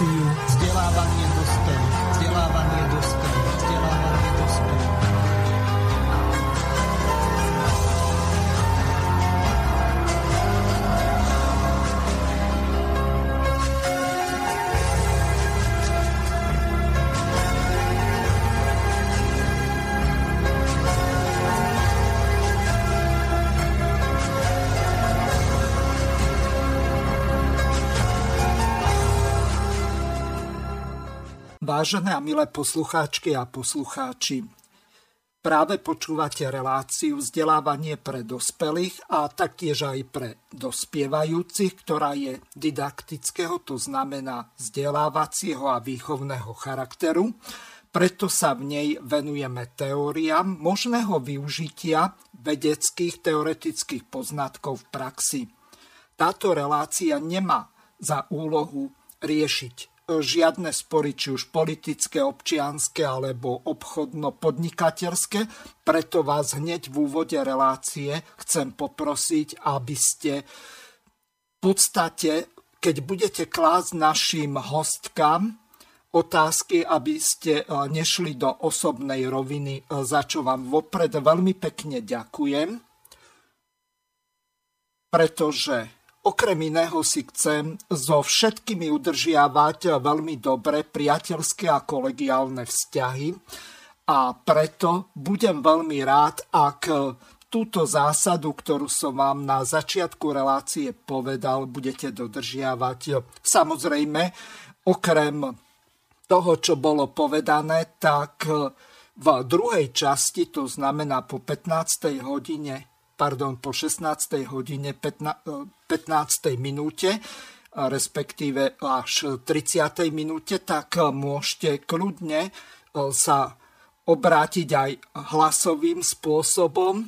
Počúvate reláciu vzdelávanie Vážené a milé poslucháčky a poslucháči, práve počúvate reláciu vzdelávanie pre dospelých a taktiež aj pre dospievajúcich, ktorá je didaktického, to znamená vzdelávacieho a výchovného charakteru. Preto sa v nej venujeme teóriám možného využitia vedeckých teoretických poznatkov v praxi. Táto relácia nemá za úlohu riešiť žiadne spory, či už politické, občianské alebo obchodno-podnikateľské. Preto vás hneď v úvode relácie chcem poprosiť, aby ste v podstate, keď budete klásť našim hostkám otázky, aby ste e, nešli do osobnej roviny, e, za čo vám vopred veľmi pekne ďakujem, pretože Okrem iného si chcem so všetkými udržiavať veľmi dobré priateľské a kolegiálne vzťahy a preto budem veľmi rád, ak túto zásadu, ktorú som vám na začiatku relácie povedal, budete dodržiavať. Samozrejme, okrem toho, čo bolo povedané, tak v druhej časti, to znamená po 15. hodine pardon, po 16. hodine 15, 15. minúte, respektíve až 30. minúte, tak môžete kľudne e, sa obrátiť aj hlasovým spôsobom,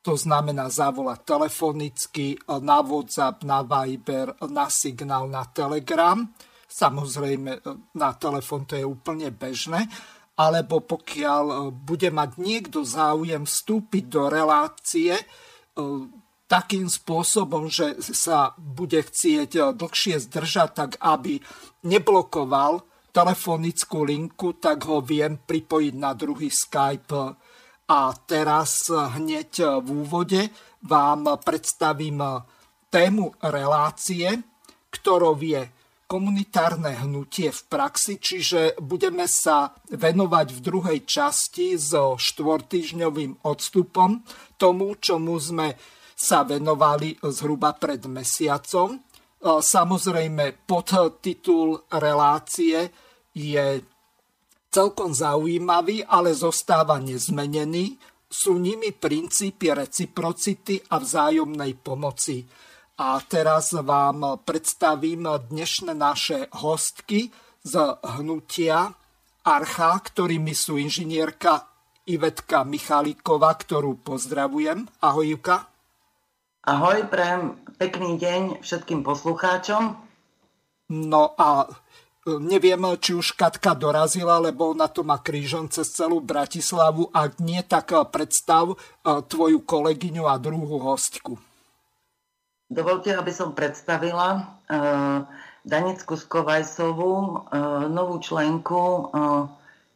to znamená zavolať telefonicky, e, na WhatsApp, na Viber, na signál, na Telegram. Samozrejme, e, na telefon to je úplne bežné alebo pokiaľ e, bude mať niekto záujem vstúpiť do relácie e, takým spôsobom, že sa bude chcieť e, dlhšie zdržať, tak aby neblokoval telefonickú linku, tak ho viem pripojiť na druhý Skype. A teraz hneď v úvode vám predstavím tému relácie, ktorou je komunitárne hnutie v praxi, čiže budeme sa venovať v druhej časti so štvortýžňovým odstupom tomu, čomu sme sa venovali zhruba pred mesiacom. Samozrejme, podtitul relácie je celkom zaujímavý, ale zostáva nezmenený. Sú nimi princípy reciprocity a vzájomnej pomoci. A teraz vám predstavím dnešné naše hostky z hnutia Archa, ktorými sú inžinierka Ivetka Michalíková, ktorú pozdravujem. Ahoj, Juka. Ahoj, prajem pekný deň všetkým poslucháčom. No a e, neviem, či už Katka dorazila, lebo ona to má krížom cez celú Bratislavu. Ak nie, tak e, predstav e, tvoju kolegyňu a druhú hostku. Dovolte, aby som predstavila uh, Danicku Skovajsovú, uh, novú členku, uh,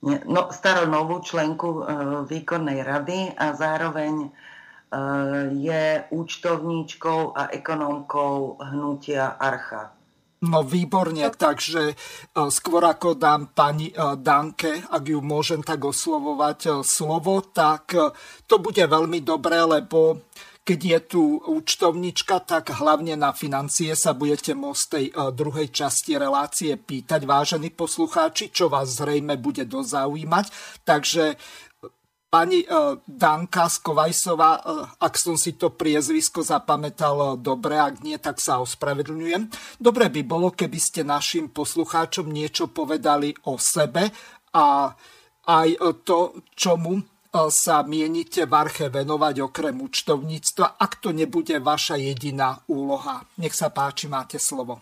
no, staronovú členku uh, výkonnej rady a zároveň uh, je účtovníčkou a ekonómkou hnutia Archa. No výborne, takže skôr ako dám pani Danke, ak ju môžem tak oslovovať slovo, tak to bude veľmi dobré, lebo keď je tu účtovnička, tak hlavne na financie sa budete môcť tej e, druhej časti relácie pýtať, vážení poslucháči, čo vás zrejme bude dozaujímať. Takže e, pani e, Danka Skovajsová, ak som si to priezvisko zapamätal dobre, ak nie, tak sa ospravedlňujem. Dobre by bolo, keby ste našim poslucháčom niečo povedali o sebe a aj to, čomu sa mienite v arche venovať okrem účtovníctva, ak to nebude vaša jediná úloha. Nech sa páči, máte slovo.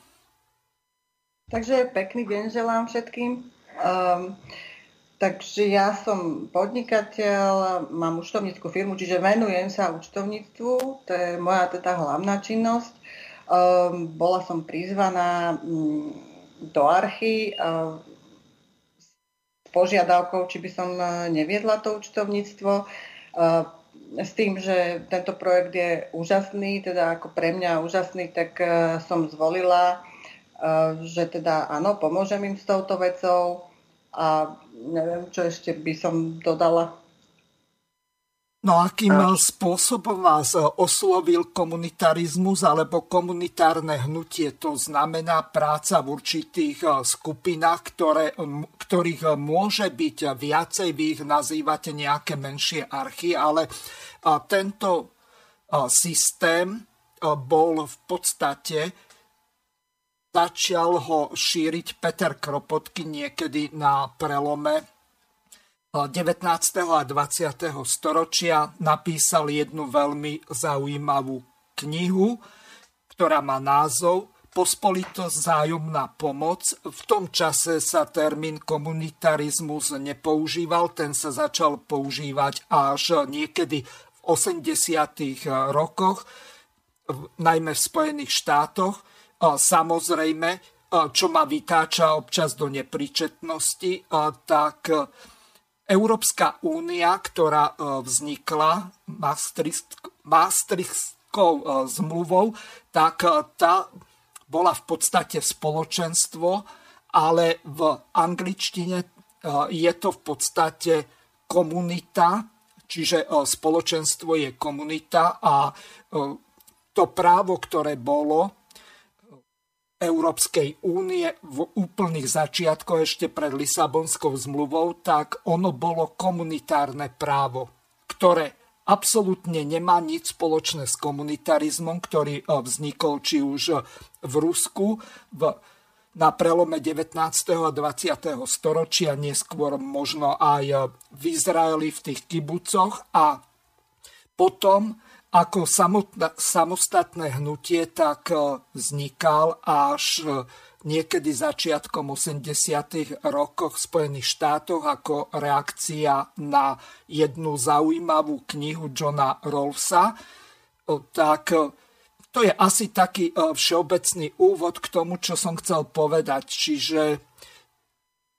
Takže pekný deň želám všetkým. Um, takže ja som podnikateľ, mám účtovníckú firmu, čiže venujem sa účtovníctvu, to je moja teda hlavná činnosť. Um, bola som prizvaná um, do archy s požiadavkou, či by som neviedla to účtovníctvo s tým, že tento projekt je úžasný, teda ako pre mňa úžasný, tak som zvolila, že teda áno, pomôžem im s touto vecou a neviem, čo ešte by som dodala. No akým a... spôsobom vás oslovil komunitarizmus alebo komunitárne hnutie? To znamená práca v určitých eh, skupinách, ktoré, ktorých môže byť viacej, vy ich nazývate nejaké menšie archy, ale eh, tento eh, systém bol v podstate začal ho šíriť Peter Kropotky niekedy na prelome 19. a 20. storočia napísal jednu veľmi zaujímavú knihu, ktorá má názov Pospolitosť zájomná pomoc. V tom čase sa termín komunitarizmus nepoužíval, ten sa začal používať až niekedy v 80. rokoch, najmä v Spojených štátoch. Samozrejme, čo ma vytáča občas do nepríčetnosti, tak Európska únia, ktorá e, vznikla Maastrichtskou e, zmluvou, tak e, tá bola v podstate spoločenstvo, ale v angličtine je to v podstate komunita, čiže spoločenstvo je komunita a to právo, ktoré bolo Európskej únie v úplných začiatkoch ešte pred Lisabonskou zmluvou, tak ono bolo komunitárne právo, ktoré absolútne nemá nič spoločné s komunitarizmom, ktorý eh, vznikol či už v Rusku v, na prelome 19. a 20. storočia, neskôr možno aj v Izraeli v tých kibucoch a potom ako samostatné hnutie tak e, vznikal až e, niekedy začiatkom 80. rokoch v Spojených štátoch ako reakcia na jednu zaujímavú knihu Johna. Tak e, to je asi taký všeobecný úvod k tomu, čo som chcel povedať. Čiže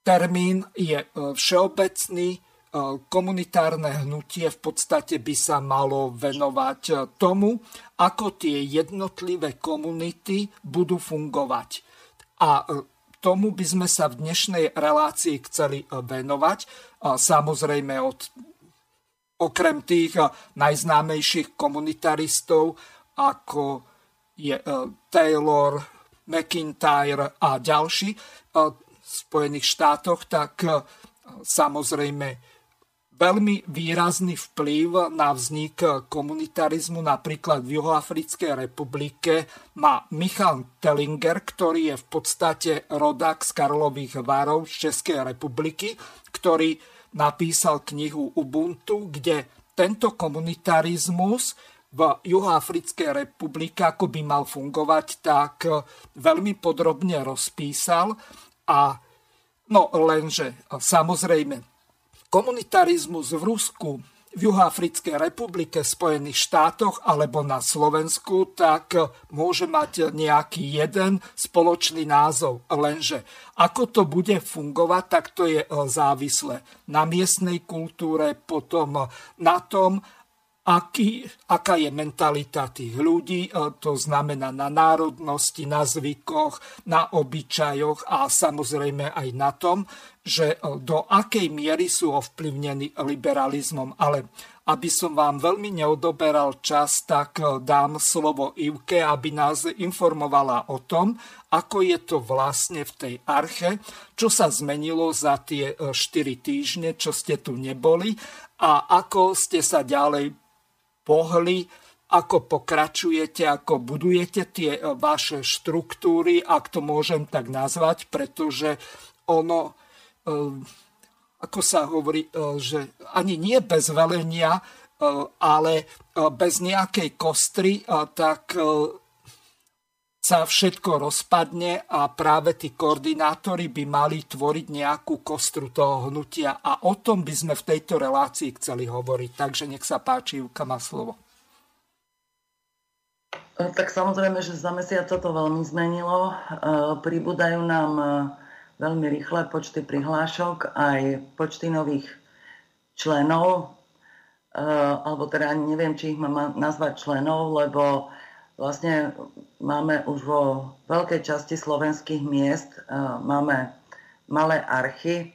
termín je všeobecný, komunitárne hnutie v podstate by sa malo venovať e, tomu, ako tie jednotlivé komunity budú fungovať. A e, tomu by sme sa v dnešnej relácii chceli venovať. Samozrejme od okrem tých najznámejších komunitaristov, ako je Taylor, McIntyre a ďalší v Spojených štátoch, tak samozrejme veľmi výrazný vplyv na vznik komunitarizmu napríklad v Juhoafrickej republike má Michal Tellinger, ktorý je v podstate rodák z Karlových Varov z Českej republiky, ktorý napísal knihu Ubuntu, kde tento komunitarizmus v Juhoafrickej republike, ako by mal fungovať, tak veľmi podrobne rozpísal. A no lenže samozrejme komunitarizmus v Rusku, v Juhoafrickej republike, Spojených štátoch alebo na Slovensku, tak môže mať nejaký jeden spoločný názov. Lenže ako to bude fungovať, tak to je závislé na miestnej kultúre, potom na tom, aký, aká je mentalita tých ľudí, to znamená na národnosti, na zvykoch, na obyčajoch a samozrejme aj na tom, že e, do akej miery sú ovplyvnení liberalizmom. Ale aby som vám veľmi neodoberal čas, tak e, dám slovo Ivke, aby nás informovala o tom, ako je to vlastne v tej arche, čo sa zmenilo za tie 4 e, týždne, čo ste tu neboli a ako ste sa ďalej pohli, ako pokračujete, ako budujete tie vaše štruktúry, ak to môžem tak nazvať, pretože ono Ehm, ako sa hovorí, e, že ani nie bez velenia, e, ale e, bez nejakej kostry, tak sa všetko rozpadne a práve tí koordinátori by mali tvoriť nejakú kostru toho hnutia a o tom by sme v tejto relácii chceli hovoriť. Takže nech sa páči, Juka má slovo. Tak samozrejme, že za mesiac sa to veľmi zmenilo. Pribúdajú nám veľmi rýchle počty prihlášok, aj počty nových členov, alebo teda neviem, či ich mám nazvať členov, lebo vlastne máme už vo veľkej časti slovenských miest, máme malé archy.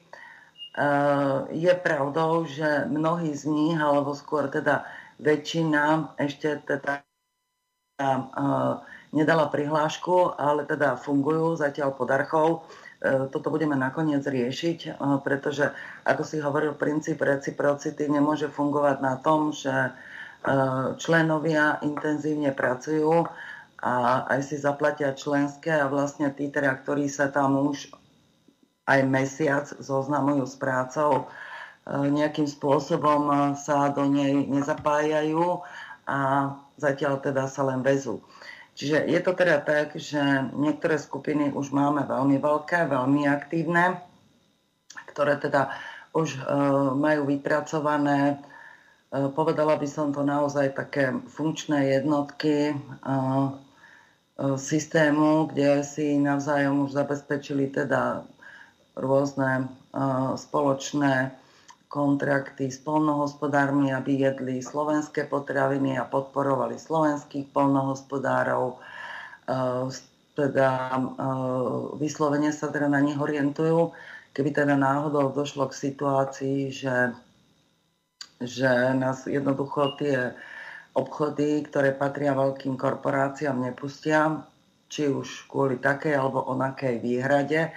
Je pravdou, že mnohí z nich, alebo skôr teda väčšina ešte teda nedala prihlášku, ale teda fungujú zatiaľ pod archou. Toto budeme nakoniec riešiť, pretože, ako si hovoril, princíp reciprocity nemôže fungovať na tom, že členovia intenzívne pracujú a aj si zaplatia členské a vlastne tí, teda, ktorí sa tam už aj mesiac zoznamujú s prácou, nejakým spôsobom sa do nej nezapájajú a zatiaľ teda sa len vezú. Čiže je to teda tak, že niektoré skupiny už máme veľmi veľké, veľmi aktívne, ktoré teda už e, majú vypracované, e, povedala by som to naozaj také funkčné jednotky e, systému, kde si navzájom už zabezpečili teda rôzne spoločné kontrakty s polnohospodármi, aby jedli slovenské potraviny a podporovali slovenských polnohospodárov. Teda vyslovene sa teda na nich orientujú. Keby teda náhodou došlo k situácii, že, že nás jednoducho tie obchody, ktoré patria veľkým korporáciám, nepustia, či už kvôli takej alebo onakej výhrade,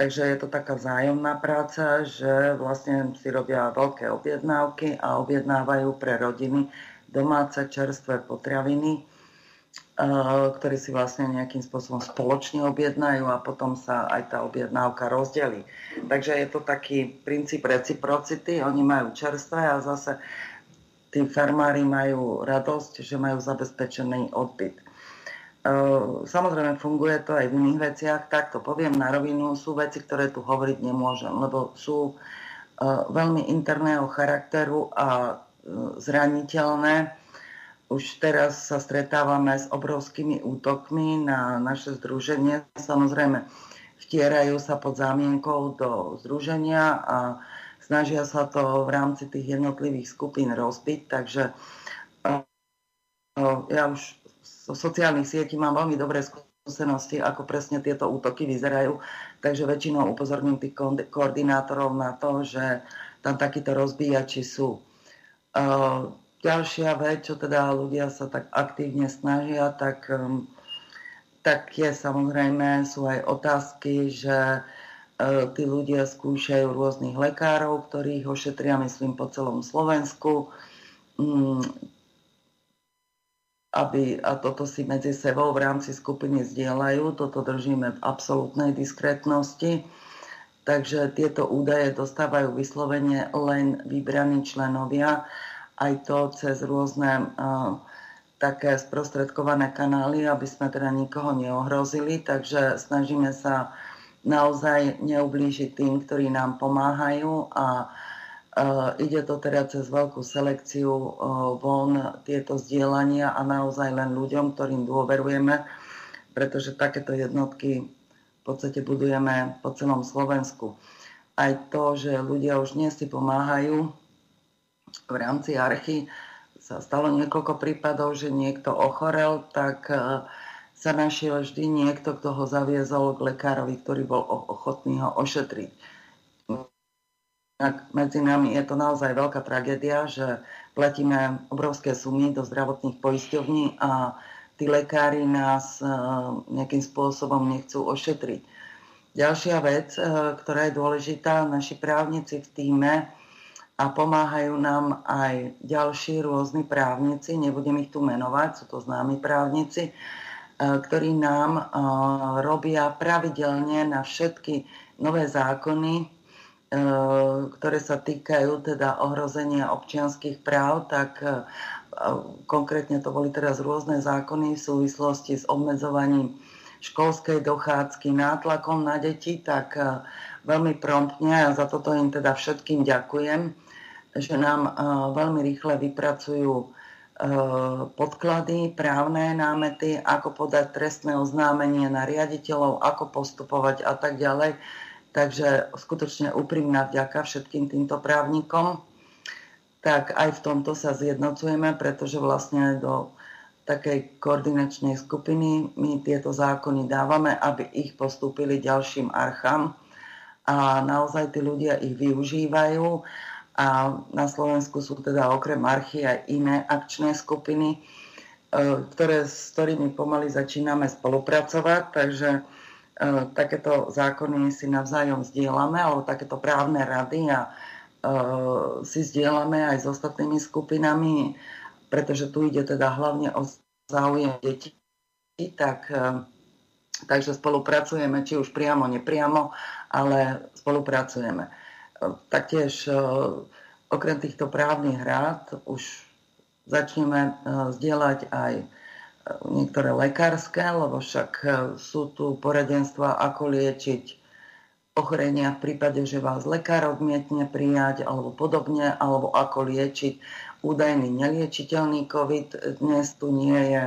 Takže je to taká vzájomná práca, že vlastne si robia veľké objednávky a objednávajú pre rodiny domáce čerstvé potraviny, ktoré si vlastne nejakým spôsobom spoločne objednajú a potom sa aj tá objednávka rozdelí. Takže je to taký princíp reciprocity, oni majú čerstvé a zase tí farmári majú radosť, že majú zabezpečený odbyt. Ehm, samozrejme, funguje to aj v iných veciach. Tak to poviem na rovinu, sú veci, ktoré tu hovoriť nemôžem, lebo sú ehm, veľmi interného charakteru a zraniteľné. Už teraz sa stretávame s obrovskými útokmi na naše združenie. Samozrejme, vtierajú sa pod zámienkou do združenia a snažia sa to v rámci tých jednotlivých skupín rozbiť. Takže ja už zo sociálnych sietí mám veľmi dobré skúsenosti, ako presne tieto útoky vyzerajú. Takže väčšinou upozorním tých koordinátorov na to, že tam takíto rozbíjači sú. Uh, ďalšia vec, čo teda ľudia sa tak aktívne snažia, tak, um, tak je samozrejme, sú aj otázky, že uh, tí ľudia skúšajú rôznych lekárov, ktorých ošetria, myslím, po celom Slovensku. Um, aby, a toto si medzi sebou v rámci skupiny zdieľajú, toto držíme v absolútnej diskrétnosti, takže tieto údaje dostávajú vyslovene len vybraní členovia, aj to cez rôzne také sprostredkované kanály, aby sme teda nikoho neohrozili, takže snažíme sa naozaj neublížiť tým, ktorí nám pomáhajú a ide to teda cez veľkú selekciu von tieto zdieľania a naozaj len ľuďom, ktorým dôverujeme, pretože takéto jednotky v podstate budujeme po celom Slovensku. Aj to, že ľudia už dnes si pomáhajú v rámci archy, sa stalo niekoľko prípadov, že niekto ochorel, tak sa našiel vždy niekto, kto ho zaviezol k lekárovi, ktorý bol ochotný ho ošetriť medzi nami je to naozaj veľká tragédia, že platíme obrovské sumy do zdravotných poisťovní a tí lekári nás e, nejakým spôsobom nechcú ošetriť. Ďalšia vec, e, ktorá je dôležitá, naši právnici v týme a pomáhajú nám aj ďalší rôzni právnici, nebudem ich tu menovať, sú to známi právnici, e, ktorí nám robia pravidelne na všetky nové zákony E, ktoré sa týkajú teda ohrozenia občianských práv, tak e, konkrétne to boli teraz rôzne zákony v súvislosti s obmedzovaním školskej dochádzky, nátlakom na deti, tak e, veľmi promptne a za toto im teda všetkým ďakujem, že nám veľmi rýchle vypracujú podklady, právne námety, ako podať trestné oznámenie na riaditeľov, ako postupovať a tak ďalej. Takže skutočne úprimná vďaka všetkým týmto právnikom. Tak aj v tomto sa zjednocujeme, pretože vlastne do takej koordinačnej skupiny my tieto zákony dávame, aby ich postúpili ďalším archám. A naozaj tí ľudia ich využívajú a na Slovensku sú teda okrem archy aj iné akčné skupiny, e, ktoré, s ktorými pomaly začíname spolupracovať, takže e, takéto zákony si navzájom zdieľame, alebo takéto právne rady a e, si zdieľame aj s ostatnými skupinami, pretože tu ide teda hlavne o záujem detí, tak, takže spolupracujeme, či už priamo, nepriamo, ale spolupracujeme. Taktiež e, okrem týchto právnych rád už začneme e, zdieľať aj e, niektoré lekárske, lebo však sú tu poradenstva, ako liečiť ochorenia v prípade, že vás lekár odmietne prijať alebo podobne, alebo ako liečiť údajný neliečiteľný COVID. Dnes tu nie je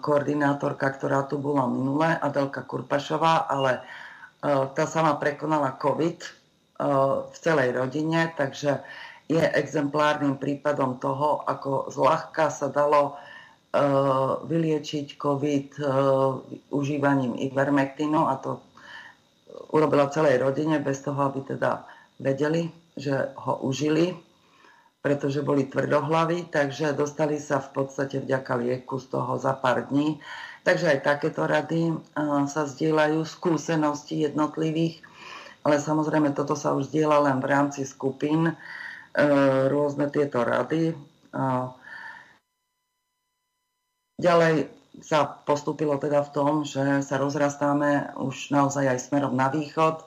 koordinátorka, ktorá tu bola minulé, Adelka Kurpašová, ale tá sama prekonala COVID v celej rodine, takže je exemplárnym prípadom toho, ako zľahka sa dalo vyliečiť COVID užívaním ivermektinu a to urobila celej rodine bez toho, aby teda vedeli, že ho užili, pretože boli tvrdohlaví, takže dostali sa v podstate vďaka lieku z toho za pár dní. Takže aj takéto rady sa zdieľajú, skúsenosti jednotlivých ale samozrejme toto sa už zdieľa len v rámci skupín, e, rôzne tieto rady. Ďalej sa postupilo teda v tom, že sa rozrastáme už naozaj aj smerom na východ, e,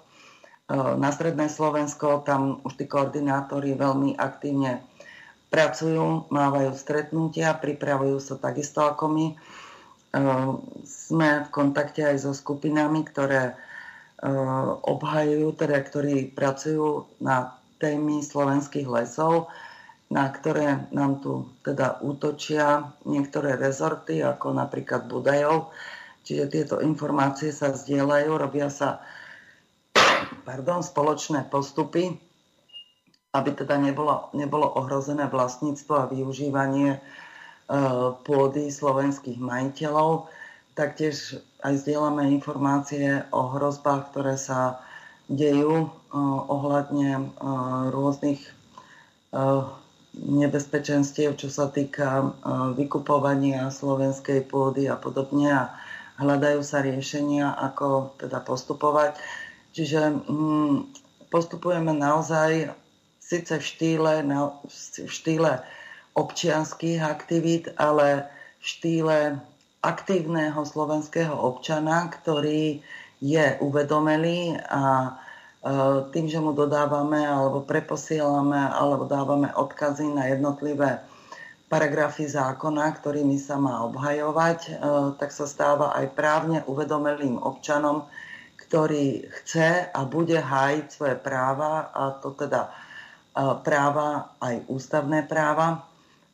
na stredné Slovensko, tam už tí koordinátori veľmi aktívne pracujú, mávajú stretnutia, pripravujú sa takisto ako my. E, sme v kontakte aj so skupinami, ktoré obhajujú, teda ktorí pracujú na témy slovenských lesov, na ktoré nám tu teda útočia niektoré rezorty, ako napríklad Budajov. Čiže tieto informácie sa zdieľajú, robia sa pardon, spoločné postupy, aby teda nebolo, nebolo ohrozené vlastníctvo a využívanie e, pôdy slovenských majiteľov. Taktiež aj zdieľame informácie o hrozbách, ktoré sa dejú eh, ohľadne eh, rôznych eh, nebezpečenstiev, čo sa týka vykupovania slovenskej pôdy a podobne a hľadajú sa riešenia, ako teda postupovať. Čiže hm, postupujeme naozaj síce v štýle, v štýle občianských aktivít, ale v štýle aktívneho slovenského občana, ktorý je uvedomelý a e, tým, že mu dodávame alebo preposielame alebo dávame odkazy na jednotlivé paragrafy zákona, ktorými sa má obhajovať, e, tak sa stáva aj právne uvedomelým občanom, ktorý chce a bude hájiť svoje práva, a to teda e, práva aj ústavné práva,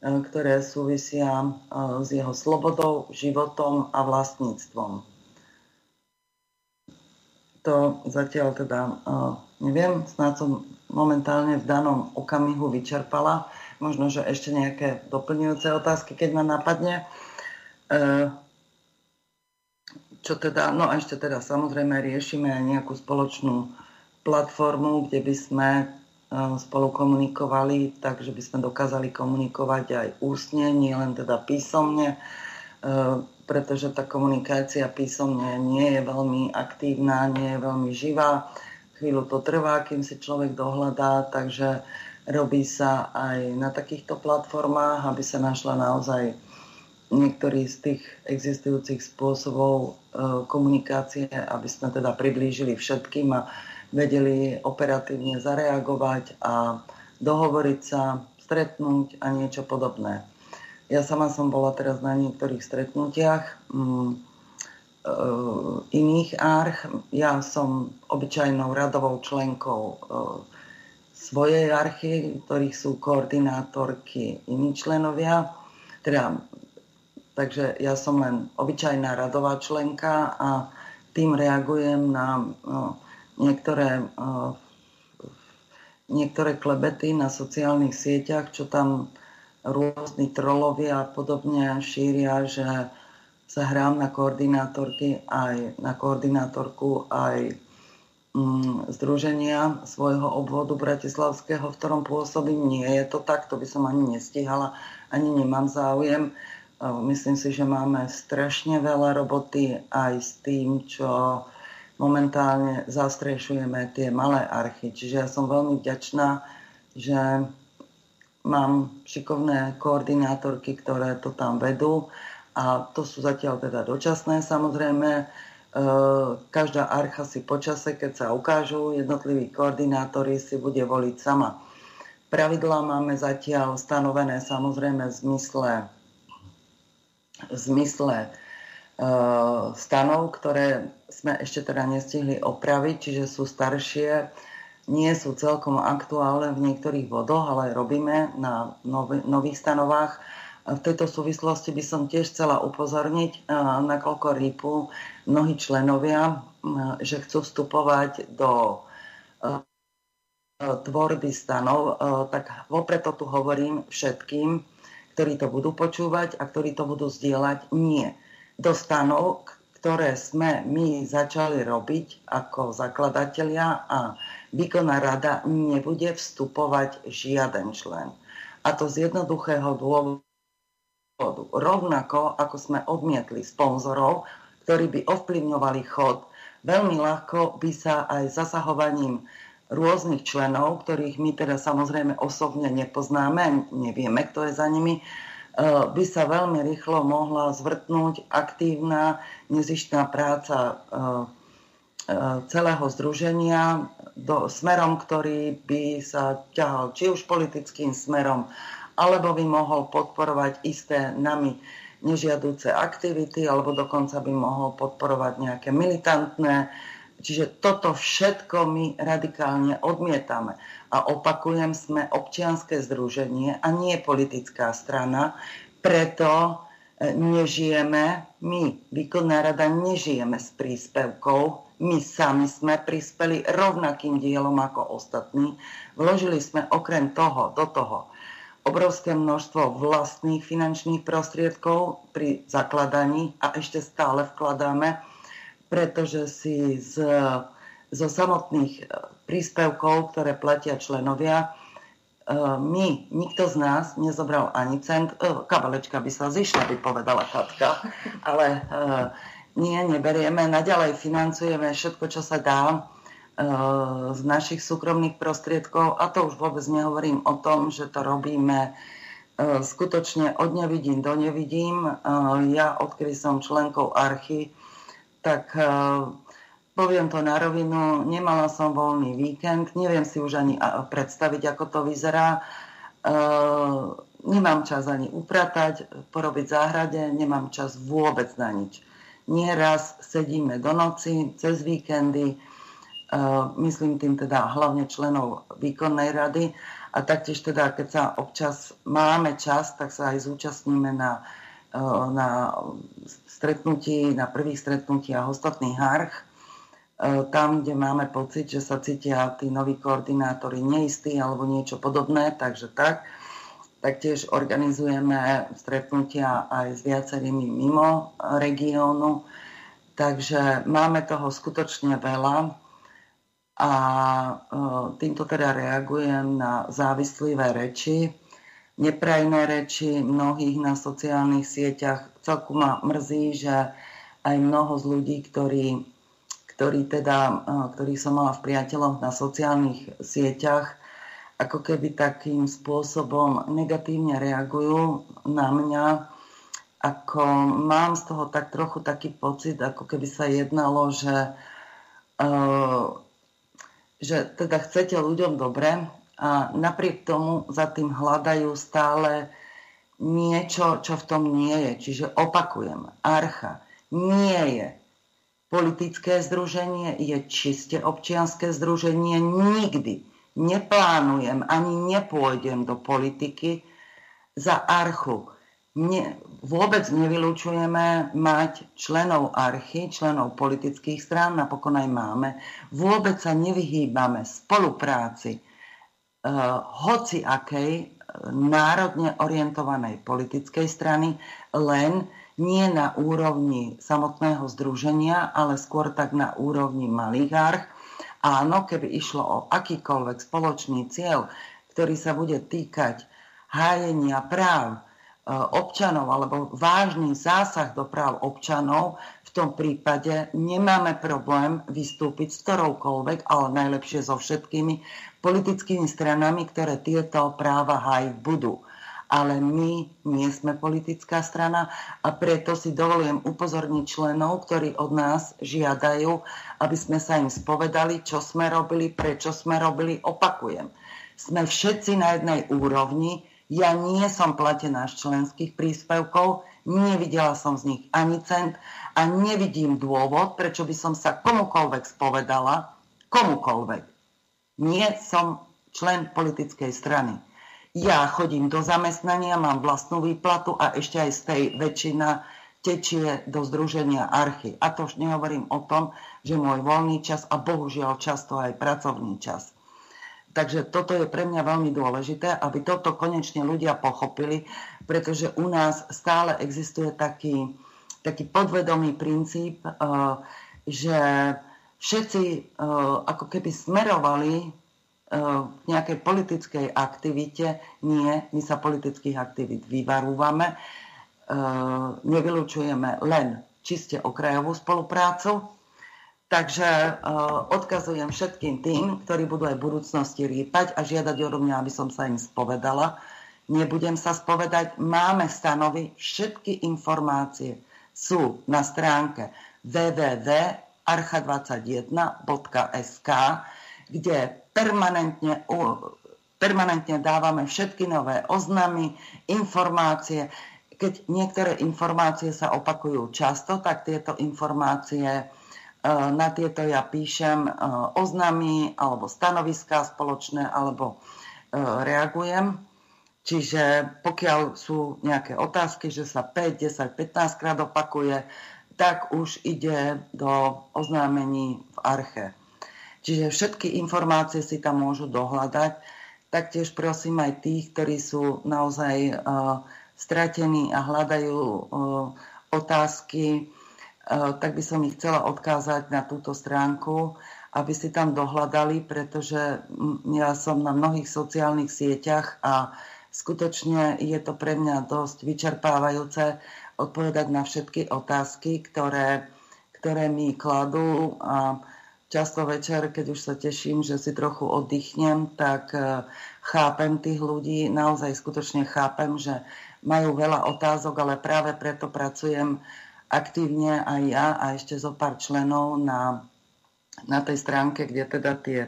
ktoré súvisia e, s jeho slobodou, životom a vlastníctvom. To zatiaľ teda e, neviem, snad som momentálne v danom okamihu vyčerpala. Možno, že ešte nejaké doplňujúce otázky, keď ma napadne. Čo teda, no a ešte teda samozrejme riešime nejakú spoločnú platformu, kde by sme spolu komunikovali, takže by sme dokázali komunikovať aj ústne, nie len teda písomne, e, pretože tá komunikácia písomne nie je veľmi aktívna, nie je veľmi živá. Chvíľu to trvá, kým si človek dohľadá, takže robí sa aj na takýchto platformách, aby sa našla naozaj niektorý z tých existujúcich spôsobov e, komunikácie, aby sme teda priblížili všetkým a vedeli operatívne zareagovať a dohovoriť sa, stretnúť a niečo podobné. Ja sama som bola teraz na niektorých stretnutiach mm, e, iných arch. Ja som obyčajnou radovou členkou e, svojej archy, ktorých sú koordinátorky iní členovia. Teda, takže ja som len obyčajná radová členka a tým reagujem na no, niektoré, niektoré klebety na sociálnych sieťach, čo tam rôzni trolovia a podobne šíria, že sa hrám na koordinátorky aj na koordinátorku aj mm, združenia svojho obvodu bratislavského, v ktorom pôsobím. Nie je to tak, to by som ani nestihala, ani nemám záujem. Myslím si, že máme strašne veľa roboty aj s tým, čo momentálne zastrešujeme tie malé archy. Čiže ja som veľmi vďačná, že mám šikovné koordinátorky, ktoré to tam vedú a to sú zatiaľ teda dočasné samozrejme. E, každá archa si počase, keď sa ukážu, jednotliví koordinátori si bude voliť sama. Pravidlá máme zatiaľ stanovené samozrejme v zmysle, v zmysle e, stanov, ktoré sme ešte teda nestihli opraviť, čiže sú staršie, nie sú celkom aktuálne v niektorých bodoch, ale robíme na nových stanovách v tejto súvislosti by som tiež chcela upozorniť, nakoľko rýpu mnohí členovia, že chcú vstupovať do tvorby stanov, tak vopred to tu hovorím všetkým, ktorí to budú počúvať a ktorí to budú zdieľať. Nie. Do stanov, ktoré sme my začali robiť ako zakladatelia a výkonná rada nebude vstupovať žiaden člen. A to z jednoduchého dôvodu. Rovnako ako sme odmietli sponzorov, ktorí by ovplyvňovali chod, veľmi ľahko by sa aj zasahovaním rôznych členov, ktorých my teda samozrejme osobne nepoznáme, nevieme, kto je za nimi, by sa veľmi rýchlo mohla zvrtnúť aktívna, nezištná práca celého združenia do, smerom, ktorý by sa ťahal či už politickým smerom, alebo by mohol podporovať isté nami nežiaduce aktivity, alebo dokonca by mohol podporovať nejaké militantné. Čiže toto všetko my radikálne odmietame. A opakujem, sme občianské združenie a nie politická strana, preto e, nežijeme, my, výkonná rada, nežijeme s príspevkou, my sami sme prispeli rovnakým dielom ako ostatní. Vložili sme okrem toho, do toho obrovské množstvo vlastných finančných prostriedkov pri zakladaní a ešte stále vkladáme, pretože si z, zo samotných e, príspevkov, ktoré platia členovia, e, my, nikto z nás nezobral ani cent. E, kabelečka by sa zišla, by povedala Katka, ale nie, neberieme. Naďalej financujeme všetko, čo sa dá z našich súkromných prostriedkov a to už vôbec nehovorím o tom, že to robíme skutočne od nevidím do nevidím. Ja, odkedy som členkou Archy, tak poviem to na rovinu, nemala som voľný víkend, neviem si už ani predstaviť, ako to vyzerá. Nemám čas ani upratať, porobiť záhrade, nemám čas vôbec na nič. Nieraz sedíme do noci, cez víkendy, myslím tým teda hlavne členov výkonnej rady a taktiež teda, keď sa občas máme čas, tak sa aj zúčastníme na, na stretnutí, na prvých stretnutiach ostatných arch, tam, kde máme pocit, že sa cítia tí noví koordinátori neistí alebo niečo podobné, takže tak. Taktiež organizujeme stretnutia aj s viacerými mimo regiónu, takže máme toho skutočne veľa a e, týmto teda reagujem na závislivé reči, neprajné reči mnohých na sociálnych sieťach. Celku ma mrzí, že aj mnoho z ľudí, ktorí, ktorí, teda, e, ktorí som mala v priateľoch na sociálnych sieťach, ako keby takým spôsobom negatívne reagujú na mňa, ako mám z toho tak trochu taký pocit, ako keby sa jednalo, že uh, že teda chcete ľuďom dobre a napriek tomu za tým hľadajú stále niečo, čo v tom nie je. Čiže opakujem, Archa nie je politické združenie, je čiste občianské združenie, nikdy neplánujem ani nepôjdem do politiky za archu. Ne, vôbec nevylučujeme mať členov archy, členov politických strán, napokon aj máme. Vôbec sa nevyhýbame spolupráci uh, hoci akej národne orientovanej politickej strany, len nie na úrovni samotného združenia, ale skôr tak na úrovni malých arch, Áno, keby išlo o akýkoľvek spoločný cieľ, ktorý sa bude týkať hájenia práv e, občanov alebo vážny zásah do práv občanov, v tom prípade nemáme problém vystúpiť s ktoroukoľvek, ale najlepšie so všetkými politickými stranami, ktoré tieto práva hájiť budú ale my nie sme politická strana a preto si dovolujem upozorniť členov, ktorí od nás žiadajú, aby sme sa im spovedali, čo sme robili, prečo sme robili. Opakujem, sme všetci na jednej úrovni. Ja nie som platená z členských príspevkov, nevidela som z nich ani cent a nevidím dôvod, prečo by som sa komukoľvek spovedala, komukoľvek. Nie som člen politickej strany. Ja chodím do zamestnania, mám vlastnú výplatu a ešte aj z tej väčšina tečie do združenia Archy. A to už nehovorím o tom, že môj voľný čas a bohužiaľ často aj pracovný čas. Takže toto je pre mňa veľmi dôležité, aby toto konečne ľudia pochopili, pretože u nás stále existuje taký, taký podvedomý princíp, eh, že všetci eh, ako keby smerovali v nejakej politickej aktivite. Nie, my sa politických aktivít vyvarúvame. E, nevylučujeme len čiste okrajovú spoluprácu. Takže e, odkazujem všetkým tým, ktorí budú aj v budúcnosti rýpať a žiadať odo mňa, aby som sa im spovedala. Nebudem sa spovedať. Máme stanovy, všetky informácie sú na stránke www.archa21.sk, kde permanentne, permanentne dávame všetky nové oznamy, informácie. Keď niektoré informácie sa opakujú často, tak tieto informácie e, na tieto ja píšem e, oznamy alebo stanoviská spoločné alebo e, reagujem. Čiže pokiaľ sú nejaké otázky, že sa 5, 10, 15 krát opakuje, tak už ide do oznámení v arche. Čiže všetky informácie si tam môžu dohľadať. Taktiež prosím aj tých, ktorí sú naozaj uh, stratení a hľadajú uh, otázky, uh, tak by som ich chcela odkázať na túto stránku, aby si tam dohľadali, pretože ja som na mnohých sociálnych sieťach a skutočne je to pre mňa dosť vyčerpávajúce odpovedať na všetky otázky, ktoré, ktoré mi kladú. A často večer, keď už sa teším, že si trochu oddychnem, tak e, chápem tých ľudí, naozaj skutočne chápem, že majú veľa otázok, ale práve preto pracujem aktívne aj ja a ešte zo pár členov na, na tej stránke, kde teda tie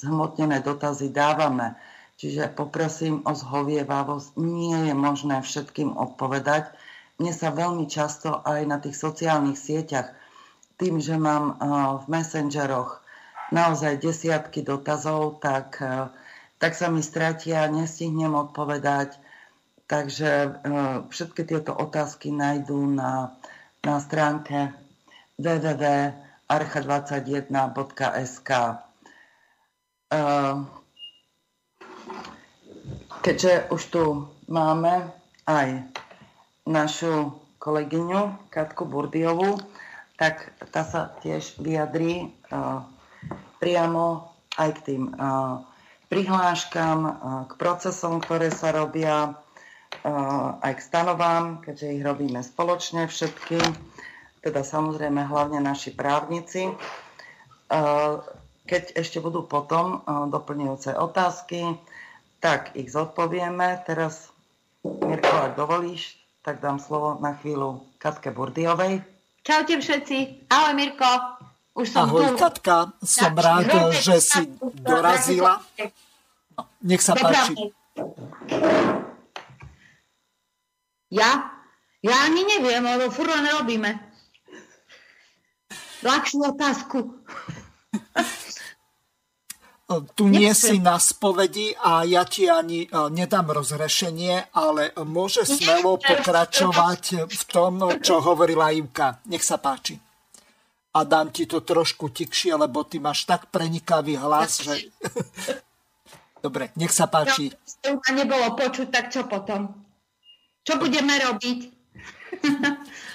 zhmotnené dotazy dávame. Čiže poprosím o zhovievavosť. Nie je možné všetkým odpovedať. Mne sa veľmi často aj na tých sociálnych sieťach tým, že mám eh, v messengeroch naozaj desiatky dotazov, tak, eh, tak sa mi stratia, nestihnem odpovedať. Takže eh, všetky tieto otázky nájdú na, na stránke www.archa21.sk. Keďže už tu máme aj našu kolegyňu Katku Burdiovú, tak tá sa tiež vyjadrí uh, priamo aj k tým uh, prihláškam, uh, k procesom, ktoré sa robia, aj k stanovám, keďže ich robíme spoločne všetky, teda samozrejme hlavne naši právnici. Keď ešte budú potom doplňujúce otázky, tak ich zodpovieme. Teraz, Mirko, ak dovolíš, tak dám slovo na chvíľu Katke Burdiovej. Čaute všetci. Ahoj Mirko. Už som Ahoj tu. Katka, som tak, rád, že si dorazila. No, nech sa páči. Ja? Ja ani neviem, lebo furt len robíme. Ľahšiu otázku. Tu nie si na spovedi a ja ti ani nedám rozrešenie, ale môže smelo pokračovať v tom, čo hovorila Ivka. Nech sa páči. A dám ti to trošku tikšie, lebo ty máš tak prenikavý hlas, že... Dobre, nech sa páči. No, nebolo počuť, tak čo potom? Čo budeme robiť?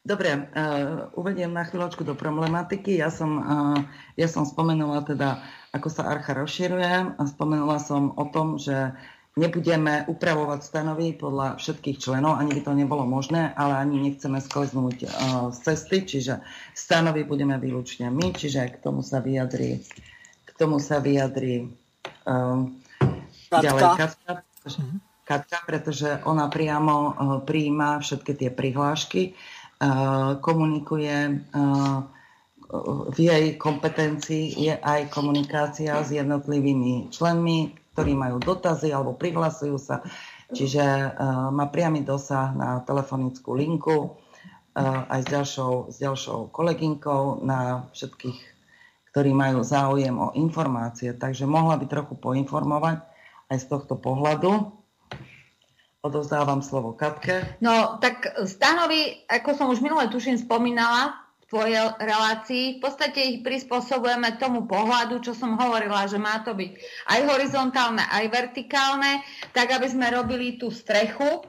Dobre, uh, uvediem na chvíľočku do problematiky. Ja som, uh, ja som spomenula teda, ako sa archa rozširuje a spomenula som o tom, že nebudeme upravovať stanovy podľa všetkých členov, ani by to nebolo možné, ale ani nechceme skleznúť uh, z cesty, čiže stanovy budeme výlučne my, čiže k tomu sa vyjadri, k tomu sa vyjadri uh, ďalej Katka. Katka, pretože ona priamo uh, prijíma všetky tie prihlášky komunikuje v jej kompetencii je aj komunikácia s jednotlivými členmi, ktorí majú dotazy alebo prihlasujú sa. Čiže má priamy dosah na telefonickú linku aj s ďalšou, s ďalšou kolegynkou na všetkých, ktorí majú záujem o informácie. Takže mohla by trochu poinformovať aj z tohto pohľadu. Odovzdávam slovo Katke. No, tak stanovy, ako som už minule tuším spomínala v tvojej relácii, v podstate ich prispôsobujeme tomu pohľadu, čo som hovorila, že má to byť aj horizontálne, aj vertikálne, tak aby sme robili tú strechu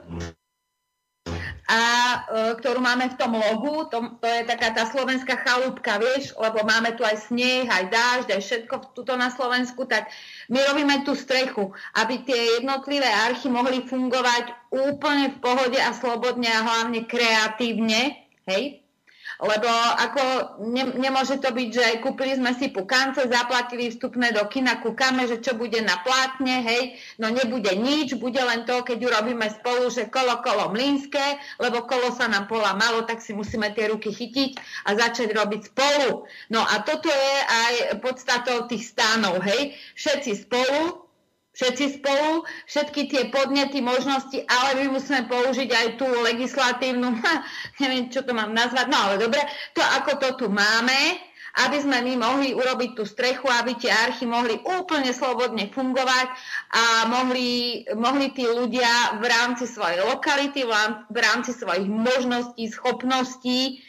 a e, ktorú máme v tom logu, to, to je taká tá slovenská chalúbka, vieš, lebo máme tu aj sneh, aj dážď, aj všetko tuto na Slovensku, tak my robíme tú strechu, aby tie jednotlivé archy mohli fungovať úplne v pohode a slobodne a hlavne kreatívne, hej, lebo ako ne, nemôže to byť, že kúpili sme si pukance, zaplatili vstupné do kina, kúkame, že čo bude na plátne, hej, no nebude nič, bude len to, keď urobíme spolu, že kolo, kolo mlínske, lebo kolo sa nám pola malo, tak si musíme tie ruky chytiť a začať robiť spolu. No a toto je aj podstatou tých stánov, hej, všetci spolu, všetci spolu, všetky tie podnety, možnosti, ale my musíme použiť aj tú legislatívnu, neviem, čo to mám nazvať, no ale dobre, to ako to tu máme, aby sme my mohli urobiť tú strechu, aby tie archy mohli úplne slobodne fungovať a mohli, mohli tí ľudia v rámci svojej lokality, v rámci svojich možností, schopností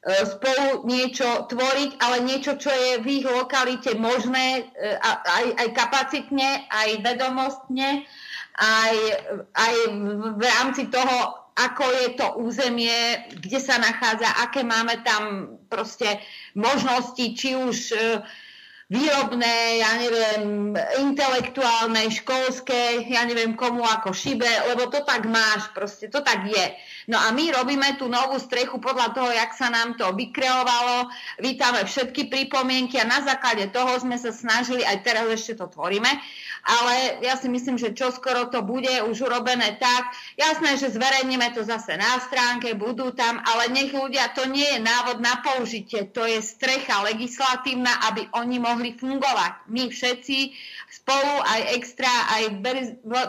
spolu niečo tvoriť, ale niečo, čo je v ich lokalite možné e, aj, aj kapacitne, aj vedomostne, aj, aj v rámci toho, ako je to územie, kde sa nachádza, aké máme tam proste možnosti, či už uh, výrobné, ja neviem, intelektuálne, školské, ja neviem komu ako šibe, lebo to tak máš, proste to tak je. No a my robíme tú novú strechu podľa toho, jak sa nám to vykreovalo, vítame všetky pripomienky a na základe toho sme sa snažili, aj teraz ešte to tvoríme, ale ja si myslím, že čoskoro to bude už urobené tak. Jasné, že zverejníme to zase na stránke, budú tam, ale nech ľudia, to nie je návod na použitie, to je strecha legislatívna, aby oni mohli fungovať. My všetci spolu, aj extra, aj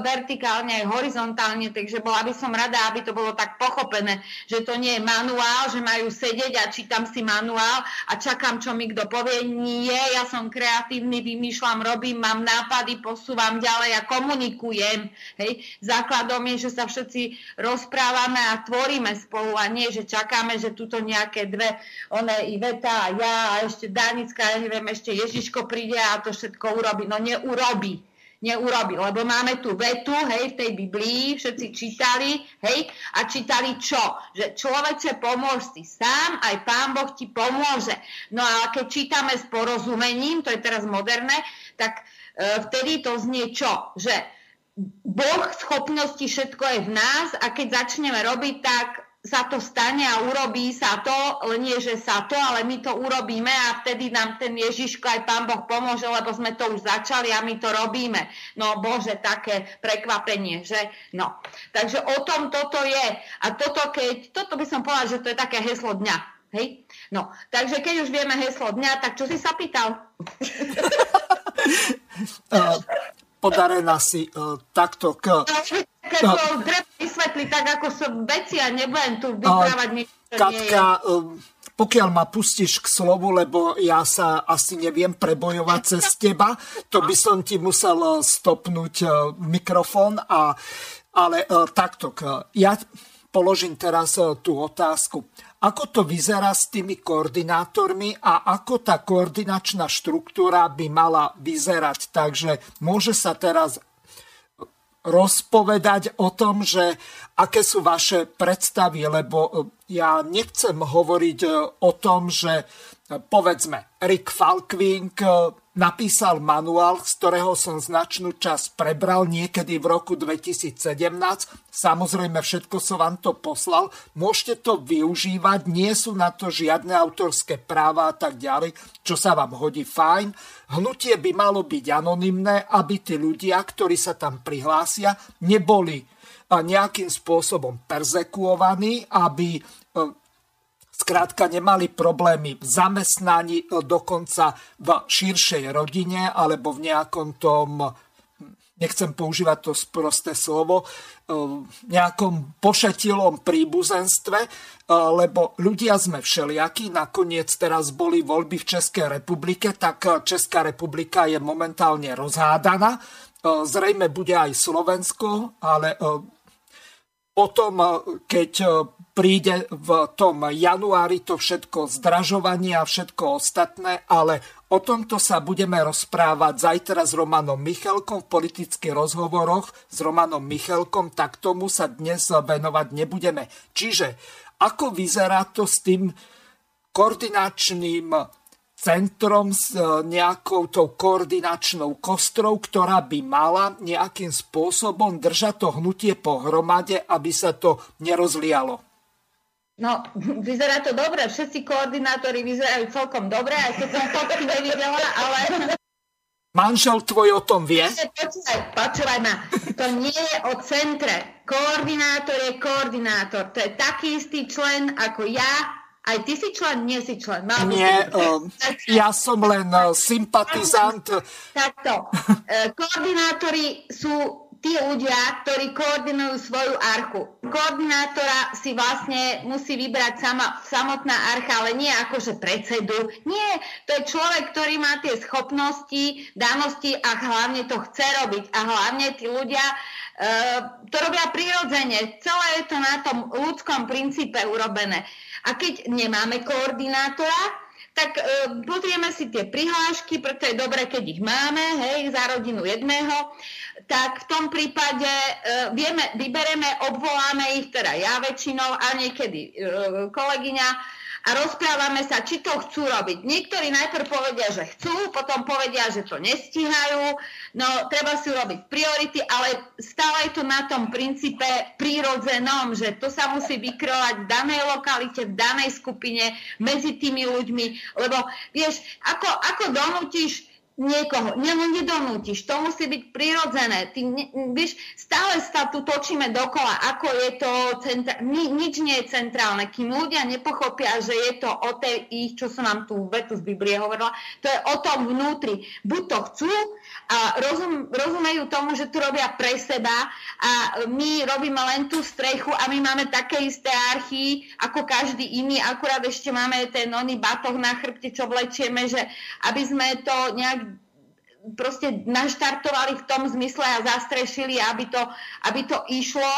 vertikálne, aj horizontálne, takže bola by som rada, aby to bolo tak pochopené, že to nie je manuál, že majú sedieť a čítam si manuál a čakám, čo mi kto povie. Nie, ja som kreatívny, vymýšľam, robím, mám nápady, posúvam ďalej a komunikujem. Hej. Základom je, že sa všetci rozprávame a tvoríme spolu a nie, že čakáme, že tuto nejaké dve, one Iveta a ja a ešte Danická, ja neviem, ešte Ježiško príde a to všetko urobí. No ne, neurobi. Neurobi, lebo máme tu vetu, hej, v tej Biblii, všetci čítali, hej, a čítali čo? Že človeče pomôž si sám, aj Pán Boh ti pomôže. No a keď čítame s porozumením, to je teraz moderné, tak e, vtedy to znie čo? Že Boh schopnosti všetko je v nás a keď začneme robiť, tak sa to stane a urobí sa to, nie, že sa to, ale my to urobíme a vtedy nám ten Ježiško aj Pán Boh pomôže, lebo sme to už začali a my to robíme. No Bože, také prekvapenie, že? No. Takže o tom toto je. A toto, keď, toto by som povedala, že to je také heslo dňa. Hej? No, takže keď už vieme heslo dňa, tak čo si sa pýtal? Podarená si uh, takto k... No. treba vysvetliť tak, ako som veci a nebudem tu vyprávať nič, Katka, je. pokiaľ ma pustíš k slovu, lebo ja sa asi neviem prebojovať cez teba, to by som ti musel stopnúť mikrofón. A, ale takto, ja položím teraz tú otázku. Ako to vyzerá s tými koordinátormi a ako tá koordinačná štruktúra by mala vyzerať? Takže môže sa teraz rozpovedať o tom, že aké sú vaše predstavy, lebo ja nechcem hovoriť o tom, že povedzme Rick Falkvink napísal manuál, z ktorého som značnú časť prebral niekedy v roku 2017. Samozrejme, všetko som vám to poslal. Môžete to využívať, nie sú na to žiadne autorské práva a tak ďalej, čo sa vám hodí fajn. Hnutie by malo byť anonymné, aby tí ľudia, ktorí sa tam prihlásia, neboli nejakým spôsobom perzekuovaní, aby Skrátka nemali problémy v zamestnaní, e, dokonca v širšej rodine alebo v nejakom tom, nechcem používať to sprosté slovo, v e, nejakom pošetilom príbuzenstve, e, lebo ľudia sme všelijakí. Nakoniec teraz boli voľby v Českej republike, tak Česká republika je momentálne rozhádaná. Zrejme bude aj Slovensko, ale potom, keď príde v tom januári to všetko zdražovanie a všetko ostatné, ale o tomto sa budeme rozprávať zajtra s Romanom Michalkom v politických rozhovoroch s Romanom Michalkom, tak tomu sa dnes venovať nebudeme. Čiže ako vyzerá to s tým koordinačným centrom s e, nejakou tou koordinačnou kostrou, ktorá by mala nejakým spôsobom držať to hnutie pohromade, aby sa to nerozlialo. No, vyzerá to dobre, všetci koordinátori vyzerajú celkom dobre, aj keď som fotky nevidela, ale... Manžel tvoj o tom vie? Počúvaj, počúvaj ma, to nie je o centre. Koordinátor je koordinátor. To je taký istý člen ako ja, aj ty si člen? Nie si člen. Mal Nie, um, ja som len uh, sympatizant. Takto. Uh, koordinátori sú tí ľudia, ktorí koordinujú svoju archu. Koordinátora si vlastne musí vybrať sama, samotná archa, ale nie akože predsedu. Nie, to je človek, ktorý má tie schopnosti, danosti a hlavne to chce robiť. A hlavne tí ľudia e, to robia prirodzene. Celé je to na tom ľudskom princípe urobené. A keď nemáme koordinátora, tak e, pozrieme si tie prihlášky, preto je dobré, keď ich máme, hej, za rodinu jedného. Tak v tom prípade uh, vieme, vybereme, obvoláme ich, teda ja väčšinou a niekedy uh, kolegyňa a rozprávame sa, či to chcú robiť. Niektorí najprv povedia, že chcú, potom povedia, že to nestíhajú, no treba si urobiť priority, ale stále je to na tom princípe prírodzenom, že to sa musí vykrovať v danej lokalite, v danej skupine, medzi tými ľuďmi, lebo vieš, ako, ako donútiš niekoho. Ne, nedonútiš, to musí byť prirodzené. Ty, ne, vieš, stále sa tu točíme dokola, ako je to centra- Ni, nič nie je centrálne. Kým ľudia nepochopia, že je to o tej ich, čo som vám tu vetu z Biblie hovorila, to je o tom vnútri. Buď to chcú rozum, rozumejú tomu, že to robia pre seba a my robíme len tú strechu a my máme také isté archy ako každý iný, akurát ešte máme ten oný batoh na chrbte, čo vlečieme, že aby sme to nejak proste naštartovali v tom zmysle a zastrešili, aby to, aby to išlo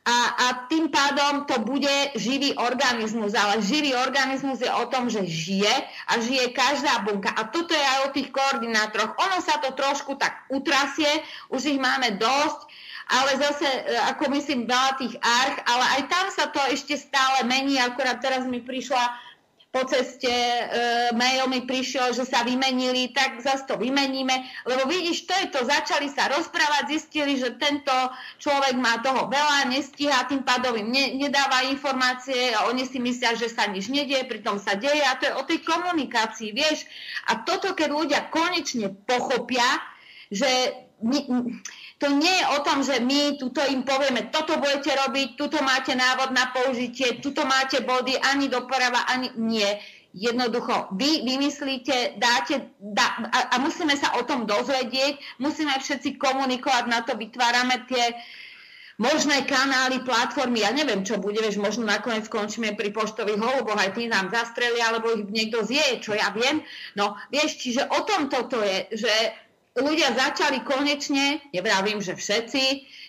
a, a tým pádom to bude živý organizmus. Ale živý organizmus je o tom, že žije a žije každá bunka. A toto je aj o tých koordinátoroch. Ono sa to trošku tak utrasie, už ich máme dosť, ale zase, e, ako myslím, veľa tých arch, ale aj tam sa to ešte stále mení. Akorát teraz mi prišla po ceste e, mail mi prišiel, že sa vymenili, tak zase to vymeníme. Lebo vidíš, to je to, začali sa rozprávať, zistili, že tento človek má toho veľa, nestíha, tým pádom im ne, nedáva informácie a oni si myslia, že sa nič nedieje, pritom sa deje a to je o tej komunikácii, vieš. A toto, keď ľudia konečne pochopia, že to nie je o tom, že my tuto im povieme, toto budete robiť, tuto máte návod na použitie, tuto máte body, ani doprava, ani nie. Jednoducho, vy vymyslíte, dáte, dá, a, a musíme sa o tom dozvedieť, musíme všetci komunikovať, na to vytvárame tie možné kanály, platformy, ja neviem, čo bude, vieš, možno nakoniec skončíme pri poštových holuboch, aj tí nám zastrelia, alebo ich niekto zje, čo ja viem. No, vieš, čiže o tom toto je, že ľudia začali konečne, nevravím, že všetci,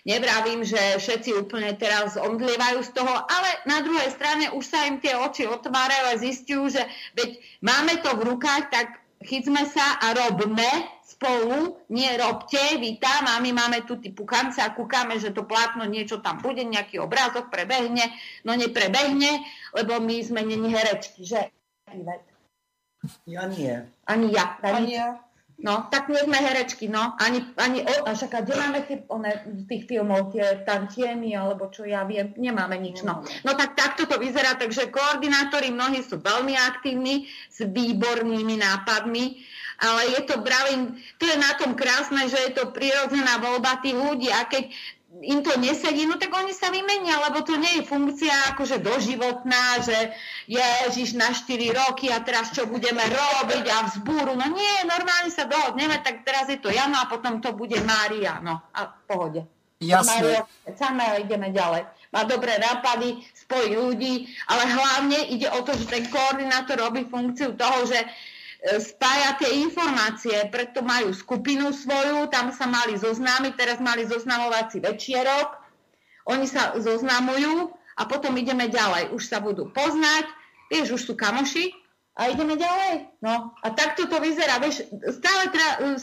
nevravím, že všetci úplne teraz omdlievajú z toho, ale na druhej strane už sa im tie oči otvárajú a zistujú, že veď máme to v rukách, tak chytme sa a robme spolu, nie robte, vy tam a my máme tu typu kance a kúkame, že to plátno niečo tam bude, nejaký obrázok prebehne, no neprebehne, lebo my sme není herečky, že? Ja nie. Ani ja. Ani ja. No, tak nie sme herečky, no. Ani, ani o, a však, kde máme tie, one, tých filmov, tie tantiemy, alebo čo ja viem, nemáme nič, no. No tak takto to vyzerá, takže koordinátori mnohí sú veľmi aktívni, s výbornými nápadmi, ale je to, bravím, to je na tom krásne, že je to prirodzená voľba tých ľudí a keď im to nesedí, no tak oni sa vymenia, lebo to nie je funkcia akože doživotná, že ježiš na 4 roky a teraz čo budeme robiť a vzbúru. No nie, normálne sa dohodneme, tak teraz je to Jano a potom to bude Mária. No a pohode. Jasne. Samé ideme ďalej. Má dobré nápady, spojí ľudí, ale hlavne ide o to, že ten koordinátor robí funkciu toho, že spája tie informácie, preto majú skupinu svoju, tam sa mali zoznámiť, teraz mali zoznamovací večierok, oni sa zoznamujú a potom ideme ďalej. Už sa budú poznať, vieš, už sú kamoši a ideme ďalej. No a takto to vyzerá. Vieš, stále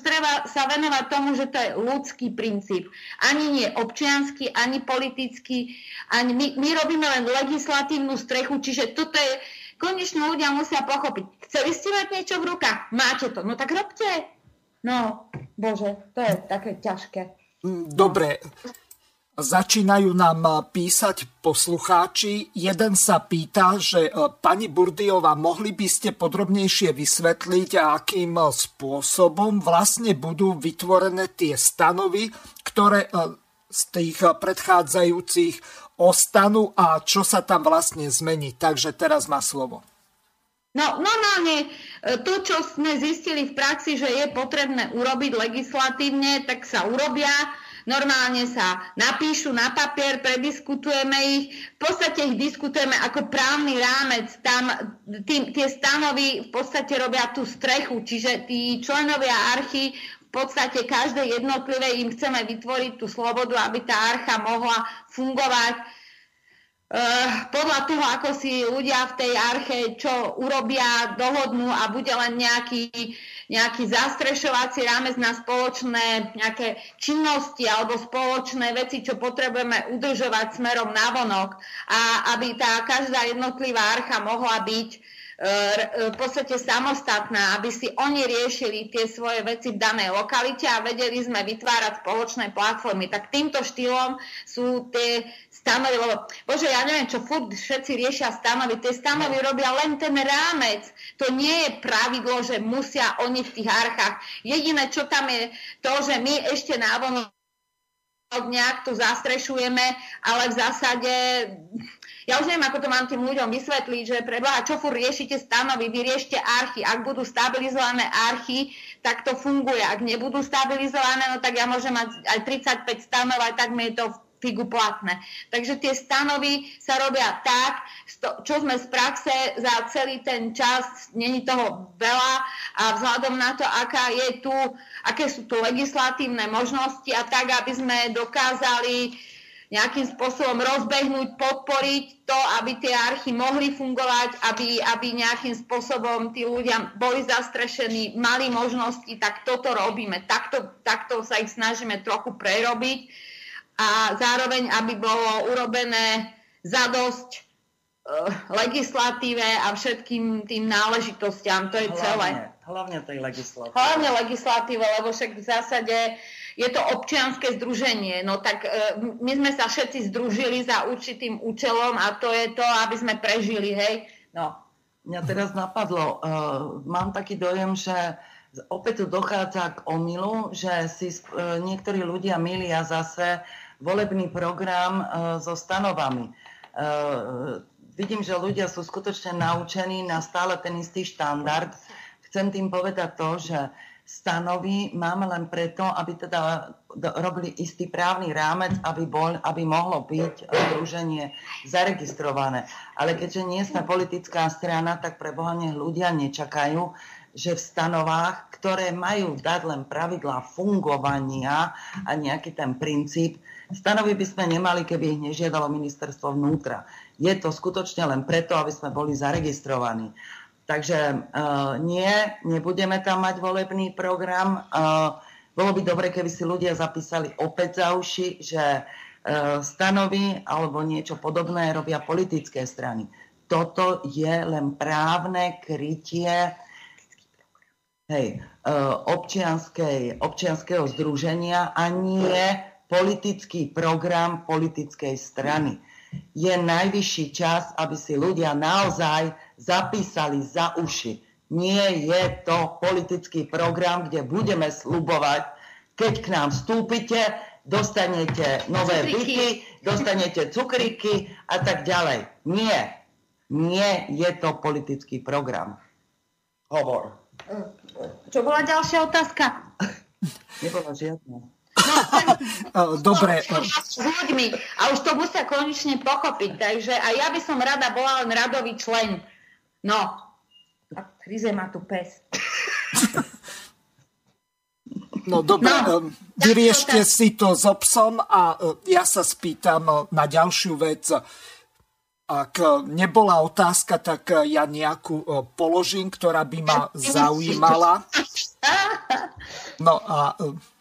treba sa venovať tomu, že to je ľudský princíp. Ani nie občiansky, ani politický, ani my, my robíme len legislatívnu strechu, čiže toto je, konečne ľudia musia pochopiť. Chceli ste mať niečo v rukách? Máte to. No tak robte. No, bože, to je také ťažké. Mm, dobre, začínajú nám písať poslucháči. Jeden sa pýta, že e, pani Burdiová, mohli by ste podrobnejšie vysvetliť, akým spôsobom vlastne budú vytvorené tie stanovy, ktoré z tých predchádzajúcich ostanú a čo sa tam vlastne zmení. Takže teraz má slovo. No normálne e, to, čo sme zistili v praxi, že je potrebné urobiť legislatívne, tak sa urobia. Normálne sa napíšu na papier, prediskutujeme ich. V podstate ich diskutujeme ako právny rámec. Tam tým, tie stanovy v podstate robia tú strechu, čiže tí členovia archy podstate každé jednotlivé im chceme vytvoriť tú slobodu, aby tá archa mohla fungovať. Uh, podľa toho, ako si ľudia v tej arche čo urobia, dohodnú a bude len nejaký, nejaký zastrešovací rámec na spoločné nejaké činnosti alebo spoločné veci, čo potrebujeme udržovať smerom na vonok a aby tá každá jednotlivá archa mohla byť v podstate samostatná, aby si oni riešili tie svoje veci v danej lokalite a vedeli sme vytvárať spoločné platformy. Tak týmto štýlom sú tie stanovy, lebo bože, ja neviem, čo furt všetci riešia stanovy, tie stanovy robia len ten rámec. To nie je pravidlo, že musia oni v tých archách. Jediné, čo tam je to, že my ešte návonok nejak to zastrešujeme, ale v zásade ja už neviem, ako to mám tým ľuďom vysvetliť, že preboha, čo fur riešite stanovy, vy riešte archy. Ak budú stabilizované archy, tak to funguje. Ak nebudú stabilizované, no tak ja môžem mať aj 35 stanov, aj tak mi je to figu platné. Takže tie stanovy sa robia tak, čo sme z praxe za celý ten čas, není toho veľa a vzhľadom na to, aká je tu, aké sú tu legislatívne možnosti a tak, aby sme dokázali nejakým spôsobom rozbehnúť, podporiť to, aby tie archy mohli fungovať, aby, aby nejakým spôsobom tí ľudia boli zastrešení, mali možnosti, tak toto robíme. Takto, takto sa ich snažíme trochu prerobiť a zároveň, aby bolo urobené zadosť uh, legislatíve a všetkým tým náležitostiam. To je hlavne, celé. Hlavne tej legislatíve. Hlavne legislatíve, lebo však v zásade je to občianske združenie. No tak e, my sme sa všetci združili za určitým účelom a to je to, aby sme prežili, hej. No. Mňa teraz napadlo, uh, mám taký dojem, že opäť tu dochádza k omilu, že si uh, niektorí ľudia milia zase volebný program uh, so stanovami. Uh, vidím, že ľudia sú skutočne naučení na stále ten istý štandard. Chcem tým povedať to, že stanovy máme len preto, aby teda robili istý právny rámec, aby, bol, aby mohlo byť združenie zaregistrované. Ale keďže nie sme politická strana, tak pre Boha nech ľudia nečakajú, že v stanovách, ktoré majú dať len pravidlá fungovania a nejaký ten princíp, stanovy by sme nemali, keby ich nežiadalo ministerstvo vnútra. Je to skutočne len preto, aby sme boli zaregistrovaní. Takže uh, nie, nebudeme tam mať volebný program. Uh, bolo by dobre, keby si ľudia zapísali opäť za uši, že uh, stanovy alebo niečo podobné robia politické strany. Toto je len právne krytie hej, občianského združenia a nie politický program politickej strany. Je najvyšší čas, aby si ľudia naozaj zapísali za uši. Nie je to politický program, kde budeme slubovať, keď k nám vstúpite, dostanete nové byty, dostanete cukriky a tak ďalej. Nie. Nie je to politický program. Hovor. Čo bola ďalšia otázka? Nebola žiadna. No, Dobre. S ľuďmi. A už to musia konečne pochopiť. Takže a ja by som rada bola len radový člen. No, a hryze má tu pes. No dobre, no, vyriešte si to s obsom a e, ja sa spýtam e, na ďalšiu vec. Ak nebola otázka, tak e, ja nejakú položím, ktorá by ma zaujímala. No a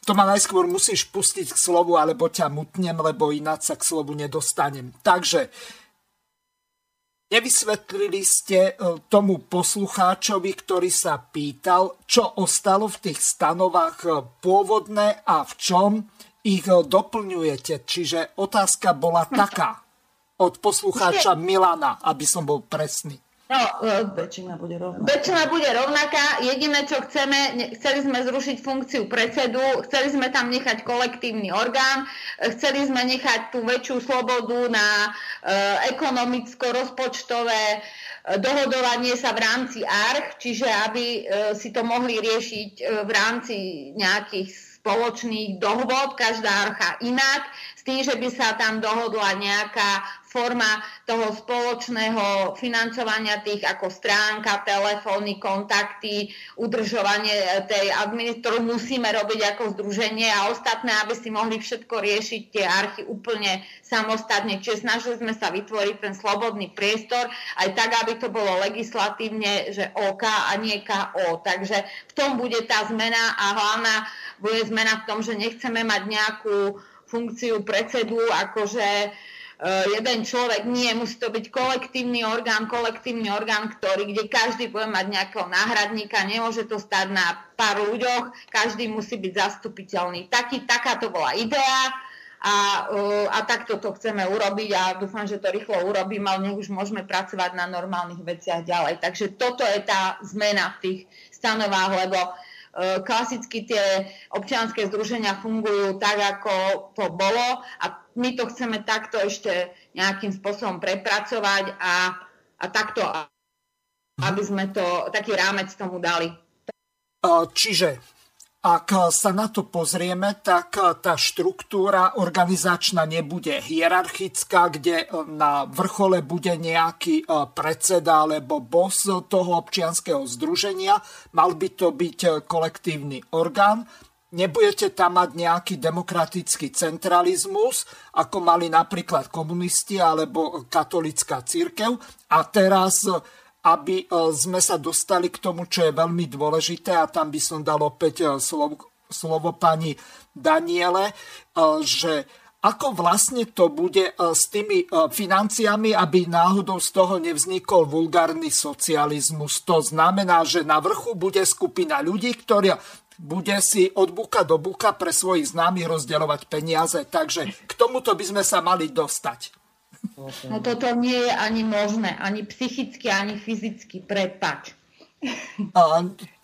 to ma najskôr musíš pustiť k slovu, alebo ťa mutnem, lebo ináč sa k slovu nedostanem. Takže Nevysvetlili ste e, tomu poslucháčovi, ktorý sa pýtal, čo ostalo v tých stanovách e, pôvodné a v čom ich e, doplňujete. Čiže otázka bola taká od poslucháča Milana, aby som bol presný. No, väčšina bude rovnaká. Väčšina bude rovnaká. Jediné, čo chceme, chceli sme zrušiť funkciu predsedu, chceli sme tam nechať kolektívny orgán, chceli sme nechať tú väčšiu slobodu na uh, ekonomicko-rozpočtové uh, dohodovanie sa v rámci ARCH, čiže aby si to mohli riešiť v rámci nejakých spoločných dohôd, každá archa inak, s tým, že by sa tam dohodla nejaká forma toho spoločného financovania tých ako stránka, telefóny, kontakty, udržovanie tej administrov musíme robiť ako združenie a ostatné, aby si mohli všetko riešiť tie archy úplne samostatne. Čiže snažili sme sa vytvoriť ten slobodný priestor aj tak, aby to bolo legislatívne, že OK a nie KO. Takže v tom bude tá zmena a hlavná bude zmena v tom, že nechceme mať nejakú funkciu predsedu, akože jeden človek, nie, musí to byť kolektívny orgán, kolektívny orgán, ktorý, kde každý bude mať nejakého náhradníka, nemôže to stať na pár ľuďoch, každý musí byť zastupiteľný. Taký, taká to bola idea a, eh, a takto to chceme urobiť a dúfam, že to rýchlo urobím, ale nech už môžeme pracovať na normálnych veciach ďalej. Takže toto je tá zmena v tých stanovách, lebo eh, klasicky tie občianské združenia fungujú tak, ako to bolo a my to chceme takto ešte nejakým spôsobom prepracovať a, a takto, aby sme to, taký rámec tomu dali. Čiže ak sa na to pozrieme, tak tá štruktúra organizačná nebude hierarchická, kde na vrchole bude nejaký predseda alebo boss toho občianského združenia. Mal by to byť kolektívny orgán nebudete tam mať nejaký demokratický centralizmus, ako mali napríklad komunisti alebo katolická církev. A teraz, aby e, sme sa dostali k tomu, čo je veľmi dôležité, a tam by som dal opäť e, slovo, slovo pani Daniele, e, že ako vlastne to bude s tými financiami, aby náhodou z toho nevznikol vulgárny socializmus. To znamená, že na vrchu bude skupina ľudí, ktorí bude si od buka do buka pre svojich známych rozdeľovať peniaze. Takže k tomuto by sme sa mali dostať. No toto nie je ani možné, ani psychicky, ani fyzicky, prepač.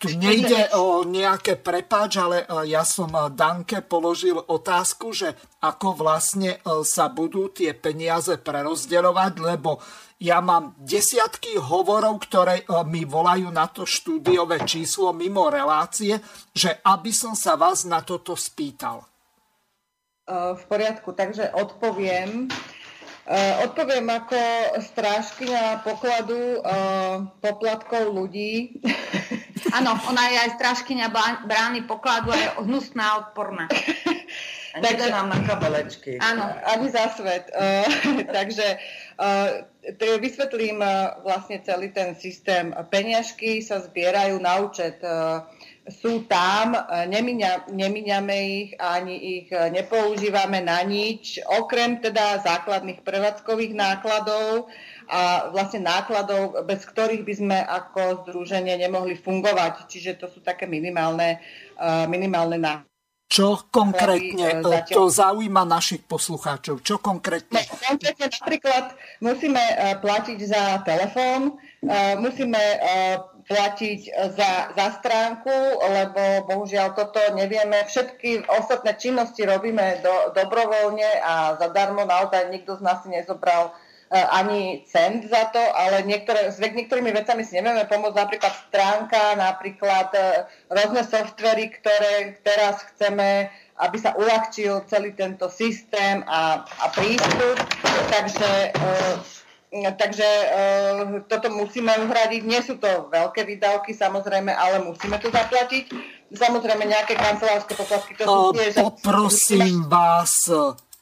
Tu nejde o nejaké prepáč, ale ja som Danke položil otázku, že ako vlastne sa budú tie peniaze prerozdeľovať, lebo ja mám desiatky hovorov, ktoré mi volajú na to štúdiové číslo mimo relácie, že aby som sa vás na toto spýtal. V poriadku, takže odpoviem. Uh, odpoviem ako strážkyňa pokladu uh, poplatkov ľudí. Áno, ona je aj strážkyňa brány pokladu a je hnusná odporná. Takže nám na kabelečky. Áno. Ani za svet. Uh, takže uh, vysvetlím uh, vlastne celý ten systém. Peňažky sa zbierajú na účet. Uh, sú tam, e, nemíňame ich ani ich e, nepoužívame na nič, okrem teda základných prevádzkových nákladov a vlastne nákladov, bez ktorých by sme ako združenie nemohli fungovať. Čiže to sú také minimálne, e, minimálne náklady. Čo konkrétne to zaujíma našich poslucháčov? Čo konkrétne? No, konkrétne napríklad musíme platiť za telefón, musíme platiť za, za stránku, lebo bohužiaľ toto nevieme. Všetky ostatné činnosti robíme do, dobrovoľne a zadarmo. Naozaj nikto z nás si nezobral uh, ani cent za to, ale niektoré, s niektorými vecami si nevieme pomôcť. Napríklad stránka, napríklad uh, rôzne softvery, ktoré teraz chceme aby sa uľahčil celý tento systém a, a prístup. Takže Takže uh, toto musíme uhradiť. Nie sú to veľké výdavky, samozrejme, ale musíme to zaplatiť. Samozrejme, nejaké kancelárske poplatky to sú tiež... Poprosím vás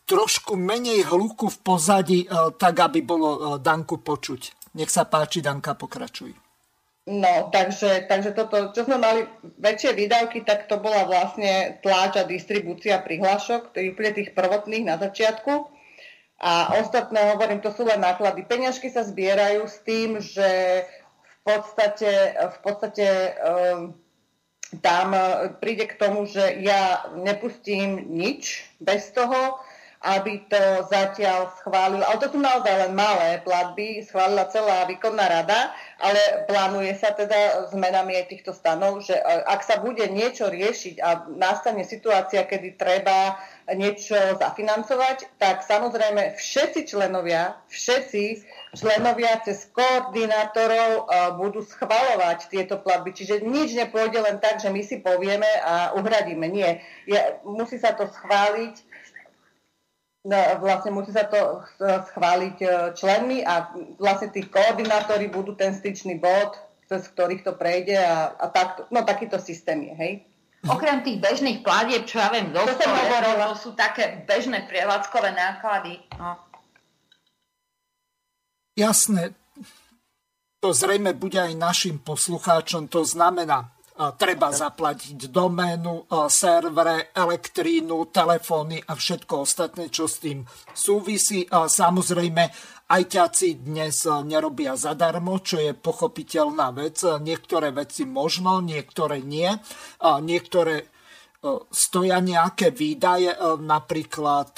trošku menej hluku v pozadí, uh, tak aby bolo Danku počuť. Nech sa páči, Danka, pokračuj. No, takže, takže toto, čo sme mali väčšie výdavky, tak to bola vlastne tláč a distribúcia prihlášok, úplne tých prvotných na začiatku a ostatné, hovorím, to sú len náklady. Peňažky sa zbierajú s tým, že v podstate, v podstate um, tam príde k tomu, že ja nepustím nič bez toho, aby to zatiaľ schválil. Ale to sú naozaj len malé platby, schválila celá výkonná rada, ale plánuje sa teda zmenami aj týchto stanov, že e, ak sa bude niečo riešiť a nastane situácia, kedy treba niečo zafinancovať, tak samozrejme všetci členovia, všetci členovia cez koordinátorov uh, budú schvalovať tieto platby. Čiže nič nepôjde len tak, že my si povieme a uhradíme. Nie. Je, musí sa to schváliť vlastne musí sa to schváliť e, členmi a vlastne tí koordinátori budú ten styčný bod, cez ktorých to prejde a, a tak, no takýto systém je, hej. Okrem tých bežných platieb, čo ja viem, zo to, to sú také bežné prevádzkové náklady. No. Jasné, to zrejme bude aj našim poslucháčom, to znamená, treba zaplatiť doménu, servere, elektrínu, telefóny a všetko ostatné, čo s tým súvisí. Samozrejme, aj ťaci dnes nerobia zadarmo, čo je pochopiteľná vec. Niektoré veci možno, niektoré nie. Niektoré stoja nejaké výdaje, napríklad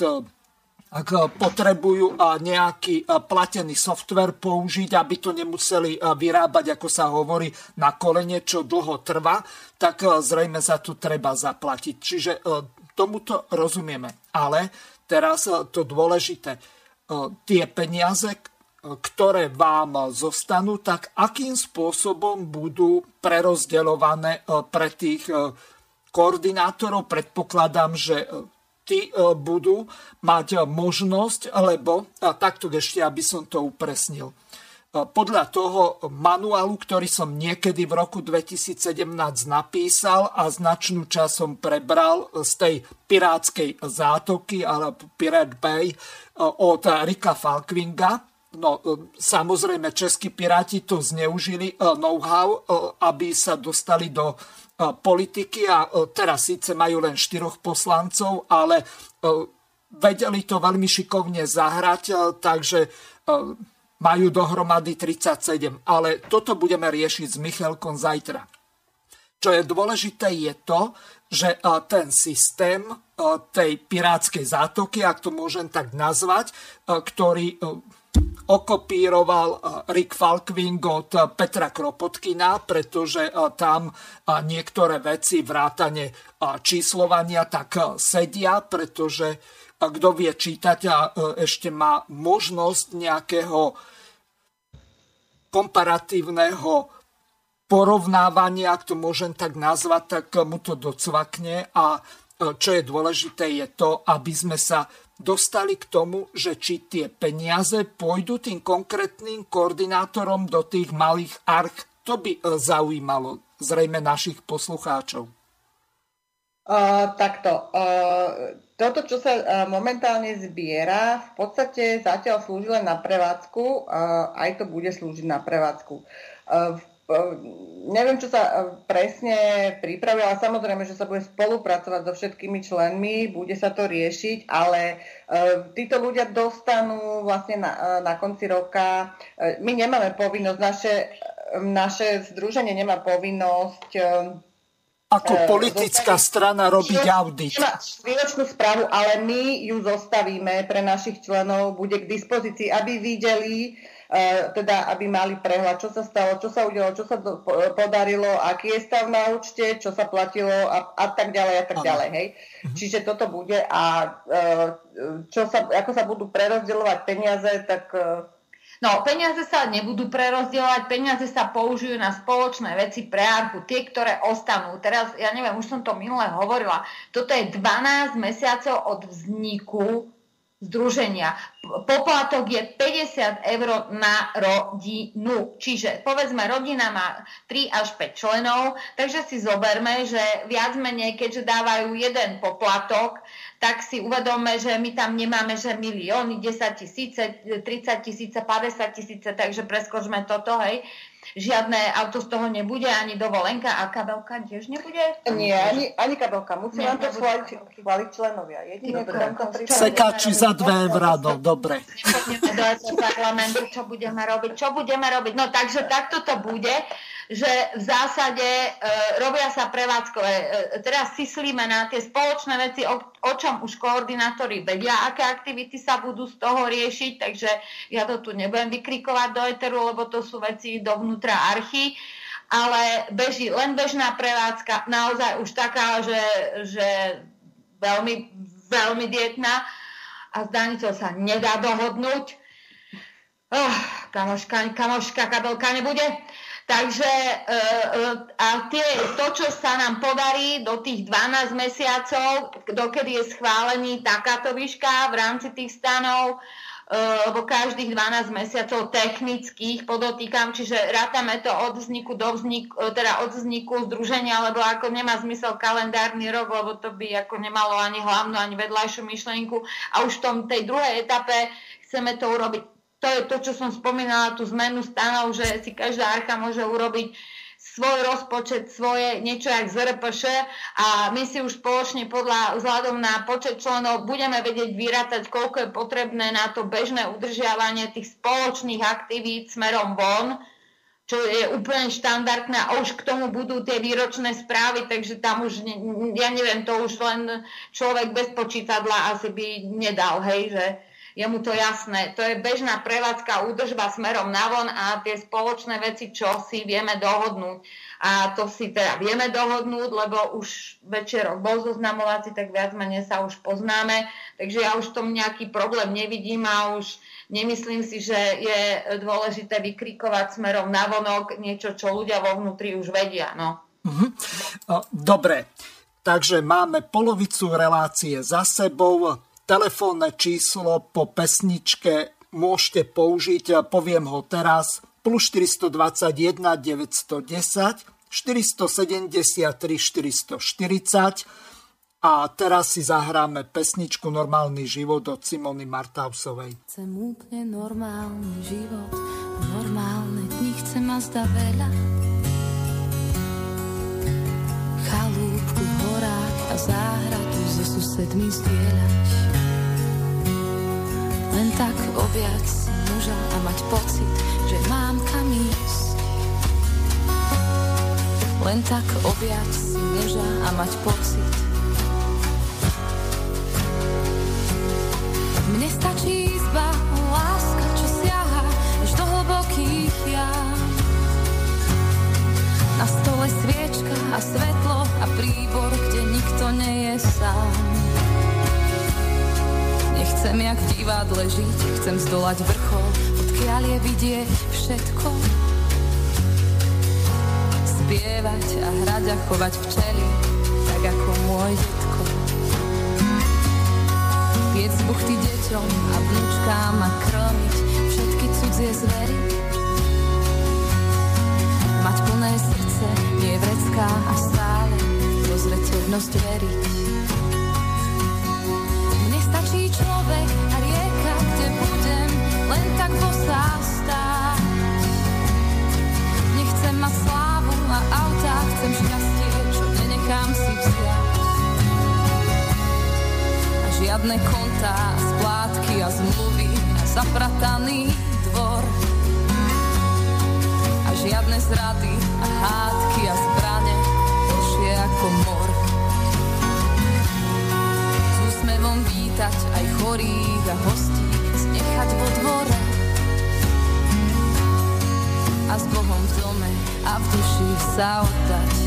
ak eh, potrebujú eh, nejaký eh, platený software použiť, aby to nemuseli vyrábať, ako sa hovorí, na kolene, čo dlho trvá, tak zrejme za to treba zaplatiť. Čiže tomuto rozumieme. Ale teraz to dôležité. Tie peniaze, ktoré vám zostanú, tak akým spôsobom budú prerozdeľované pre tých koordinátorov. Predpokladám, že tí e, budú mať e, možnosť, lebo, a takto ešte, aby som to upresnil, e, podľa toho manuálu, ktorý som niekedy v roku 2017 napísal a značnú časom prebral z tej pirátskej zátoky alebo Pirate Bay od Rika Falkvinga, No, samozrejme, českí piráti to zneužili know-how, aby sa dostali do politiky a teraz síce majú len štyroch poslancov, ale vedeli to veľmi šikovne zahrať, takže majú dohromady 37. Ale toto budeme riešiť s Michalkom zajtra. Čo je dôležité je to, že ten systém tej pirátskej zátoky, ak to môžem tak nazvať, ktorý okopíroval Rick Falkving od Petra Kropotkina, pretože tam niektoré veci vrátane číslovania tak sedia, pretože kto vie čítať a ešte má možnosť nejakého komparatívneho porovnávania, ak to môžem tak nazvať, tak mu to docvakne a čo je dôležité je to, aby sme sa dostali k tomu, že či tie peniaze pôjdu tým konkrétnym koordinátorom do tých malých arch, to by e, zaujímalo zrejme našich poslucháčov. Uh, takto. Uh, toto, čo sa uh, momentálne zbiera, v podstate zatiaľ slúži len na prevádzku, uh, aj to bude slúžiť na prevádzku. Uh, v Neviem, čo sa e, presne pripravuje, ale samozrejme, že sa bude spolupracovať so všetkými členmi, bude sa to riešiť, ale e, títo ľudia dostanú vlastne na, e, na konci roka, my nemáme povinnosť, naše, naše združenie nemá povinnosť ako politická strana robiť audit. Výročnú správu, ale my ju zostavíme pre našich členov, bude k dispozícii, aby videli, teda aby mali prehľad, čo sa stalo, čo sa udialo, čo sa do, podarilo, aký je stav na účte, čo sa platilo a, a tak ďalej a tak Aha. ďalej. Hej. Mhm. Čiže toto bude a e, čo sa, ako sa budú prerozdeľovať peniaze, tak e, No, peniaze sa nebudú prerozdielovať, peniaze sa použijú na spoločné veci pre archu, tie, ktoré ostanú. Teraz, ja neviem, už som to minule hovorila, toto je 12 mesiacov od vzniku združenia. Poplatok je 50 eur na rodinu. Čiže povedzme, rodina má 3 až 5 členov, takže si zoberme, že viac menej, keďže dávajú jeden poplatok, tak si uvedome, že my tam nemáme, že milióny, 10 tisíce, 30 tisíce, 50 tisíce, takže preskočme toto, hej žiadne auto z toho nebude, ani dovolenka a kabelka tiež nebude? Nie, ani, ani kabelka. Musí vám to schváliť, schváliť členovia. Jedine, Sekáči za dve eurá, no, dobre. Do parlamentu, čo budeme robiť, čo budeme robiť. No takže takto to bude že v zásade e, robia sa prevádzkové. E, teraz myslíme na tie spoločné veci, o, o čom už koordinátori vedia, aké aktivity sa budú z toho riešiť, takže ja to tu nebudem vykrikovať do eteru, lebo to sú veci dovnútra archy ale beží len bežná prevádzka, naozaj už taká, že, že veľmi, veľmi dietná a s Danicou sa nedá dohodnúť. Oh, kamoška, kamoška, kabelka nebude. Takže e, e, a tie, to, čo sa nám podarí do tých 12 mesiacov, dokedy je schválený takáto výška v rámci tých stanov, e, lebo každých 12 mesiacov technických podotýkam, čiže rátame to od vzniku do vzniku, teda od vzniku združenia, lebo ako nemá zmysel kalendárny rok, lebo to by ako nemalo ani hlavnú, ani vedľajšiu myšlienku. A už v tom tej druhej etape chceme to urobiť to je to, čo som spomínala, tú zmenu stanov, že si každá archa môže urobiť svoj rozpočet, svoje niečo jak ZRPŠ a my si už spoločne podľa vzhľadom na počet členov budeme vedieť vyrátať, koľko je potrebné na to bežné udržiavanie tých spoločných aktivít smerom von, čo je úplne štandardné a už k tomu budú tie výročné správy, takže tam už, ja neviem, to už len človek bez počítadla asi by nedal, hej, že je mu to jasné. To je bežná prevádzka, údržba smerom navon a tie spoločné veci, čo si vieme dohodnúť. A to si teda vieme dohodnúť, lebo už večer bol zoznamovací, tak viac menej sa už poznáme. Takže ja už tom nejaký problém nevidím a už nemyslím si, že je dôležité vykrikovať smerom navonok niečo, čo ľudia vo vnútri už vedia. No. Mhm. Dobre, takže máme polovicu relácie za sebou telefónne číslo po pesničke môžete použiť, poviem ho teraz, plus 421 910 473 440 a teraz si zahráme pesničku Normálny život od Simony Martausovej. Chcem úplne normálny život, normálne dni chcem a zda veľa. Chalúbku v horách a záhradu so susedmi zdieľať tak objať muža a mať pocit, že mám kam ísť. Len tak objať si muža a mať pocit. Mne stačí izba, láska, čo siaha až do hlbokých ja, Na stole sviečka a svetlo a príbor, kde nikto nie je sám si divadle žiť, chcem zdolať vrchol, odkiaľ je vidieť všetko. Spievať a hrať a chovať včely, tak ako môj detko. Piec buchty deťom a vnúčkám a krmiť všetky cudzie zvery. Mať plné srdce, nie vrecká a stále rozreteľnosť veriť. Chcem šťastie, čo nenechám si vziať. A žiadne kontá, splátky a zmluvy a zaprataný dvor. A žiadne zrady a hádky a zbrane, je ako mor. S úsmevom vítať aj chorých a hostí, znechať vo dvore. A s Bohom v dome a v duši sa us.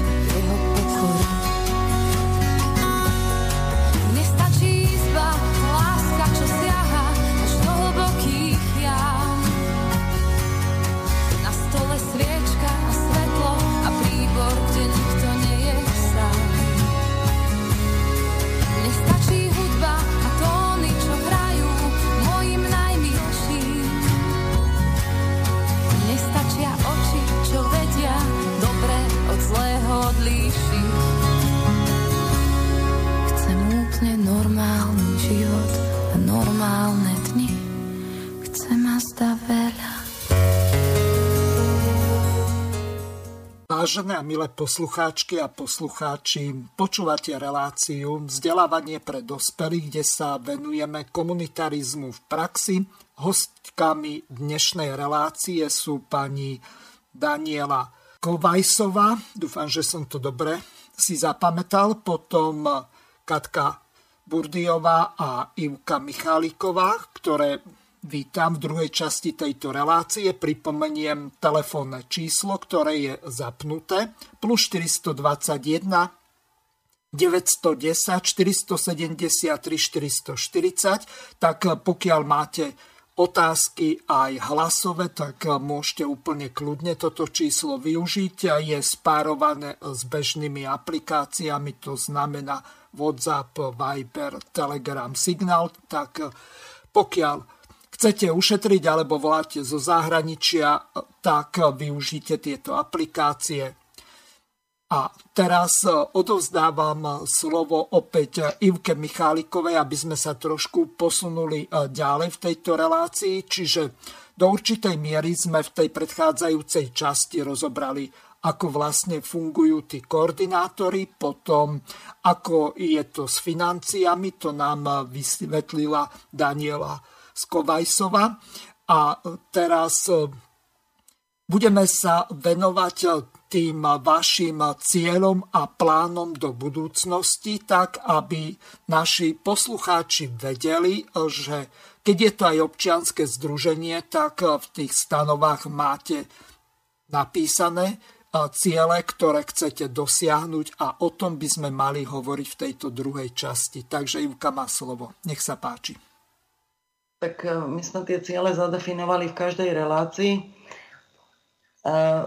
Vážené a milé poslucháčky a poslucháči, počúvate reláciu Vzdelávanie pre dospelých, kde sa venujeme komunitarizmu v praxi. Hostkami dnešnej relácie sú pani Daniela Kovajsová, dúfam, že som to dobre si zapamätal, potom Katka Burdiová a Ivka Micháliková, ktoré vítam v druhej časti tejto relácie. Pripomeniem telefónne číslo, ktoré je zapnuté, plus 421 910 473 440, tak pokiaľ máte otázky aj hlasové, tak môžete úplne kľudne toto číslo využiť. Je spárované s bežnými aplikáciami, to znamená WhatsApp, Viber, Telegram, Signal, tak pokiaľ chcete ušetriť alebo voláte zo zahraničia, tak využite tieto aplikácie. A teraz odovzdávam slovo opäť Ivke Michálikovej, aby sme sa trošku posunuli ďalej v tejto relácii. Čiže do určitej miery sme v tej predchádzajúcej časti rozobrali, ako vlastne fungujú tí koordinátori, potom ako je to s financiami, to nám vysvetlila Daniela Skovajsova. A teraz budeme sa venovať tým vašim cieľom a plánom do budúcnosti, tak aby naši poslucháči vedeli, že keď je to aj občianske združenie, tak v tých stanovách máte napísané ciele, ktoré chcete dosiahnuť a o tom by sme mali hovoriť v tejto druhej časti. Takže Ivka má slovo. Nech sa páči. Tak my sme tie ciele zadefinovali v každej relácii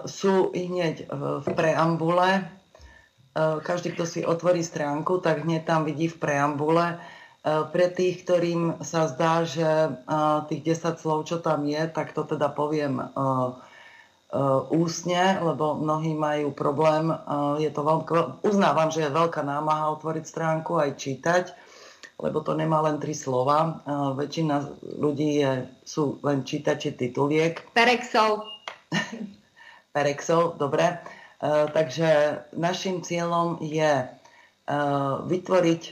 sú hneď v preambule. Každý, kto si otvorí stránku, tak hneď tam vidí v preambule. Pre tých, ktorým sa zdá, že tých 10 slov, čo tam je, tak to teda poviem ústne, lebo mnohí majú problém. Je to veľk... Uznávam, že je veľká námaha otvoriť stránku aj čítať, lebo to nemá len tri slova. Väčšina ľudí je, sú len čítači tituliek. Perexov. Perexov, dobre. E, takže našim cieľom je e, vytvoriť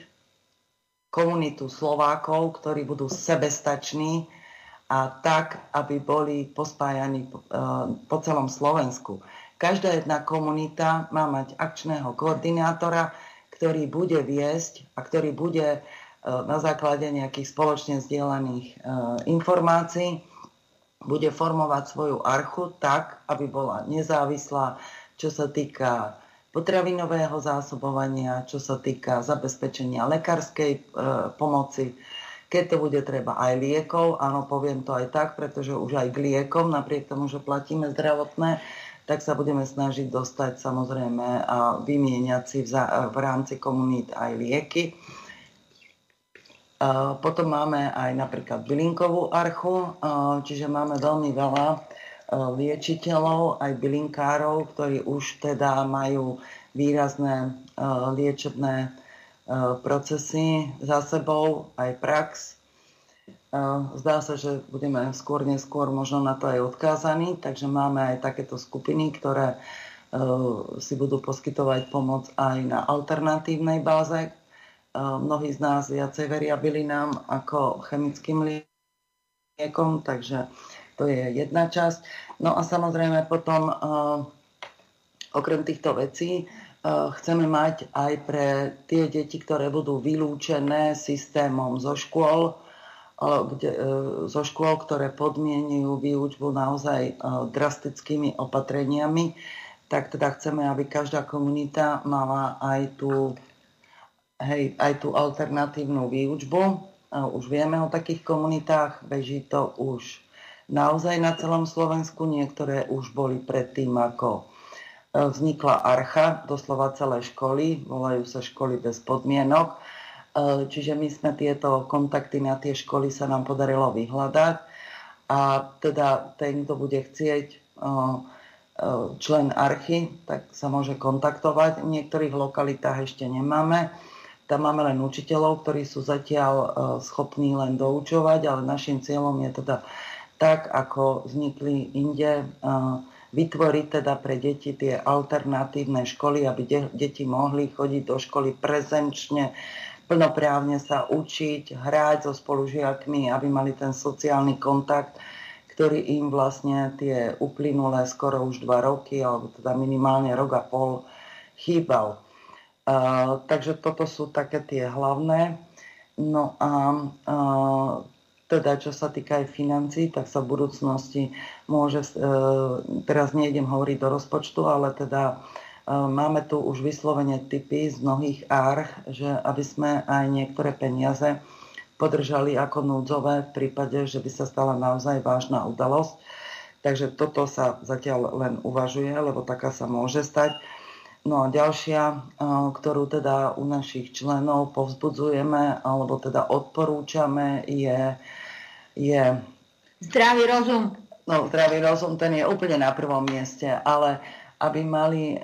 komunitu Slovákov, ktorí budú sebestační a tak, aby boli pospájani e, po celom Slovensku. Každá jedna komunita má mať akčného koordinátora, ktorý bude viesť a ktorý bude na základe nejakých spoločne zdieľaných informácií bude formovať svoju archu tak, aby bola nezávislá, čo sa týka potravinového zásobovania, čo sa týka zabezpečenia lekárskej e, pomoci, keď to bude treba aj liekov, áno, poviem to aj tak, pretože už aj k liekom, napriek tomu, že platíme zdravotné, tak sa budeme snažiť dostať samozrejme a vymieňať si v rámci komunít aj lieky. Potom máme aj napríklad bylinkovú archu, čiže máme veľmi veľa liečiteľov, aj bylinkárov, ktorí už teda majú výrazné liečebné Eh, procesy za sebou, aj prax. Eh, zdá sa, že budeme skôr neskôr možno na to aj odkázaní, takže máme aj takéto skupiny, ktoré eh, si budú poskytovať pomoc aj na alternatívnej báze. Mnohí z nás viacej veria bylinám ako chemickým liekom, takže to je jedna časť. No a samozrejme potom okrem týchto vecí Eh, chceme mať aj pre tie deti, ktoré budú vylúčené systémom zo škôl, eh, kde, zo škôl, ktoré podmienujú výučbu naozaj drastickými opatreniami, tak teda chceme, aby každá komunita mala aj tú, hej, aj tú alternatívnu výučbu. Už vieme o takých komunitách, beží to už naozaj na celom Slovensku, niektoré už boli predtým ako E, vznikla archa, doslova celé školy, volajú sa školy bez podmienok. E, čiže my sme tieto kontakty na tie školy sa nám podarilo vyhľadať a teda ten, kto bude chcieť e, člen archy, tak sa môže kontaktovať. V niektorých lokalitách ešte nemáme. Tam máme len učiteľov, ktorí sú zatiaľ schopní len doučovať, ale našim cieľom je teda tak, ako vznikli inde vytvoriť teda pre deti tie alternatívne školy, aby de- deti mohli chodiť do školy prezenčne, plnoprávne sa učiť, hrať so spolužiakmi, aby mali ten sociálny kontakt, ktorý im vlastne tie uplynulé skoro už dva roky, alebo teda minimálne rok a pol chýbal. Uh, takže toto sú také tie hlavné. No a uh, teda čo sa týka aj financí, tak sa v budúcnosti môže, e, teraz nejdem hovoriť do rozpočtu, ale teda máme tu už vyslovene typy z mnohých ár, že aby sme aj niektoré peniaze podržali ako núdzové v prípade, že by sa stala naozaj vážna udalosť. Takže toto sa zatiaľ len uvažuje, lebo taká sa môže stať. No a ďalšia, ktorú teda u našich členov povzbudzujeme alebo teda odporúčame, je je... Zdravý rozum. No, zdravý rozum, ten je úplne na prvom mieste, ale aby mali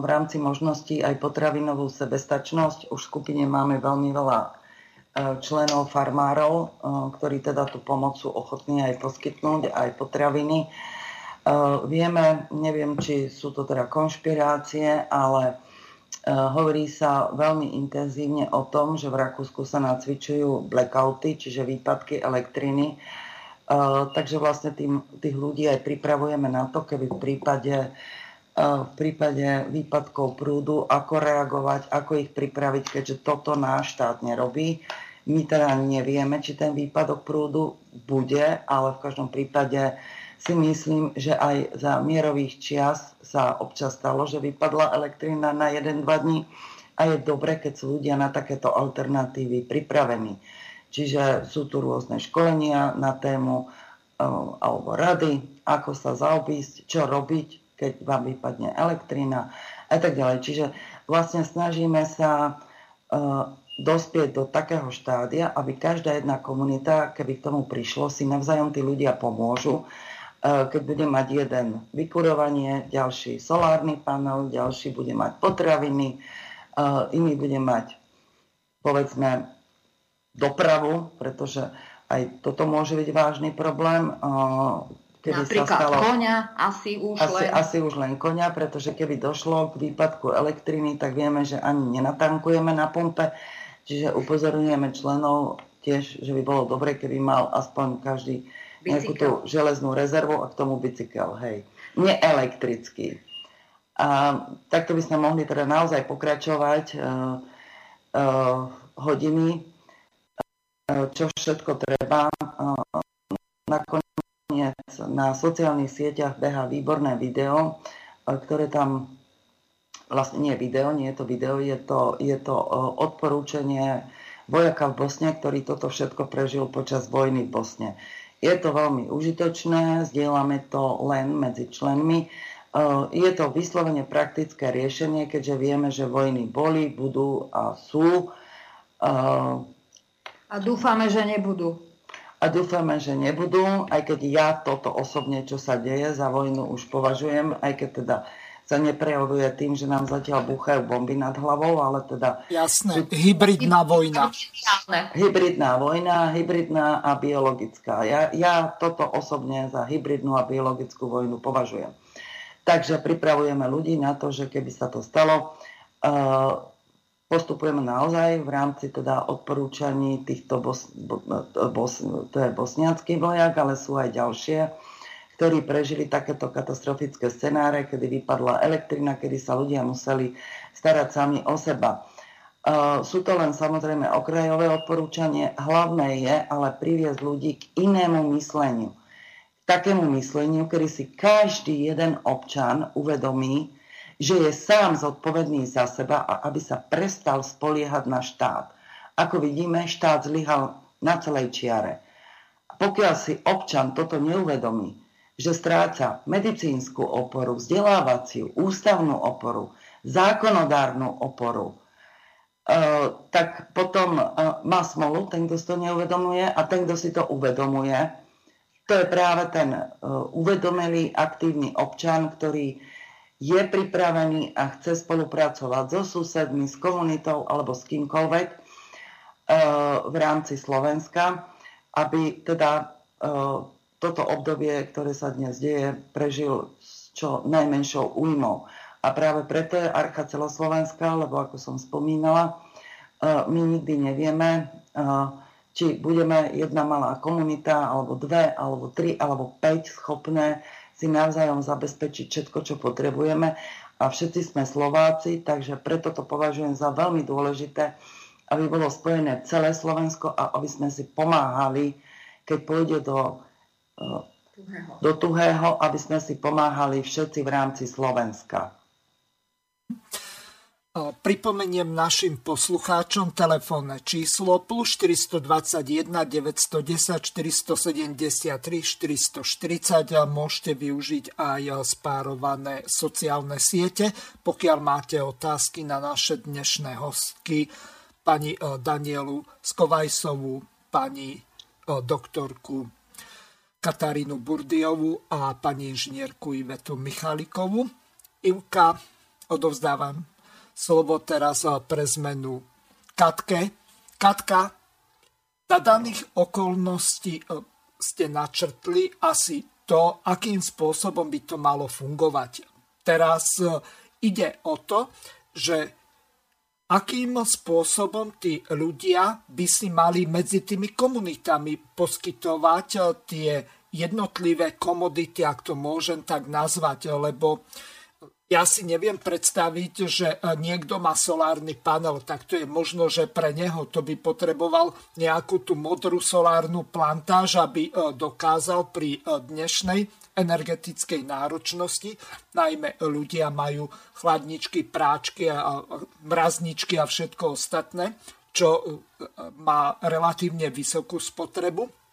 v rámci možností aj potravinovú sebestačnosť. Už v skupine máme veľmi veľa členov farmárov, ktorí teda tú pomoc sú ochotní aj poskytnúť, aj potraviny. Vieme, neviem, či sú to teda konšpirácie, ale hovorí sa veľmi intenzívne o tom, že v Rakúsku sa nacvičujú blackouty, čiže výpadky elektriny. Takže vlastne tým, tých ľudí aj pripravujeme na to, keby v prípade, v prípade výpadkov prúdu, ako reagovať, ako ich pripraviť, keďže toto náš štát nerobí. My teda nevieme, či ten výpadok prúdu bude, ale v každom prípade si myslím, že aj za mierových čias sa občas stalo, že vypadla elektrina na 1-2 dní a je dobre, keď sú ľudia na takéto alternatívy pripravení. Čiže sú tu rôzne školenia na tému eh, alebo rady, ako sa zaobísť, čo robiť, keď vám vypadne elektrina a tak ďalej. Čiže vlastne snažíme sa uh, dospieť do takého štádia, aby každá jedna komunita, keby k tomu prišlo, si navzájom tí ľudia pomôžu E, keď bude mať jeden vykurovanie, ďalší solárny panel, ďalší bude mať potraviny, e, iný bude mať povedzme dopravu, pretože aj toto môže byť vážny problém. E, keby Napríklad sa stalo, konia, asi už asi, len. Asi už len konia, pretože keby došlo k výpadku elektriny, tak vieme, že ani nenatankujeme na pumpe. Čiže upozorňujeme členov tiež, že by bolo dobre, keby mal aspoň každý nejakú tú železnú rezervu a k tomu bicykel, hej. Neelektrický. A takto by sme mohli teda naozaj pokračovať uh, uh, hodiny, uh, čo všetko treba. Uh, nakoniec na sociálnych sieťach beha výborné video, uh, ktoré tam vlastne nie je video, nie je to video, je to, je to uh, odporúčanie vojaka v Bosne, ktorý toto všetko prežil počas vojny v Bosne. Je to veľmi užitočné, zdieľame to len medzi členmi. Je to vyslovene praktické riešenie, keďže vieme, že vojny boli, budú a sú. A dúfame, že nebudú. A dúfame, že nebudú, aj keď ja toto osobne, čo sa deje za vojnu, už považujem, aj keď teda sa neprejavuje tým, že nám zatiaľ búchajú bomby nad hlavou, ale teda... Jasné, hybridná vojna. Hybridná vojna, hybridná a biologická. Ja, ja toto osobne za hybridnú a biologickú vojnu považujem. Takže pripravujeme ľudí na to, že keby sa to stalo, uh, postupujeme naozaj v rámci teda odporúčaní týchto bos, bos, to je bosniacký vojak, ale sú aj ďalšie ktorí prežili takéto katastrofické scenáre, kedy vypadla elektrina, kedy sa ľudia museli starať sami o seba. Sú to len samozrejme okrajové odporúčanie. Hlavné je ale priviesť ľudí k inému mysleniu. K takému mysleniu, kedy si každý jeden občan uvedomí, že je sám zodpovedný za seba a aby sa prestal spoliehať na štát. Ako vidíme, štát zlyhal na celej čiare. Pokiaľ si občan toto neuvedomí, že stráca medicínsku oporu, vzdelávaciu, ústavnú oporu, zákonodárnu oporu, e, tak potom e, má smolu ten, kto si to neuvedomuje a ten, kto si to uvedomuje, to je práve ten e, uvedomelý, aktívny občan, ktorý je pripravený a chce spolupracovať so susedmi, s komunitou alebo s kýmkoľvek v rámci Slovenska, aby teda toto obdobie, ktoré sa dnes deje, prežil s čo najmenšou újmou. A práve preto je Archa celoslovenská, lebo ako som spomínala, e, my nikdy nevieme, e, či budeme jedna malá komunita, alebo dve, alebo tri, alebo päť schopné si navzájom zabezpečiť všetko, čo potrebujeme. A všetci sme Slováci, takže preto to považujem za veľmi dôležité, aby bolo spojené celé Slovensko a aby sme si pomáhali, keď pôjde do do tuhého, aby sme si pomáhali všetci v rámci Slovenska. Pripomeniem našim poslucháčom telefónne číslo plus 421 910 473 440 a môžete využiť aj spárované sociálne siete, pokiaľ máte otázky na naše dnešné hostky, pani Danielu Skovajsovú, pani doktorku Katarínu Burdiovu a pani inžinierku Ivetu Michalikovu. Ivka, odovzdávam slovo teraz pre zmenu Katke. Katka, za daných okolností e, ste načrtli asi to, akým spôsobom by to malo fungovať. Teraz e, ide o to, že akým spôsobom tí ľudia by si mali medzi tými komunitami poskytovať e, tie jednotlivé komodity, ak to môžem tak nazvať, lebo ja si neviem predstaviť, že niekto má solárny panel, tak to je možno, že pre neho to by potreboval nejakú tú modrú solárnu plantáž, aby e, dokázal pri e, dnešnej energetickej náročnosti, najmä ľudia majú chladničky, práčky a mrazničky a všetko ostatné, čo e, má relatívne vysokú spotrebu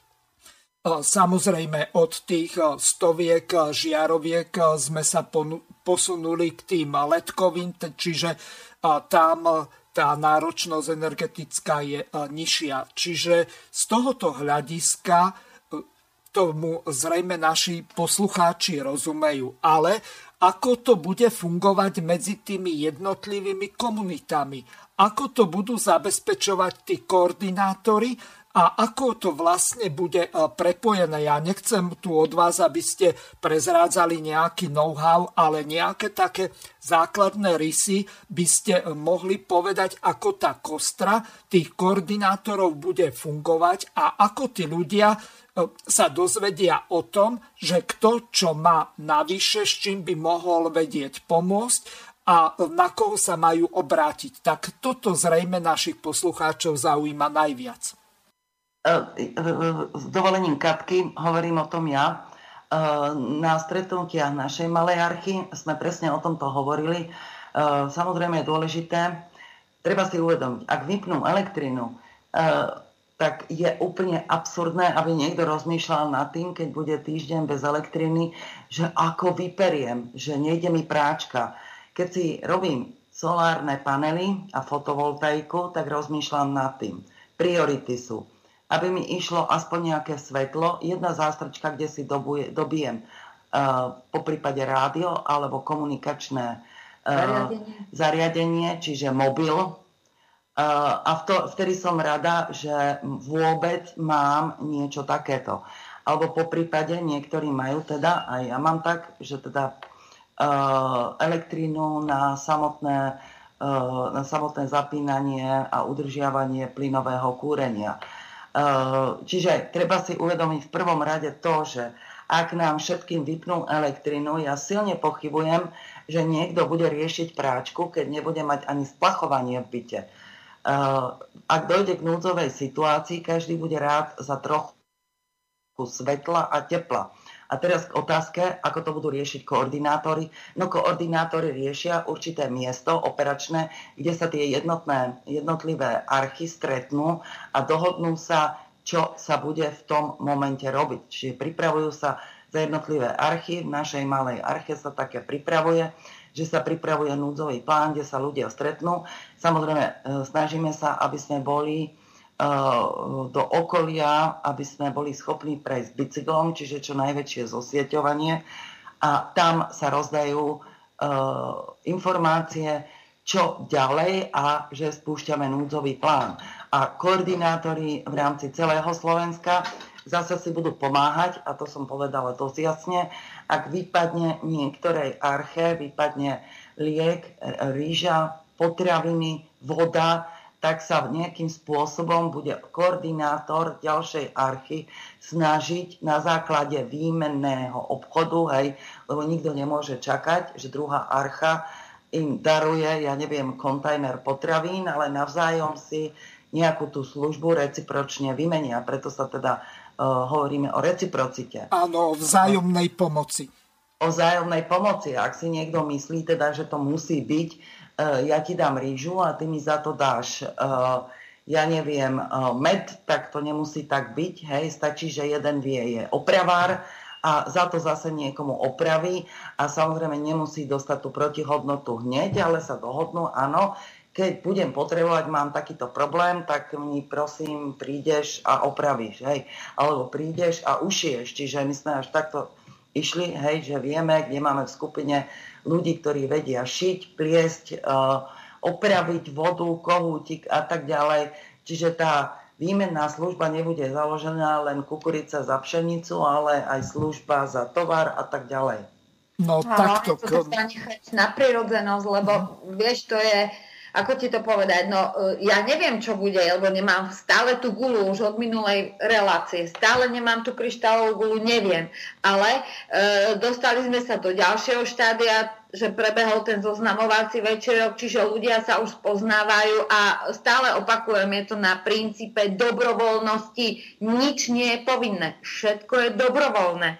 Samozrejme, od tých stoviek žiaroviek sme sa posunuli k tým letkovým, čiže tam tá náročnosť energetická je nižšia. Čiže z tohoto hľadiska e, tomu zrejme naši poslucháči rozumejú. Ale ako to bude fungovať medzi tými jednotlivými komunitami? Ako to budú zabezpečovať tí koordinátori? A ako to vlastne bude e, prepojené. Ja nechcem tu od vás, aby ste prezrádzali nejaký know-how, ale nejaké také základné rysy by ste e, mohli povedať, ako tá kostra tých koordinátorov bude fungovať a ako tí ľudia e, sa dozvedia o tom, že kto čo má navyše, s čím by mohol vedieť pomôcť a na koho sa majú obrátiť. Tak toto zrejme našich poslucháčov zaujíma najviac. E, e, s dovolením Katky, hovorím o tom ja, e, na stretnutiach našej malej archy sme presne o tomto hovorili. Samozrejme je dôležité, treba si uvedomiť, ak vypnú elektrinu, tak je úplne absurdné, aby niekto rozmýšľal nad tým, keď bude týždeň bez elektriny, že ako vyperiem, že nejde mi práčka. Keď si robím solárne panely a fotovoltaiku, tak rozmýšľam nad tým. Priority sú, aby mi išlo aspoň nejaké svetlo, jedna zástrčka, kde si dobuje, dobijem uh, po prípade rádio alebo komunikačné uh, zariadenie. zariadenie, čiže mobil, a v to, vtedy som rada, že vôbec mám niečo takéto. Alebo po prípade niektorí majú teda, aj ja mám tak, že teda uh, elektrínu na samotné, uh, na samotné zapínanie a udržiavanie plynového kúrenia. Uh, čiže treba si uvedomiť v prvom rade to, že ak nám všetkým vypnú elektrinu, ja silne pochybujem, že niekto bude riešiť práčku, keď nebude mať ani splachovanie v byte Eh, ak dojde k núdzovej situácii, každý bude rád za trochu svetla a tepla. A teraz k otázke, ako to budú riešiť koordinátori. No koordinátori riešia určité miesto operačné, kde sa tie jednotné, jednotlivé archy stretnú a dohodnú sa, čo sa bude v tom momente robiť. Čiže pripravujú sa za jednotlivé archy. V našej malej arche sa také pripravuje že sa pripravuje núdzový plán, kde sa ľudia stretnú. Samozrejme, e, snažíme sa, aby sme boli do okolia, aby sme boli schopní prejsť bicyklom, čiže čo najväčšie zosieťovanie. A tam sa rozdajú e, informácie, čo ďalej a že spúšťame núdzový plán. A koordinátori v rámci celého Slovenska zase si budú pomáhať, a to som povedala dosť jasne, ak vypadne niektorej arche, vypadne liek, rýža, potraviny, voda, tak sa nejakým spôsobom bude koordinátor ďalšej archy snažiť na základe výmenného obchodu, hej, lebo nikto nemôže čakať, že druhá archa im daruje, ja neviem, kontajner potravín, ale navzájom si nejakú tú službu recipročne vymenia. Preto sa teda uh, hovoríme o reciprocite. Áno, o vzájomnej pomoci. O vzájomnej pomoci. Ak si niekto myslí teda, že to musí byť, ja ti dám rýžu a ty mi za to dáš uh, ja neviem, med, tak to nemusí tak byť. Hej, stačí, že jeden vie je opravár a za to zase niekomu opraví a samozrejme nemusí dostať tú protihodnotu hneď, ale sa dohodnú, áno, keď budem potrebovať, mám takýto problém, tak mi prosím prídeš a opravíš, hej. Alebo prídeš a ušiješ. Čiže my sme až takto išli, hej, že vieme, kde máme v skupine ľudí, ktorí vedia šiť, pliesť, uh, opraviť vodu, kohútik a tak ďalej. Čiže tá výmenná služba nebude založená len kukurica za pšenicu, ale aj služba za tovar a tak ďalej. No, takto. To sa nechať na prirodzenosť, lebo mm. vieš, to je ako ti to povedať, no e, ja neviem, čo bude, lebo nemám stále tú gulu už od minulej relácie, stále nemám tú kryštálovú gulu, neviem, ale e, dostali sme sa do ďalšieho štádia, že prebehol ten zoznamovací večerok, čiže ľudia sa už poznávajú a stále opakujem, je to na princípe dobrovoľnosti, nič nie je povinné, všetko je dobrovoľné.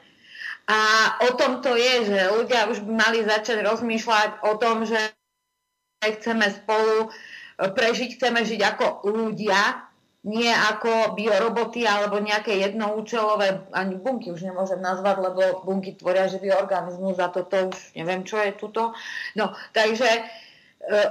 A o tom to je, že ľudia už by mali začať rozmýšľať o tom, že chceme spolu e, prežiť, chceme žiť ako ľudia, nie ako bioroboty alebo nejaké jednoúčelové, ani bunky už nemôžem nazvať, lebo bunky tvoria živý organizmus a toto už neviem, čo je tuto. No, takže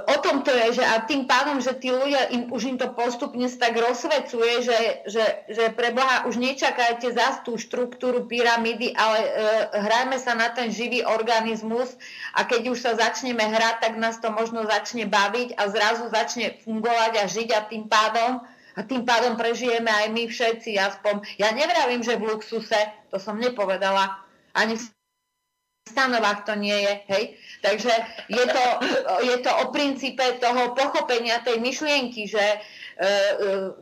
o tom to je, že a tým pádom, že tí ľudia, im, už im to postupne tak rozsvecuje, že, že, že pre Boha už nečakajte za tú štruktúru pyramídy, ale e, hrajme sa na ten živý organizmus a keď už sa začneme hrať, tak nás to možno začne baviť a zrazu začne fungovať a žiť a tým pádom a tým pádom prežijeme aj my všetci aspoň. Ja nevravím, že v luxuse, to som nepovedala, ani v stanovách to nie je, hej. Takže je to, je to o princípe toho pochopenia tej myšlienky, že e, e,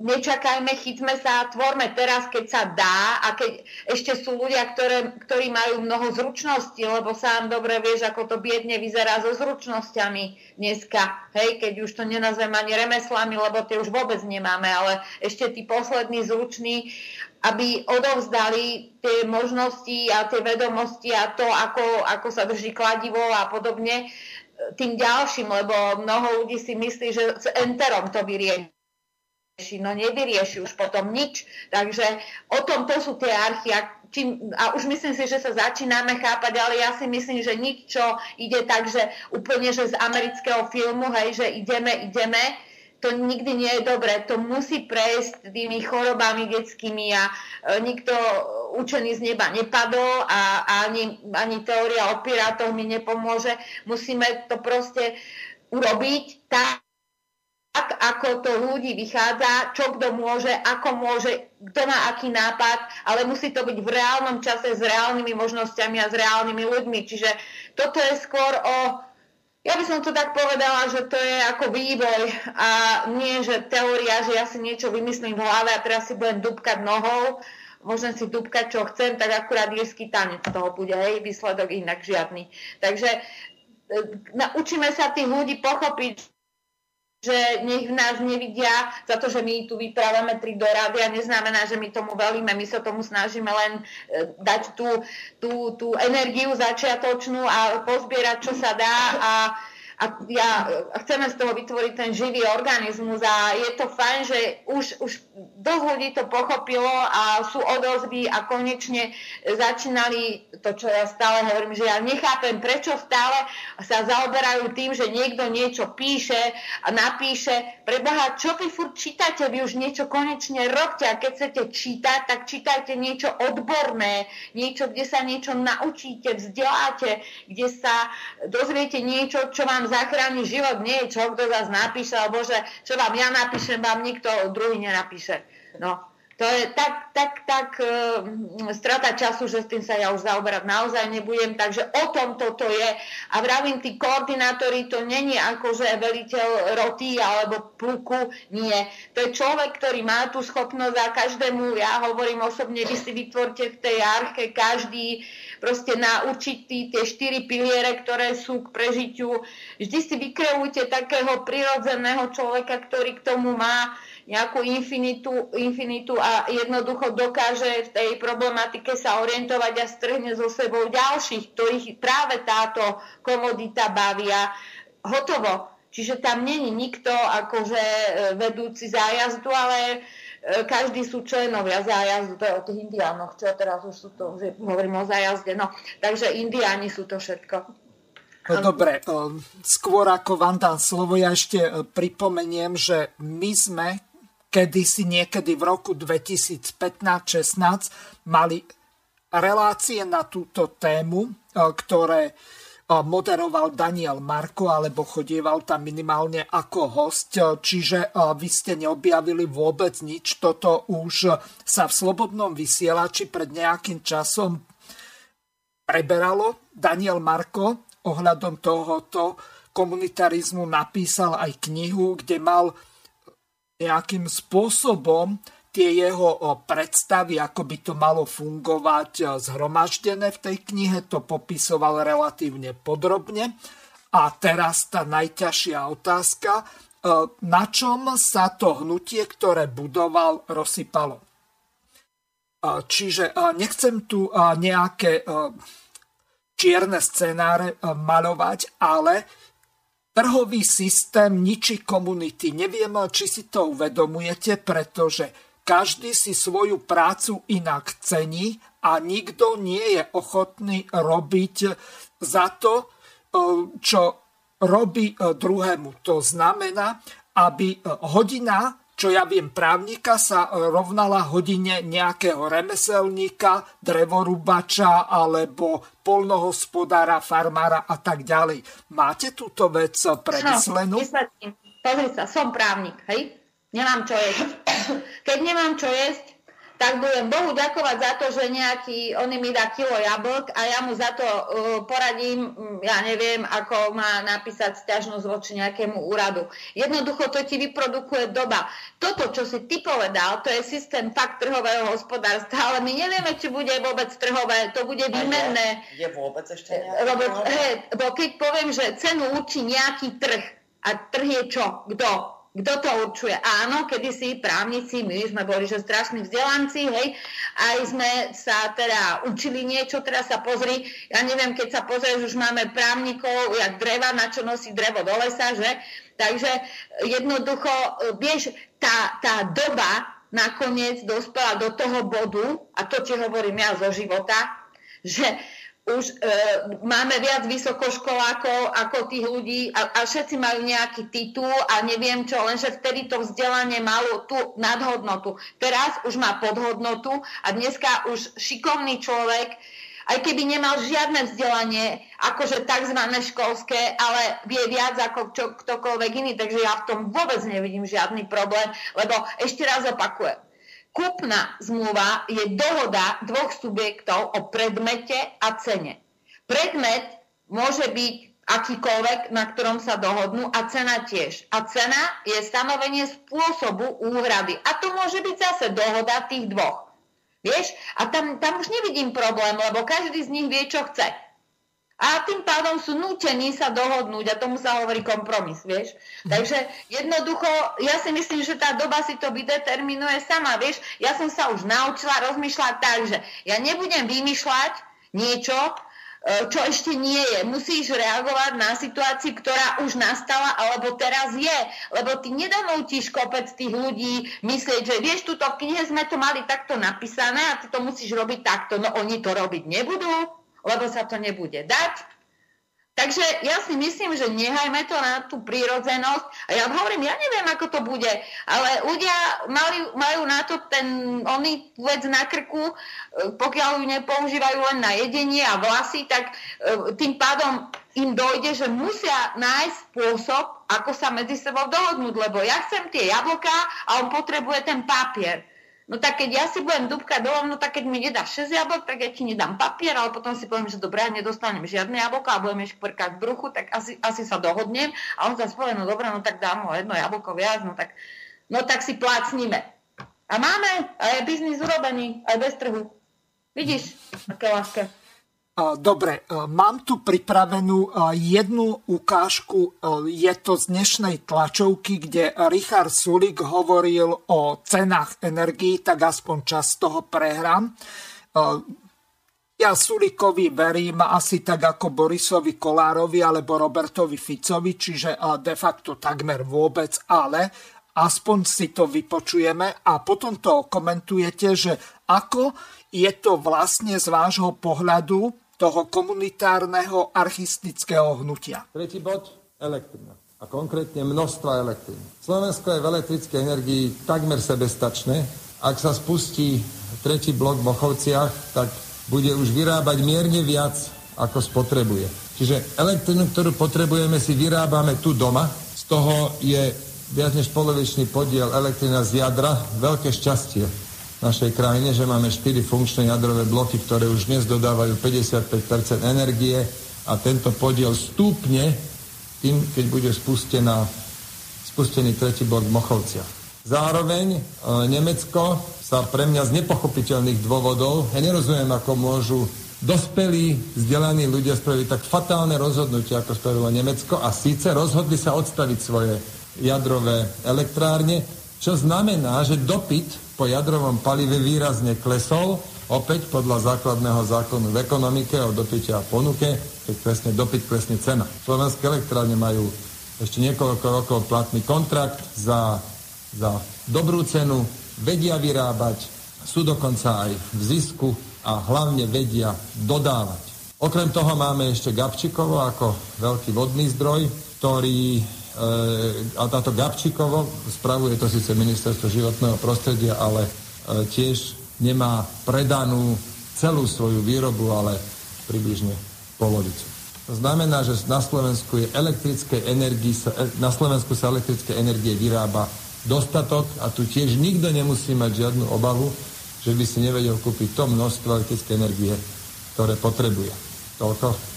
nečakajme, chytme sa, tvorme teraz, keď sa dá a keď ešte sú ľudia, ktoré, ktorí majú mnoho zručností, lebo sám dobre vieš, ako to biedne vyzerá so zručnosťami dneska, hej, keď už to nenazvem ani remeslami, lebo tie už vôbec nemáme, ale ešte tí poslední zruční aby odovzdali tie možnosti a tie vedomosti a to, ako, ako sa drží kladivo a podobne e, tým ďalším, lebo mnoho ľudí si myslí, že s enterom to vyrieši. No nevyrieši už potom nič. Takže o tom to sú tie archy. Čím, a už myslím si, že sa začíname chápať, ale ja si myslím, že nič, čo ide tak, že úplne že z amerického filmu, hej, že ideme, ideme, to nikdy nie je dobré. To musí prejsť tými chorobami detskými a e, nikto učený z neba nepadol a, ani, ani teória o pirátoch mi nepomôže. Musíme to proste urobiť tak, tak, ako to ľudí vychádza, čo kto môže, ako môže, kto má aký nápad, ale musí to byť v reálnom čase s reálnymi možnosťami a s reálnymi ľuďmi. Čiže toto je skôr o, ja by som to tak povedala, že to je ako vývoj a nie, že teória, že ja si niečo vymyslím v hlave a teraz si budem dubkať nohou, môžem si dubkať, čo chcem, tak akurát lírsky tanec toho bude, hej, výsledok inak žiadny. Takže e, naučíme sa tých ľudí pochopiť, že nech nás nevidia za to, že my tu vyprávame tri do rádia, neznamená, že my tomu velíme, my sa tomu snažíme len e, dať tú, tú, tú energiu začiatočnú a pozbierať, čo sa dá a a ja, chceme z toho vytvoriť ten živý organizmus a je to fajn, že už, už dosť ľudí to pochopilo a sú odozvy a konečne začínali to, čo ja stále hovorím, že ja nechápem, prečo stále sa zaoberajú tým, že niekto niečo píše a napíše. Preboha, čo vy furt čítate? Vy už niečo konečne robte a keď chcete čítať, tak čítajte niečo odborné, niečo, kde sa niečo naučíte, vzdeláte, kde sa dozviete niečo, čo vám zachráni život, nie je čo, kto zás napíše, alebo že čo vám ja napíšem, vám nikto druhý nenapíše. No, to je tak, tak, tak uh, strata času, že s tým sa ja už zaoberať naozaj nebudem, takže o tom toto je. A vravím, tí koordinátori, to není ako, že veliteľ roty alebo pluku, nie. To je človek, ktorý má tú schopnosť a každému, ja hovorím osobne, vy si vytvorte v tej arche každý proste na určitý tie štyri piliere, ktoré sú k prežitiu. Vždy si vykreujte takého prirodzeného človeka, ktorý k tomu má nejakú infinitu, infinitu a jednoducho dokáže v tej problematike sa orientovať a strhne so sebou ďalších, ktorých práve táto komodita bavia. Hotovo. Čiže tam není nikto akože e, vedúci zájazdu, ale každý sú členovia zájazdu, to je o tých indiánoch, čo teraz už sú to, že hovorím o zájazde, no, takže indiáni sú to všetko. No dobre, e, skôr ako vám dám slovo, ja ešte e, pripomeniem, že my sme kedysi niekedy v roku 2015-16 mali relácie na túto tému, ktoré moderoval Daniel Marko, alebo chodieval tam minimálne ako host, čiže vy ste neobjavili vôbec nič. Toto už sa v Slobodnom vysielači pred nejakým časom preberalo. Daniel Marko ohľadom tohoto komunitarizmu napísal aj knihu, kde mal nejakým spôsobom tie jeho predstavy, ako by to malo fungovať zhromaždené v tej knihe, to popisoval relatívne podrobne. A teraz tá najťažšia otázka, na čom sa to hnutie, ktoré budoval, rozsypalo. Čiže nechcem tu nejaké čierne scenáre malovať, ale trhový systém ničí komunity. Neviem, či si to uvedomujete, pretože každý si svoju prácu inak cení a nikto nie je ochotný robiť za to, e, čo robí e, druhému. To znamená, aby e, hodina, čo ja viem, právnika sa rovnala hodine nejakého remeselníka, drevorubača alebo polnohospodára, farmára a tak ďalej. Máte túto vec premyslenú? Pozri sa, som právnik, hej? Nemám čo jesť. Keď nemám čo jesť, tak budem Bohu ďakovať za to, že nejaký, on mi dá kilo jablk a ja mu za to uh, poradím, mm, ja neviem, ako má napísať stiažnosť voči nejakému úradu. Jednoducho to ti vyprodukuje doba. Toto, čo si ty povedal, to je systém fakt trhového hospodárstva, ale my nevieme, či bude vôbec trhové, to bude výmenné. Je, je vôbec ešte nejaké Lebo, he, keď poviem, že cenu určí nejaký trh, a trh je čo? Kto? Kto to určuje? Áno, kedysi právnici, my sme boli, že strašní vzdelanci, hej, aj sme sa teda učili niečo, teraz sa pozri, ja neviem, keď sa pozrieš, už máme právnikov, jak dreva, na čo nosí drevo do lesa, že? Takže jednoducho, vieš, tá, tá doba nakoniec dospela do toho bodu, a to ti hovorím ja zo života, že už e, máme viac vysokoškolákov ako tých ľudí a, a všetci majú nejaký titul a neviem čo, lenže vtedy to vzdelanie malo tú nadhodnotu. Teraz už má podhodnotu a dneska už šikovný človek, aj keby nemal žiadne vzdelanie, akože tzv. školské, ale vie viac ako čo, ktokoľvek iný, takže ja v tom vôbec nevidím žiadny problém, lebo ešte raz opakujem, Kúpna zmluva je dohoda dvoch subjektov o predmete a cene. Predmet môže byť akýkoľvek, na ktorom sa dohodnú a cena tiež. A cena je stanovenie spôsobu úhrady. A to môže byť zase dohoda tých dvoch. Vieš? A tam, tam už nevidím problém, lebo každý z nich vie, čo chce a tým pádom sú nútení sa dohodnúť a tomu sa hovorí kompromis, vieš. Mhm. Takže jednoducho, ja si myslím, že tá doba si to vydeterminuje sama, vieš. Ja som sa už naučila rozmýšľať tak, že ja nebudem vymýšľať niečo, e, čo ešte nie je. Musíš reagovať na situáciu, ktorá už nastala alebo teraz je. Lebo ty nedonútiš kopec tých ľudí myslieť, že vieš, tuto v knihe sme to mali takto napísané a ty to musíš robiť takto. No oni to robiť nebudú lebo sa to nebude dať. Takže ja si myslím, že nehajme to na tú prírodzenosť. A ja hovorím, ja neviem, ako to bude, ale ľudia mali, majú na to ten oný vec na krku, e, pokiaľ ju nepoužívajú len na jedenie a vlasy, tak e, tým pádom im dojde, že musia nájsť spôsob, ako sa medzi sebou dohodnúť, lebo ja chcem tie jablká a on potrebuje ten papier. No tak keď ja si budem dúbkať dole, no tak keď mi nedáš 6 jablok, tak ja ti nedám papier, ale potom si poviem, že dobre, ja nedostanem žiadne jablko a budem ešte kvrkať v bruchu, tak asi, asi sa dohodnem. A on sa povie, no dobre, no tak dám mu jedno jablko viac, no tak, no tak si plácnime. A máme, a je biznis urobený, aj bez trhu. Vidíš, aké ľahké. Dobre, mám tu pripravenú jednu ukážku. Je to z dnešnej tlačovky, kde Richard Sulik hovoril o cenách energií, tak aspoň čas toho prehrám. Ja Sulikovi verím asi tak ako Borisovi Kolárovi alebo Robertovi Ficovi, čiže de facto takmer vôbec, ale aspoň si to vypočujeme a potom to komentujete, že ako je to vlastne z vášho pohľadu toho komunitárneho archistického hnutia. Tretí bod, elektrina. A konkrétne množstva elektriny. Slovensko je v elektrickej energii takmer sebestačné. Ak sa spustí tretí blok v Mochovciach, tak bude už vyrábať mierne viac, ako spotrebuje. Čiže elektrinu, ktorú potrebujeme, si vyrábame tu doma. Z toho je viac než polovičný podiel elektrina z jadra. Veľké šťastie našej krajine, že máme 4 funkčné jadrové bloky, ktoré už dnes dodávajú 55% energie a tento podiel stúpne tým, keď bude spustená, spustený tretí blok v Mochovciach. Zároveň e, Nemecko sa pre mňa z nepochopiteľných dôvodov, ja nerozumiem, ako môžu dospelí, vzdelaní ľudia spraviť tak fatálne rozhodnutie, ako spravilo Nemecko a síce rozhodli sa odstaviť svoje jadrové elektrárne, čo znamená, že dopyt po jadrovom palive výrazne klesol, opäť podľa základného zákonu v ekonomike o dopite a ponuke, keď presne dopyt, presne cena. Slovenské elektrárne majú ešte niekoľko rokov platný kontrakt za, za dobrú cenu, vedia vyrábať, sú dokonca aj v zisku a hlavne vedia dodávať. Okrem toho máme ešte Gabčikovo ako veľký vodný zdroj, ktorý a táto Gabčíkovo, spravuje to síce ministerstvo životného prostredia, ale e, tiež nemá predanú celú svoju výrobu, ale približne polovicu. To znamená, že na Slovensku, je elektrické energii, e, na Slovensku sa elektrické energie vyrába dostatok a tu tiež nikto nemusí mať žiadnu obavu, že by si nevedel kúpiť to množstvo elektrické energie, ktoré potrebuje. Toľko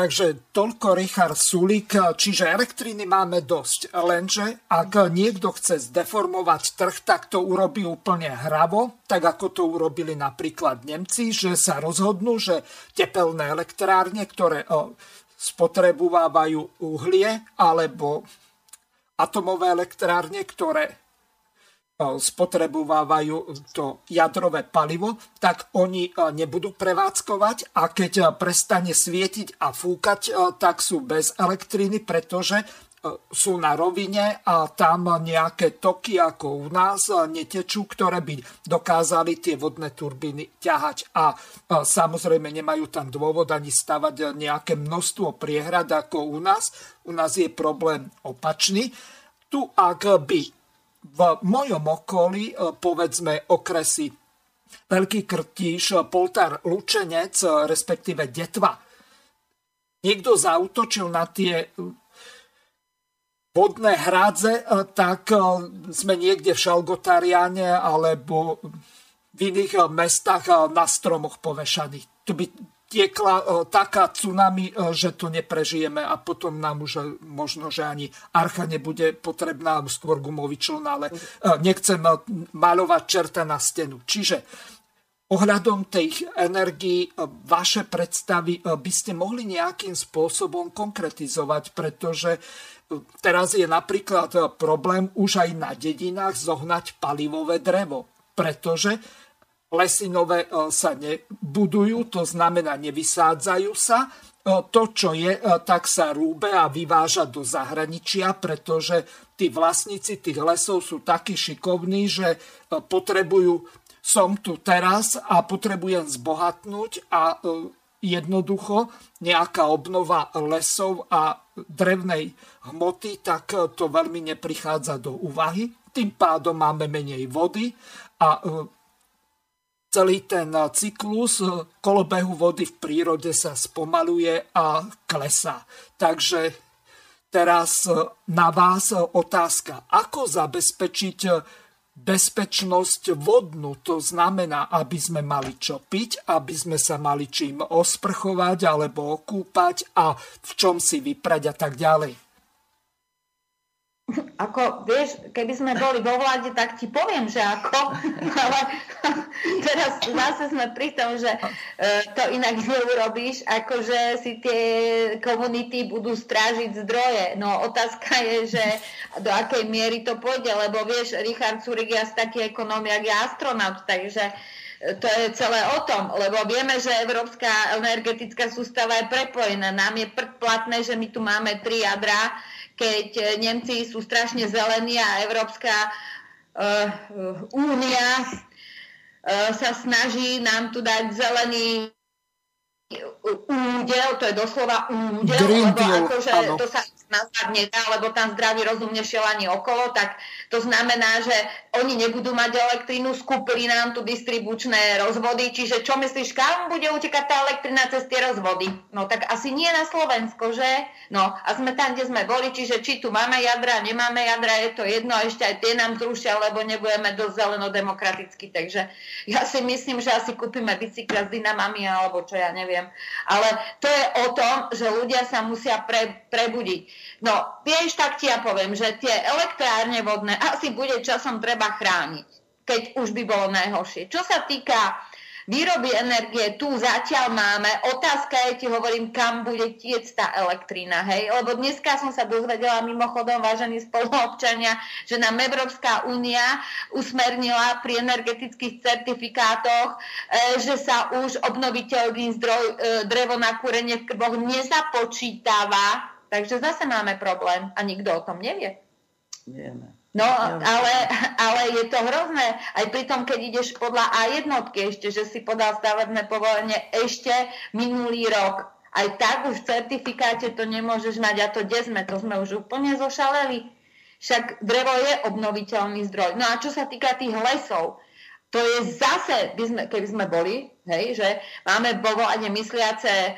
Takže toľko Richard Sulik, čiže elektriny máme dosť, lenže ak niekto chce zdeformovať trh, tak to urobí úplne hravo, tak ako to urobili napríklad Nemci, že sa rozhodnú, že tepelné elektrárne, ktoré spotrebovávajú uhlie alebo atomové elektrárne, ktoré spotrebovávajú to jadrové palivo, tak oni nebudú prevádzkovať a keď prestane svietiť a fúkať, tak sú bez elektriny, pretože sú na rovine a tam nejaké toky ako u nás netečú, ktoré by dokázali tie vodné turbíny ťahať. A samozrejme nemajú tam dôvod ani stavať nejaké množstvo priehrad ako u nás. U nás je problém opačný. Tu ak by v mojom okolí, povedzme okresy Veľký Krtíš, Poltár Lučenec, respektíve Detva, niekto zautočil na tie vodné hradze, e, tak e, sme niekde v Šalgotariane alebo v iných e, mestách na stromoch povešaní. Tu by tiekla taká tsunami, že to neprežijeme a potom nám už možno, že ani archa nebude potrebná, skôr gumový čln, ale nechcem malovať čerta na stenu. Čiže ohľadom tej energii vaše predstavy by ste mohli nejakým spôsobom konkretizovať, pretože teraz je napríklad problém už aj na dedinách zohnať palivové drevo, pretože lesy nové eh, sa nebudujú, to znamená nevysádzajú sa. Eh, to, čo je, tak sa rúbe a vyváža do zahraničia, pretože tí vlastníci tých lesov sú takí šikovní, že potrebujú som tu teraz a potrebujem zbohatnúť a jednoducho nejaká obnova lesov a drevnej hmoty, tak to veľmi neprichádza do úvahy. Tým pádom máme menej vody a e, celý ten cyklus e, kolobehu vody v prírode sa spomaluje a klesá. Takže teraz e, na vás otázka, ako zabezpečiť bezpečnosť vodnú. To znamená, aby sme mali čo piť, aby sme sa mali čím osprchovať alebo okúpať a v čom si vyprať a tak ďalej. Ako, vieš, keby sme boli vo vláde, tak ti poviem, že ako, ale teraz zase sme pri tom, že e, to inak neurobíš, akože si tie komunity budú strážiť zdroje. No otázka je, že do akej miery to pôjde, lebo vieš, Richard Surik je taký ekonóm, jak je astronaut, takže e, to je celé o tom, lebo vieme, že Európska energetická sústava je prepojená. Nám je predplatné, že my tu máme tri jadra, keď e, Nemci sú strašne zelení a Európska uh, únia uh, sa snaží nám tu dať zelený údel, to je doslova údel, Green lebo akože to sa nazvať nedá, lebo tam zdravý rozum nešiel ani okolo, tak to znamená, že oni nebudú mať elektrínu, skúpili nám tu distribučné rozvody, čiže čo myslíš, kam bude utekať tá elektrina cez tie rozvody? No tak asi nie na Slovensko, že? No a sme tam, kde sme boli, čiže či tu máme jadra, nemáme jadra, je to jedno, ešte aj tie nám zrušia, lebo nebudeme dosť zeleno-demokraticky, takže ja si myslím, že asi kúpime bicykla s dynamami, alebo čo ja neviem. Ale to je o tom, že ľudia sa musia pre, prebudiť. No, vieš, tak ti ja poviem, že tie elektrárne vodné asi bude časom treba chrániť, keď už by bolo najhoršie. Čo sa týka výroby energie, tu zatiaľ máme. Otázka je, ti hovorím, kam bude tiec tá elektrina, hej? Lebo dneska som sa dozvedela mimochodom, vážení spoluobčania, že nám Európska únia usmernila pri energetických certifikátoch, e, že sa už obnoviteľný zdroj e, drevo na kúrenie v krboch nezapočítava Takže zase máme problém a nikto o tom nevie. Vieme. No, ale, ale je to hrozné. Aj pri tom, keď ideš podľa A1 ešte, že si podal stavebné povolenie ešte minulý rok. Aj tak už v certifikáte to nemôžeš mať a to kde sme? To sme už úplne zošaleli. Však drevo je obnoviteľný zdroj. No a čo sa týka tých lesov, to je zase, by sme, keby sme boli, hej, že máme vo mysliace e,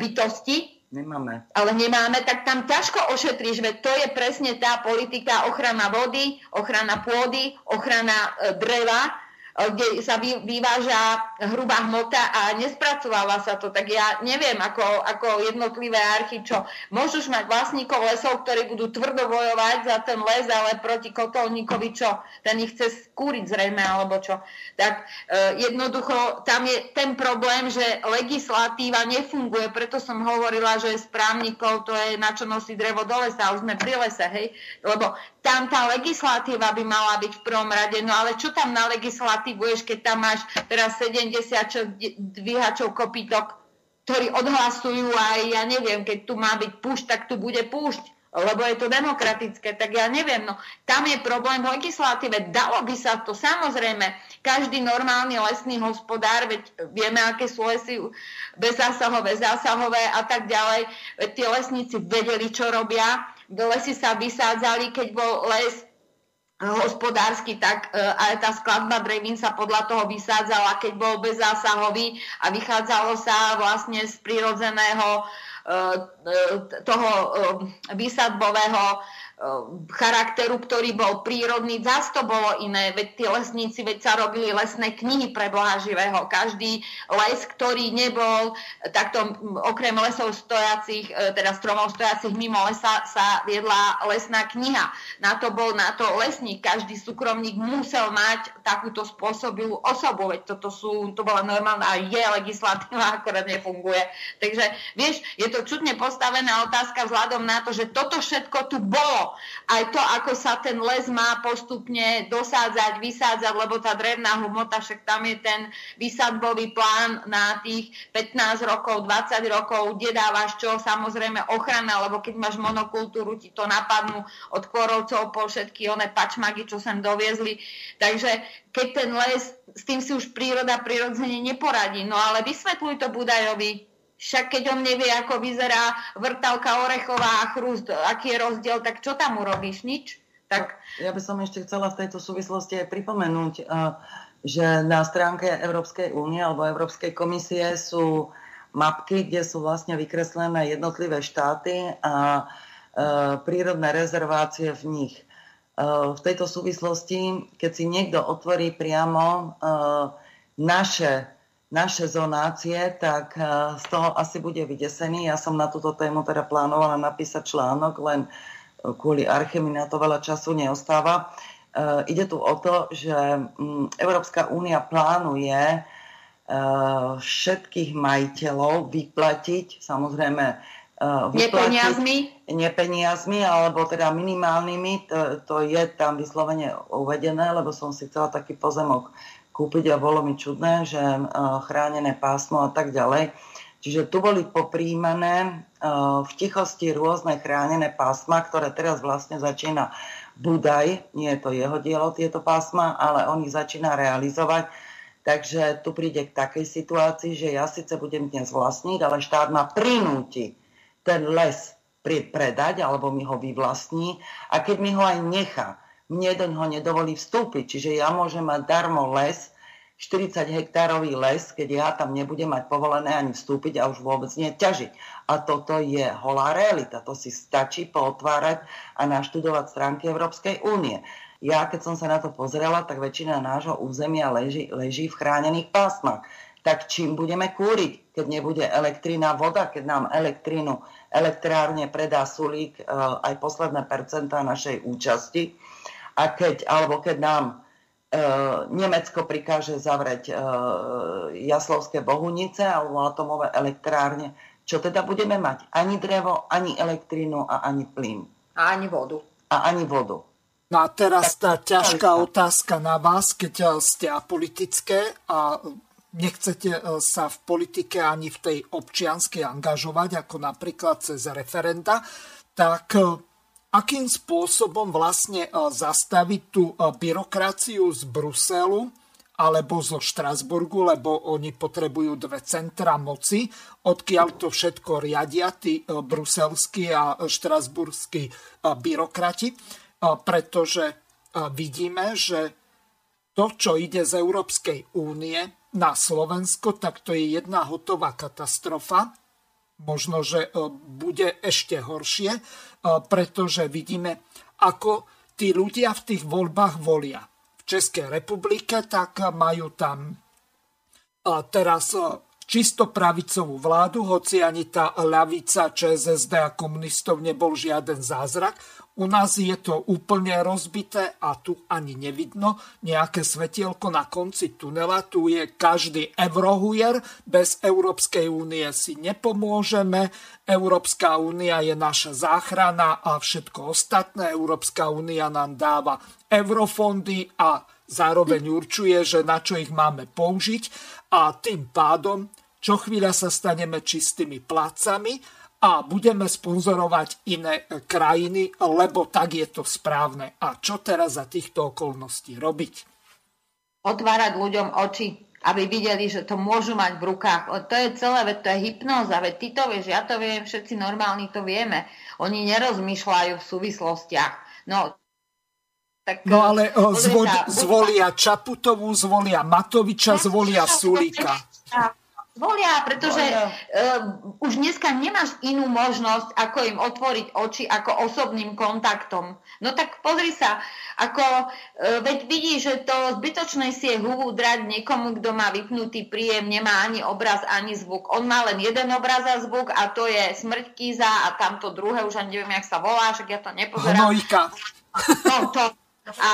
bytosti, Nemáme. Ale nemáme, tak tam ťažko ošetríš, veď to je presne tá politika ochrana vody, ochrana pôdy, ochrana e, dreva, kde sa vyváža hrubá hmota a nespracováva sa to, tak ja neviem, ako, ako jednotlivé archy, čo môžu mať vlastníkov lesov, ktorí budú tvrdo bojovať za ten les, ale proti kotolníkovi, čo ten ich chce skúriť zrejme, alebo čo. Tak e, jednoducho tam je ten problém, že legislatíva nefunguje, preto som hovorila, že správnikov to je na čo nosí drevo do lesa, už sme pri lese, hej, lebo tam tá legislatíva by mala byť v prvom rade, no ale čo tam na legislatívu ješ, keď tam máš teraz 70 dvíhačov kopítok, ktorí odhlasujú aj, ja neviem, keď tu má byť púšť, tak tu bude púšť, lebo je to demokratické, tak ja neviem, no. Tam je problém v legislatíve, dalo by sa to, samozrejme, každý normálny lesný hospodár, veď vieme, aké sú lesy bezzásahové, zásahové a tak ďalej, veď tí lesníci vedeli, čo robia, lesy sa vysádzali, keď bol les hospodársky, tak e, aj tá skladba drevín sa podľa toho vysádzala, keď bol bezzásahový a vychádzalo sa vlastne z prirodzeného e, e, toho výsadbového charakteru, ktorý bol prírodný. Zas to bolo iné, veď tí lesníci, veď sa robili lesné knihy pre Boha živého. Každý les, ktorý nebol, takto okrem lesov stojacich, e, teda stromov stojacich mimo lesa, sa viedla lesná kniha. Na to bol na to lesník. Každý súkromník musel mať takúto spôsobilú osobu, veď toto sú, to bola normálna je legislatíva, akorát nefunguje. Takže, vieš, je to čudne postavená otázka vzhľadom na to, že toto všetko tu bolo aj to, ako sa ten les má postupne dosádzať, vysádzať, lebo tá drevná hmota, však tam je ten vysadbový plán na tých 15 rokov, 20 rokov, kde dávaš čo, samozrejme ochrana, lebo keď máš monokultúru, ti to napadnú od kvorovcov po všetky one pačmagy, čo sem doviezli. Takže keď ten les, s tým si už príroda prirodzene neporadí. No ale vysvetľuj to Budajovi, však keď on nevie, ako vyzerá vrtavka orechová a chrúst, aký je rozdiel, tak čo tam urobíš? Nič? Tak... Ja by som ešte chcela v tejto súvislosti aj pripomenúť, eh, že na stránke Európskej únie alebo Európskej komisie sú mapky, kde sú vlastne vykreslené jednotlivé štáty a eh, prírodné rezervácie v nich. Eh, v tejto súvislosti, keď si niekto otvorí priamo naše naše zonácie, tak eh, z toho asi bude vydesený. Ja som na túto tému teda plánovala napísať článok, len eh, kvôli arche mi na to veľa času neostáva. Uh, ide tu o to, že um, Európska únia plánuje všetkých majiteľov vyplatiť, samozrejme nepeniazmi? nepeniazmi, alebo teda minimálnymi, to, to je tam vyslovene uvedené, lebo som si chcela taký pozemok kúpiť a bolo mi čudné, že e, chránené pásmo a tak ďalej. Čiže tu boli popríjmané e, v tichosti rôzne chránené pásma, ktoré teraz vlastne začína Budaj, nie je to jeho dielo tieto pásma, ale on ich začína realizovať. Takže tu príde k takej situácii, že ja síce budem dnes vlastniť, ale štát ma prinúti ten les predať alebo mi ho vyvlastní a keď mi ho aj nechá, mne do ho nedovolí vstúpiť. Čiže ja môžem mať darmo les, 40 hektárový les, keď ja tam nebudem mať povolené ani vstúpiť a už vôbec nie ťažiť. A toto je holá realita. To si stačí pootvárať a naštudovať stránky Európskej únie. Ja, keď som sa na to pozrela, tak väčšina nášho územia leží, leží v chránených pásmach. Tak čím budeme kúriť, keď nebude elektrina, voda, keď nám elektrínu elektrárne predá Sulík e, aj posledné percentá našej účasti a keď, alebo keď nám e, Nemecko prikáže zavrieť e, Jaslovské bohunice alebo atomové elektrárne, čo teda budeme mať? Ani drevo, ani elektrínu a ani plyn. A ani vodu. A ani vodu. No a teraz tá ťažká otázka na vás, keď e, ste apolitické a nechcete e, sa v politike ani v tej občianskej angažovať, ako napríklad cez referenda, tak e, akým spôsobom vlastne e, zastaviť tú e, byrokraciu z Bruselu alebo zo Štrasburgu, lebo oni potrebujú dve centra moci, odkiaľ to všetko riadia tí e, bruselskí a štrasburskí byrokrati, pretože vidíme, že to, čo ide z Európskej únie na Slovensko, tak to je jedna hotová katastrofa možno, že e, bude ešte horšie, e, pretože vidíme, ako tí ľudia v tých voľbách volia. V Českej republike, tak majú tam teraz čisto pravicovú vládu, hoci ani tá ľavica ČSSD a komunistov nebol žiaden zázrak. U nás je to úplne rozbité a tu ani nevidno nejaké svetielko na konci tunela. Tu je každý eurohujer. Bez Európskej únie si nepomôžeme. Európska únia je naša záchrana a všetko ostatné. Európska únia nám dáva eurofondy a zároveň určuje, že na čo ich máme použiť a tým pádom čo chvíľa sa staneme čistými placami a budeme sponzorovať iné krajiny, lebo tak je to správne. A čo teraz za týchto okolností robiť? Otvárať ľuďom oči, aby videli, že to môžu mať v rukách. To je celé, veď to je hypnoza, veď ty to vieš, ja to viem, všetci normálni to vieme. Oni nerozmýšľajú v súvislostiach. No, tak, no ale o, zvol, zvolia Čaputovú, zvolia Matoviča, zvolia Sulíka volia, pretože uh, už dneska nemáš inú možnosť, ako im otvoriť oči ako osobným kontaktom. No tak pozri sa, ako uh, veď vidíš, že to zbytočné si je huhu drať niekomu, kto má vypnutý príjem, nemá ani obraz, ani zvuk. On má len jeden obraz a zvuk a to je smrť Kiza a tamto druhé, už ani neviem, jak sa volá, však ja to nepozerám. Hnojka. No, to. A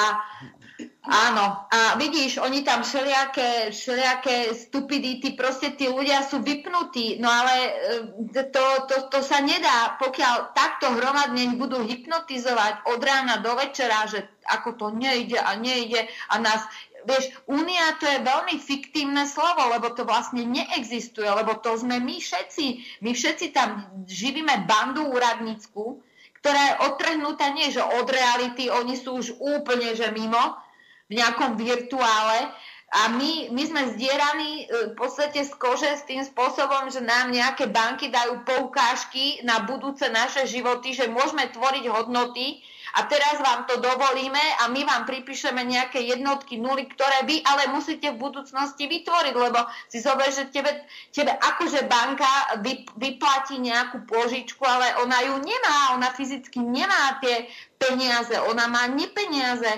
Áno, a vidíš, oni tam všelijaké, všelijaké stupidity, proste tí ľudia sú vypnutí, no ale e, to, to, to sa nedá, pokiaľ takto hromadne budú hypnotizovať od rána do večera, že ako to nejde a nejde a nás Vieš, únia to je veľmi fiktívne slovo, lebo to vlastne neexistuje, lebo to sme my všetci. My všetci tam živíme bandu úradnícku, ktorá je odtrhnutá nie že od reality, oni sú už úplne že mimo, v nejakom virtuále a my, my sme zdieraní e, v podstate z kože s tým spôsobom, že nám nejaké banky dajú poukážky na budúce naše životy, že môžeme tvoriť hodnoty a teraz vám to dovolíme a my vám pripíšeme nejaké jednotky nuly, ktoré vy ale musíte v budúcnosti vytvoriť, lebo si zober, že tebe, tebe akože banka vy, vyplatí nejakú požičku, ale ona ju nemá, ona fyzicky nemá tie peniaze, ona má nepeniaze.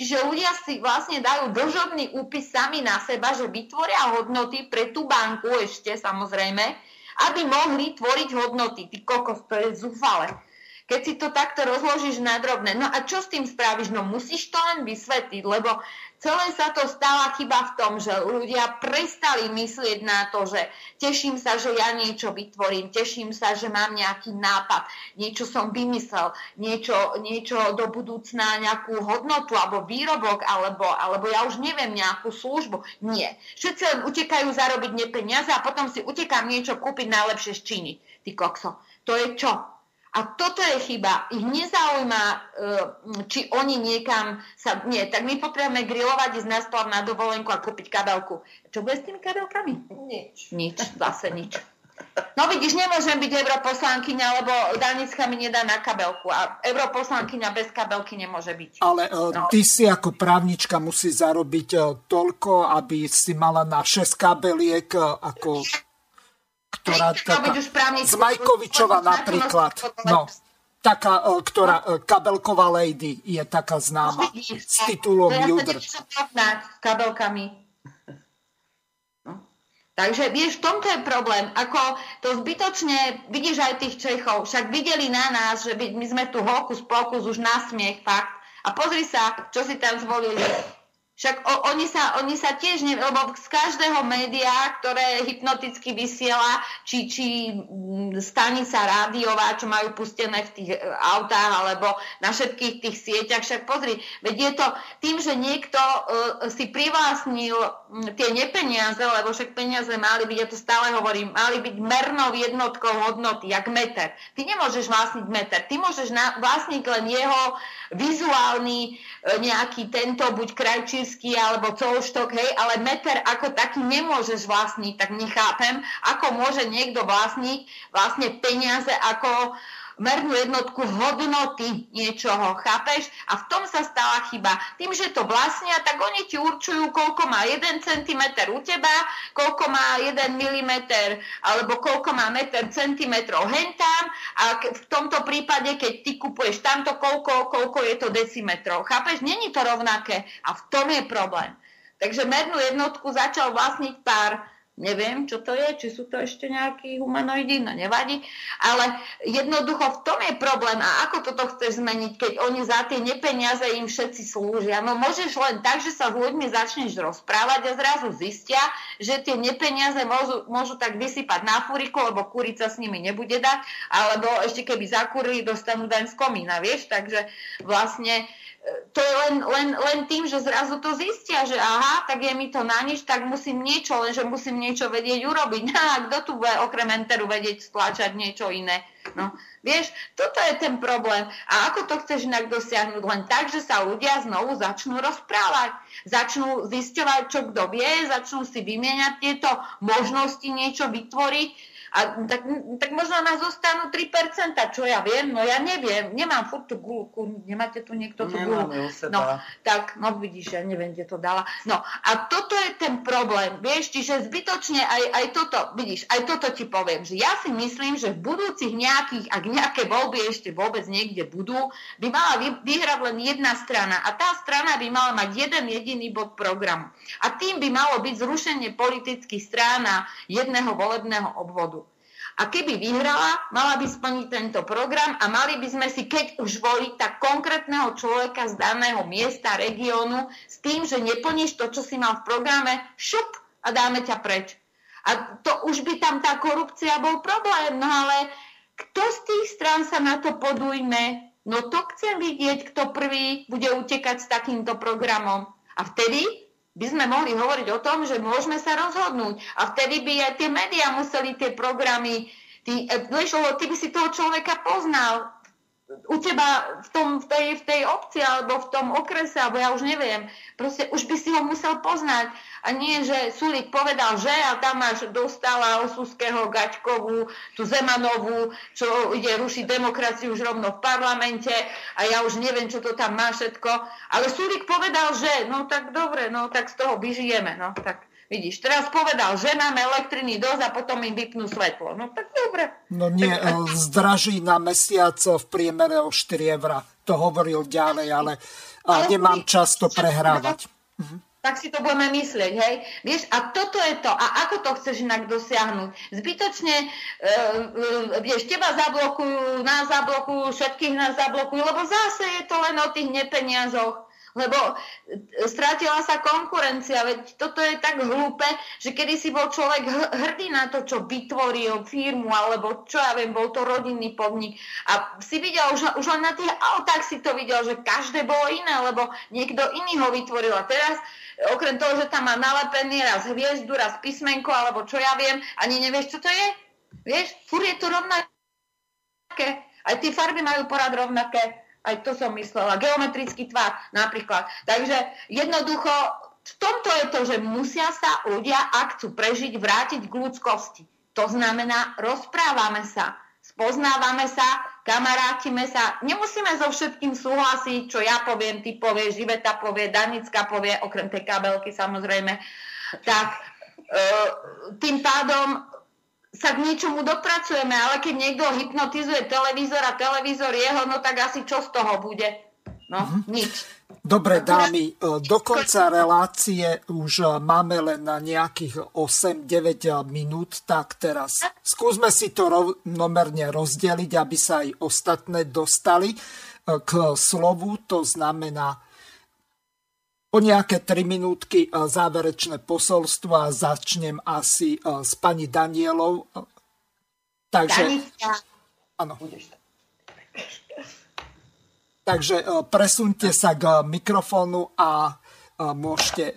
Čiže ľudia si vlastne dajú dlžobný úpis sami na seba, že vytvoria hodnoty pre tú banku ešte samozrejme, aby mohli tvoriť hodnoty. Ty kokos, to je zúfale keď si to takto rozložíš na drobné. No a čo s tým spravíš? No musíš to len vysvetliť, lebo celé sa to stala chyba v tom, že ľudia prestali myslieť na to, že teším sa, že ja niečo vytvorím, teším sa, že mám nejaký nápad, niečo som vymyslel, niečo, niečo do budúcna, nejakú hodnotu alebo výrobok, alebo, alebo ja už neviem, nejakú službu. Nie. Všetci len utekajú zarobiť nepeniaze a potom si utekám niečo kúpiť najlepšie z Číny. Ty kokso. To je čo? A toto je chyba. Ich nezaujíma, e, či oni niekam sa... Nie, tak my potrebujeme grilovať, ísť na splav na dovolenku a kúpiť kabelku. Čo bude s tými kabelkami? Nič. Nič, zase nič. No vidíš, nemôžem byť europoslankyňa, lebo Danická mi nedá na kabelku a europoslankyňa bez kabelky nemôže byť. Ale e, no. ty si ako právnička musí zarobiť e, toľko, aby si mala na 6 kabeliek ako ktorá taká, z Majkovičova napríklad, no, taká, e, ktorá, e, kabelková lady je taká známa s titulom Judr. s kabelkami. No. Takže vieš, v tomto je problém. Ako to zbytočne, vidíš aj tých Čechov, však videli na nás, že my sme tu hokus pokus už na smiech, fakt. A pozri sa, čo si tam zvolili však o, oni, sa, oni sa tiež, ne, lebo z každého média, ktoré hypnoticky vysiela, či, či mm, stanica rádiová, čo majú pustené v tých e, autách, alebo na všetkých tých sieťach, však pozri, veď je to tým, že niekto uh, si privlastnil um, tie nepeniaze, lebo však peniaze mali byť, ja to stále hovorím, mali byť mernou jednotkou hodnoty, jak meter. Ty nemôžeš vlastniť meter, ty môžeš na, vlastniť len jeho vizuálny uh, nejaký tento, buď krajčí nízky alebo cološtok, hej, ale meter ako taký nemôžeš vlastniť, tak nechápem, ako môže niekto vlastniť vlastne peniaze ako mernú jednotku hodnoty niečoho, chápeš? A v tom sa stala chyba. Tým, že to vlastnia, tak oni ti určujú, koľko má 1 cm u teba, koľko má 1 mm, alebo koľko má meter centimetrov hentám a v tomto prípade, keď ty kupuješ tamto, koľko, koľko je to decimetrov. Chápeš? Není to rovnaké a v tom je problém. Takže mernú jednotku začal vlastniť pár Neviem, čo to je, či sú to ešte nejakí humanoidi, no nevadí. Ale jednoducho v tom je problém. A ako toto chceš zmeniť, keď oni za tie nepeniaze im všetci slúžia? No môžeš len tak, že sa s ľuďmi začneš rozprávať a zrazu zistia, že tie nepeniaze môžu, môžu tak vysypať na furiku, lebo kurica s nimi nebude dať, alebo ešte keby zakúrili, dostanú daň z komína, vieš? Takže vlastne to je len, len, len tým, že zrazu to zistia, že aha, tak je mi to na nič, tak musím niečo, lenže musím niečo vedieť urobiť. A kto tu bude okrem enteru vedieť stláčať niečo iné? No, vieš, toto je ten problém. A ako to chceš inak dosiahnuť? Len tak, že sa ľudia znovu začnú rozprávať. Začnú zisťovať, čo kto vie, začnú si vymieňať tieto možnosti niečo vytvoriť a tak, tak možno nás zostanú 3%, čo ja viem, no ja neviem, nemám furt tú gulku, nemáte tu niekto tú gulku? No, tak, no vidíš, ja neviem, kde to dala. No, a toto je ten problém, vieš, čiže zbytočne aj, aj toto, vidíš, aj toto ti poviem, že ja si myslím, že v budúcich nejakých, ak nejaké voľby ešte vôbec niekde budú, by mala vy, vyhrať len jedna strana a tá strana by mala mať jeden jediný bod programu. A tým by malo byť zrušenie politických strán a jedného volebného obvodu. A keby vyhrala, mala by splniť tento program a mali by sme si, keď už voliť, tak konkrétneho človeka z daného miesta, regiónu, s tým, že neplníš to, čo si mal v programe, šup a dáme ťa preč. A to už by tam tá korupcia bol problém, no ale kto z tých strán sa na to podujme? No to chcem vidieť, kto prvý bude utekať s takýmto programom. A vtedy by sme mohli hovoriť o tom, že môžeme sa rozhodnúť. A vtedy by aj tie médiá museli tie programy, ty, e, vieš, ty by si toho človeka poznal u teba v, tom, v, tej, v tej obci alebo v tom okrese, alebo ja už neviem. Proste už by si ho musel poznať. A nie, že Sulik povedal, že a tam máš dostala Osuského, Gaťkovú, tú Zemanovú, čo ide rušiť demokraciu už rovno v parlamente a ja už neviem, čo to tam má všetko. Ale Sulik povedal, že no tak dobre, no tak z toho vyžijeme. No tak Vidíš, teraz povedal, že máme elektriny dosť a potom im vypnú svetlo. No tak dobre. No nie, tak... E, zdraží na mesiac v priemere o 4 eurá. To hovoril ďalej, ale, ale nemám čas to prehrávať. Mhm tak si to budeme myslieť, hej. Vieš, a toto je to. A ako to chceš inak dosiahnuť? Zbytočne, e, e, vieš, teba zablokujú, nás zablokujú, všetkých nás zablokujú, lebo zase je to len o tých nepeniazoch. Lebo strátila sa konkurencia, veď toto je tak hlúpe, že kedy si bol človek hrdý na to, čo vytvoril firmu, alebo čo ja viem, bol to rodinný podnik. A si videl, už, už len na tých autách si to videl, že každé bolo iné, lebo niekto iný ho vytvoril. A teraz okrem toho, že tam má nalepený raz hviezdu, raz písmenko, alebo čo ja viem, ani nevieš, čo to je? Vieš, fur je to rovnaké. Aj tie farby majú porad rovnaké. Aj to som myslela. Geometrický tvar napríklad. Takže jednoducho v tomto je to, že musia sa ľudia, ak chcú prežiť, vrátiť k ľudskosti. To znamená, rozprávame sa, spoznávame sa, kamarátime sa, nemusíme so všetkým súhlasiť, čo ja poviem, ty povieš, Živeta povie, Danická povie, okrem tej kabelky samozrejme, tak e, tým pádom sa k niečomu dopracujeme, ale keď niekto hypnotizuje televízor a televízor jeho, no tak asi čo z toho bude? No, mm-hmm. nič. Dobre, dámy, e, do konca relácie už e, máme len na nejakých 8-9 e, minút, tak teraz skúsme si to rovnomerne rozdeliť, aby sa aj ostatné dostali k slovu. To znamená o nejaké 3 minútky záverečné posolstvo a začnem asi s pani Danielou. Takže... Áno. Takže e, presunte sa k mikrofónu a e, môžete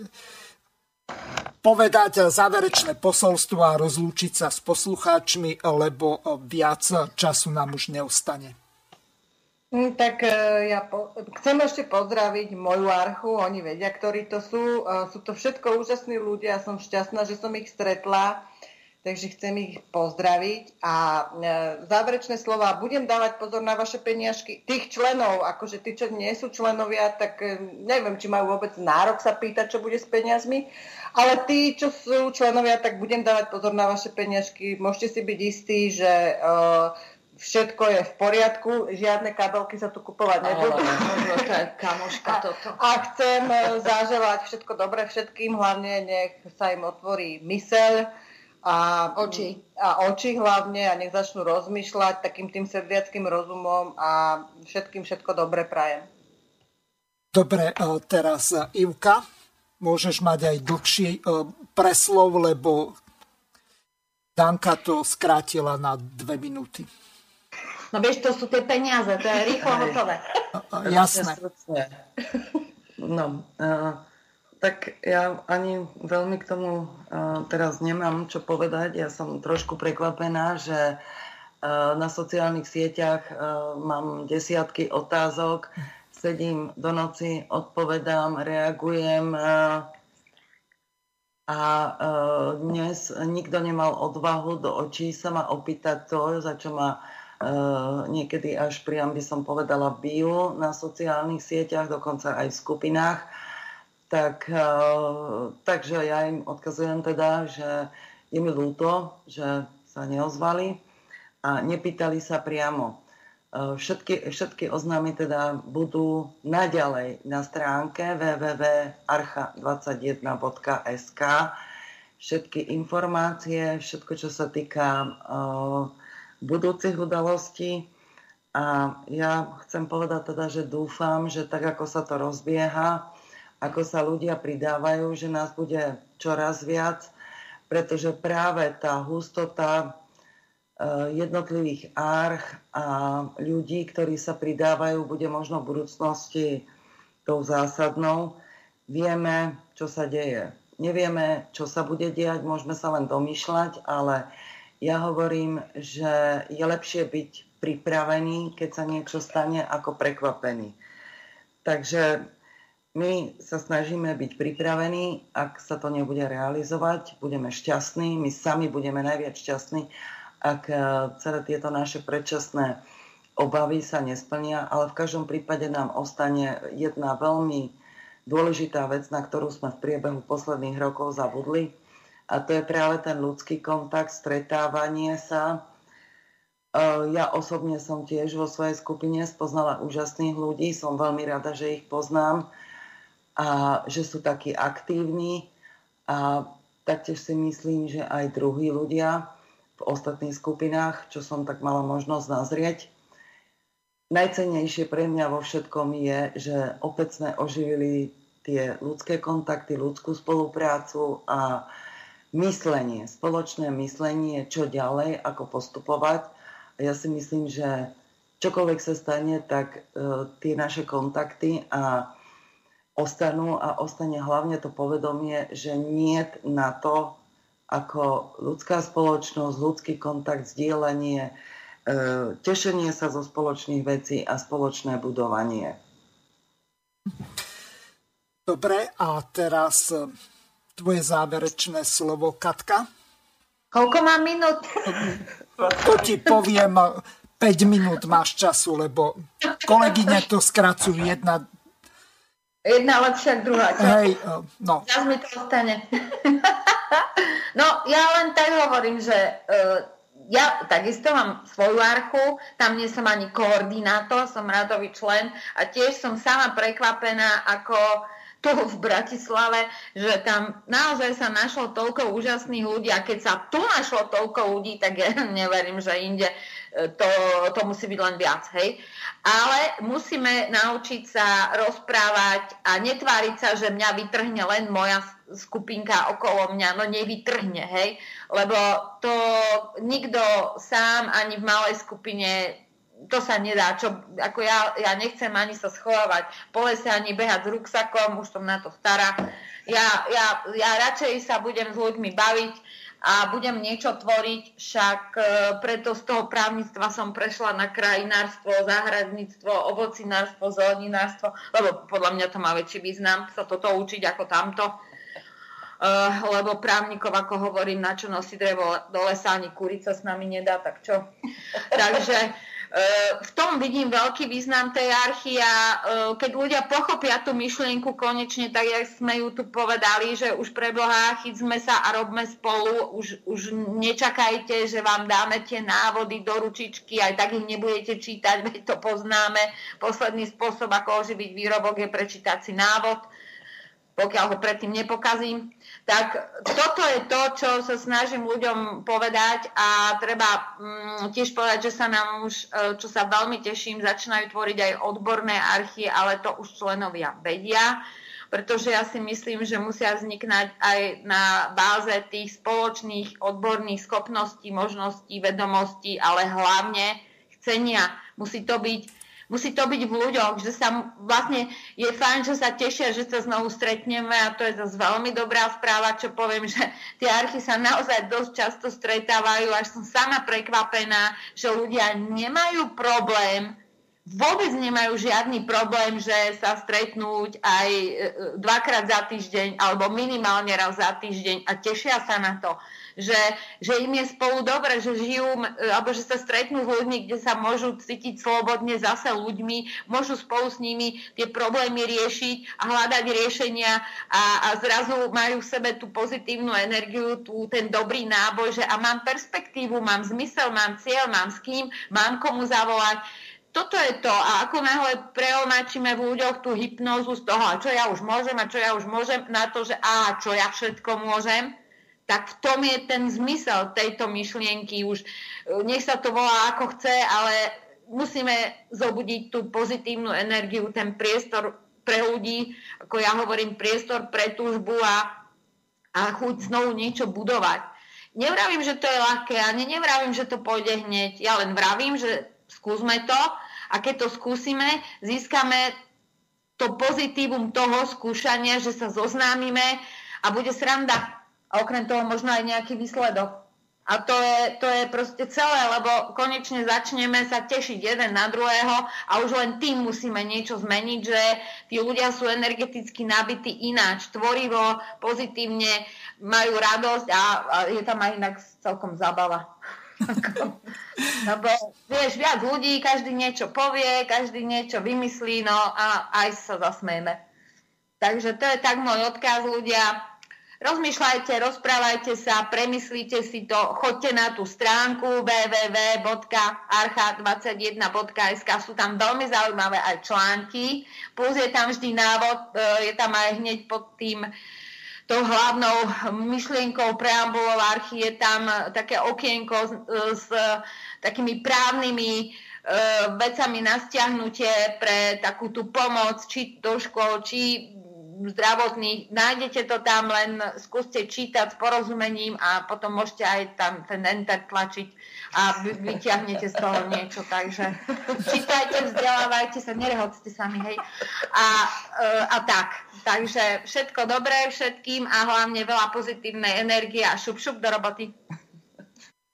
povedať záverečné posolstvo a rozlúčiť sa s poslucháčmi, lebo e, viac času nám už neostane. Mm, tak ja po, chcem ešte pozdraviť moju archu, oni vedia, ktorí to sú. Sú to všetko úžasní ľudia, som šťastná, že som ich stretla. takže chcem ich pozdraviť a e, záverečné slova, budem dávať pozor na vaše peniažky, tých členov, akože tí, čo nie sú členovia, tak e, neviem, či majú vôbec nárok sa pýtať, čo bude s peniazmi, ale tí, čo sú členovia, tak budem dávať pozor na vaše peniažky, môžete si byť istí, že uh, všetko je v poriadku, žiadne kabelky sa tu kupovať nebudú. kamoška toto. A chcem zaželať všetko dobré všetkým, hlavne nech sa im otvorí myseľ, a oči. A oči hlavne a nech začnú rozmýšľať takým tým sedliackým rozumom a všetkým všetko dobre prajem. Dobre, e, teraz e, Ivka, môžeš mať aj dlhší e, preslov, lebo Danka to skrátila na dve minúty. No vieš, to sú tie peniaze, to je rýchlo hotové. Jasné. No, uh, tak ja ani veľmi k tomu uh, teraz nemám čo povedať. Ja som trošku prekvapená, že uh, na sociálnych sieťach uh, mám desiatky otázok, sedím do noci, odpovedám, reagujem uh, a uh, dnes nikto nemal odvahu do očí sa ma opýtať to, za čo ma uh, niekedy až priam by som povedala bijú na sociálnych sieťach, dokonca aj v skupinách tak, takže ja im odkazujem teda, že je mi ľúto, že sa neozvali a nepýtali sa priamo. Všetky, všetky oznámy teda budú naďalej na stránke www.archa21.sk. Všetky informácie, všetko, čo sa týka uh, budúcich udalostí. A ja chcem povedať teda, že dúfam, že tak ako sa to rozbieha, ako sa ľudia pridávajú, že nás bude čoraz viac, pretože práve tá hustota eh, jednotlivých arch a ľudí, ktorí sa pridávajú, bude možno v budúcnosti tou zásadnou. Vieme, čo sa deje. Nevieme, čo sa bude diať, môžeme sa len domýšľať, ale ja hovorím, že je lepšie byť pripravený, keď sa niečo stane, ako prekvapený. Takže my sa snažíme byť pripravení, ak sa to nebude realizovať, budeme šťastní, my sami budeme najviac šťastní, ak e, celé tieto naše predčasné obavy sa nesplnia, ale v každom prípade nám ostane jedna veľmi dôležitá vec, na ktorú sme v priebehu posledných rokov zabudli, a to je práve ten ľudský kontakt, stretávanie sa. E, ja osobne som tiež vo svojej skupine spoznala úžasných ľudí, som veľmi rada, že ich poznám a že sú takí aktívni a taktiež si myslím, že aj druhí ľudia v ostatných skupinách, čo som tak mala možnosť nazrieť. Najcennejšie pre mňa vo všetkom je, že opäť sme oživili tie ľudské kontakty, ľudskú spoluprácu a myslenie, spoločné myslenie, čo ďalej, ako postupovať. Ja si myslím, že čokoľvek sa stane, tak e, tie naše kontakty a ostanú a ostane hlavne to povedomie, že nie na to, ako ľudská spoločnosť, ľudský kontakt, zdieľanie, e, tešenie sa zo spoločných vecí a spoločné budovanie. Dobre, a teraz tvoje záverečné slovo, Katka. Koľko mám minút? To ti poviem, 5 minút máš času, lebo kolegyne to skracujú jedna, Jedna lepšia druhá. Čo? Hej, no. Zas mi to ostane. no, ja len tak hovorím, že uh, ja takisto mám svoju archu, tam nie som ani koordinátor, som radový člen a tiež som sama prekvapená, ako tu v Bratislave, že tam naozaj sa našlo toľko úžasných ľudí a keď sa tu našlo toľko ľudí, tak ja neverím, že inde e, to, to musí byť len viac, hej. Ale musíme naučiť sa rozprávať a netváriť sa, že mňa vytrhne len moja skupinka okolo mňa, no nevytrhne, hej, lebo to nikto sám ani v malej skupine to sa nedá, čo, ako ja, ja nechcem ani sa schovávať po lese, ani behať s ruksakom, už som na to stará. Ja, ja, ja radšej sa budem s ľuďmi baviť a budem niečo tvoriť, však e, preto z toho právnictva som prešla na krajinárstvo, záhradníctvo, ovocinárstvo, zeleninárstvo, lebo podľa mňa to má väčší význam sa toto učiť ako tamto. lebo právnikov, ako hovorím, na čo nosí drevo do lesa, ani kurica s nami nedá, tak čo. Takže v tom vidím veľký význam tej archy a e, keď ľudia pochopia tú myšlienku konečne, tak jak sme ju tu povedali, že už pre Boha chytme sa a robme spolu, už, už nečakajte, že vám dáme tie návody do ručičky, aj tak ich nebudete čítať, veď to poznáme. Posledný spôsob, ako oživiť výrobok, je prečítať si návod, pokiaľ ho predtým nepokazím. Tak toto je to, čo sa snažím ľuďom povedať a treba mm, tiež povedať, že sa nám už, e, čo sa veľmi teším, začínajú tvoriť aj odborné archie, ale to už členovia vedia, pretože ja si myslím, že musia vzniknať aj na báze tých spoločných odborných schopností, možností, vedomostí, ale hlavne chcenia. Musí to byť musí to byť v ľuďoch, že sa vlastne je fajn, že sa tešia, že sa znovu stretneme a to je zase veľmi dobrá správa, čo poviem, že tie archy sa naozaj dosť často stretávajú, až som sama prekvapená, že ľudia nemajú problém vôbec nemajú žiadny problém, že sa stretnúť aj e, dvakrát za týždeň alebo minimálne raz za týždeň a tešia sa na to že, že im je spolu dobre, že žijú, alebo že sa stretnú s ľuďmi, kde sa môžu cítiť slobodne zase ľuďmi, môžu spolu s nimi tie problémy riešiť a hľadať riešenia a, a zrazu majú v sebe tú pozitívnu energiu, tú, ten dobrý náboj, že a mám perspektívu, mám zmysel, mám cieľ, mám s kým, mám komu zavolať toto je to. A ako náhle preonáčime v ľuďoch tú hypnózu z toho, čo ja už môžem a čo ja už môžem, na to, že a čo ja všetko môžem, tak v tom je ten zmysel tejto myšlienky už. Nech sa to volá ako chce, ale musíme zobudiť tú pozitívnu energiu, ten priestor pre ľudí, ako ja hovorím, priestor pre túžbu a, a chuť znovu niečo budovať. Nevravím, že to je ľahké, ani nevravím, že to pôjde hneď. Ja len vravím, že skúsme to a keď to skúsime, získame to pozitívum toho skúšania, že sa zoznámime a bude sranda a okrem toho možno aj nejaký výsledok. A to je, to je proste celé, lebo konečne začneme sa tešiť jeden na druhého a už len tým musíme niečo zmeniť, že tí ľudia sú energeticky nabití ináč, tvorivo, pozitívne, majú radosť a, a je tam aj inak celkom zabava. Lebo vieš, viac ľudí, každý niečo povie, každý niečo vymyslí, no a aj sa zasmejeme. Takže to je tak môj odkaz ľudia Rozmýšľajte, rozprávajte sa, premyslíte si to, choďte na tú stránku www.archa21.sk, sú tam veľmi zaujímavé aj články, plus je tam vždy návod, e, je tam aj hneď pod tým tou hlavnou myšlienkou preambulov archy, je tam také okienko s, s takými právnymi e, vecami na stiahnutie pre takú tú pomoc, či do škôl, či zdravotných, nájdete to tam, len skúste čítať s porozumením a potom môžete aj tam ten enter tlačiť a vyťahnete z toho niečo. Takže čítajte, vzdelávajte sa, nerehoďte sami, hej. A, e, a tak. Takže všetko dobré všetkým a hlavne veľa pozitívnej energie a šup, šup do roboty.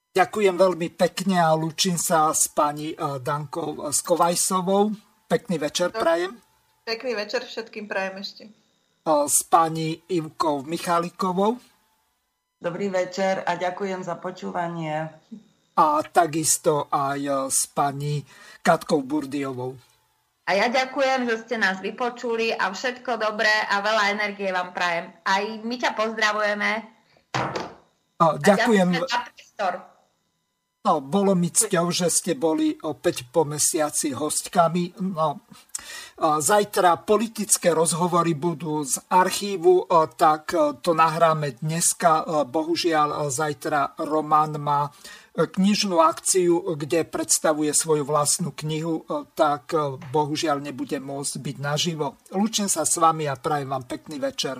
Ďakujem veľmi pekne a lúčim sa s pani e, Dankou Skovajsovou. Pekný večer prajem. Pekný večer všetkým prajem ešte s pani Ivkou Michalikovou. Dobrý večer a ďakujem za počúvanie. A takisto aj s pani Katkou Burdiovou. A ja ďakujem, že ste nás vypočuli a všetko dobré a veľa energie vám prajem. Aj my ťa pozdravujeme. A ďakujem. A No, bolo mi cťou, že ste boli opäť po mesiaci hostkami. No, zajtra politické rozhovory budú z archívu, tak to nahráme dneska. Bohužiaľ, zajtra Roman má knižnú akciu, kde predstavuje svoju vlastnú knihu, tak bohužiaľ nebude môcť byť naživo. Lúčim sa s vami a prajem vám pekný večer.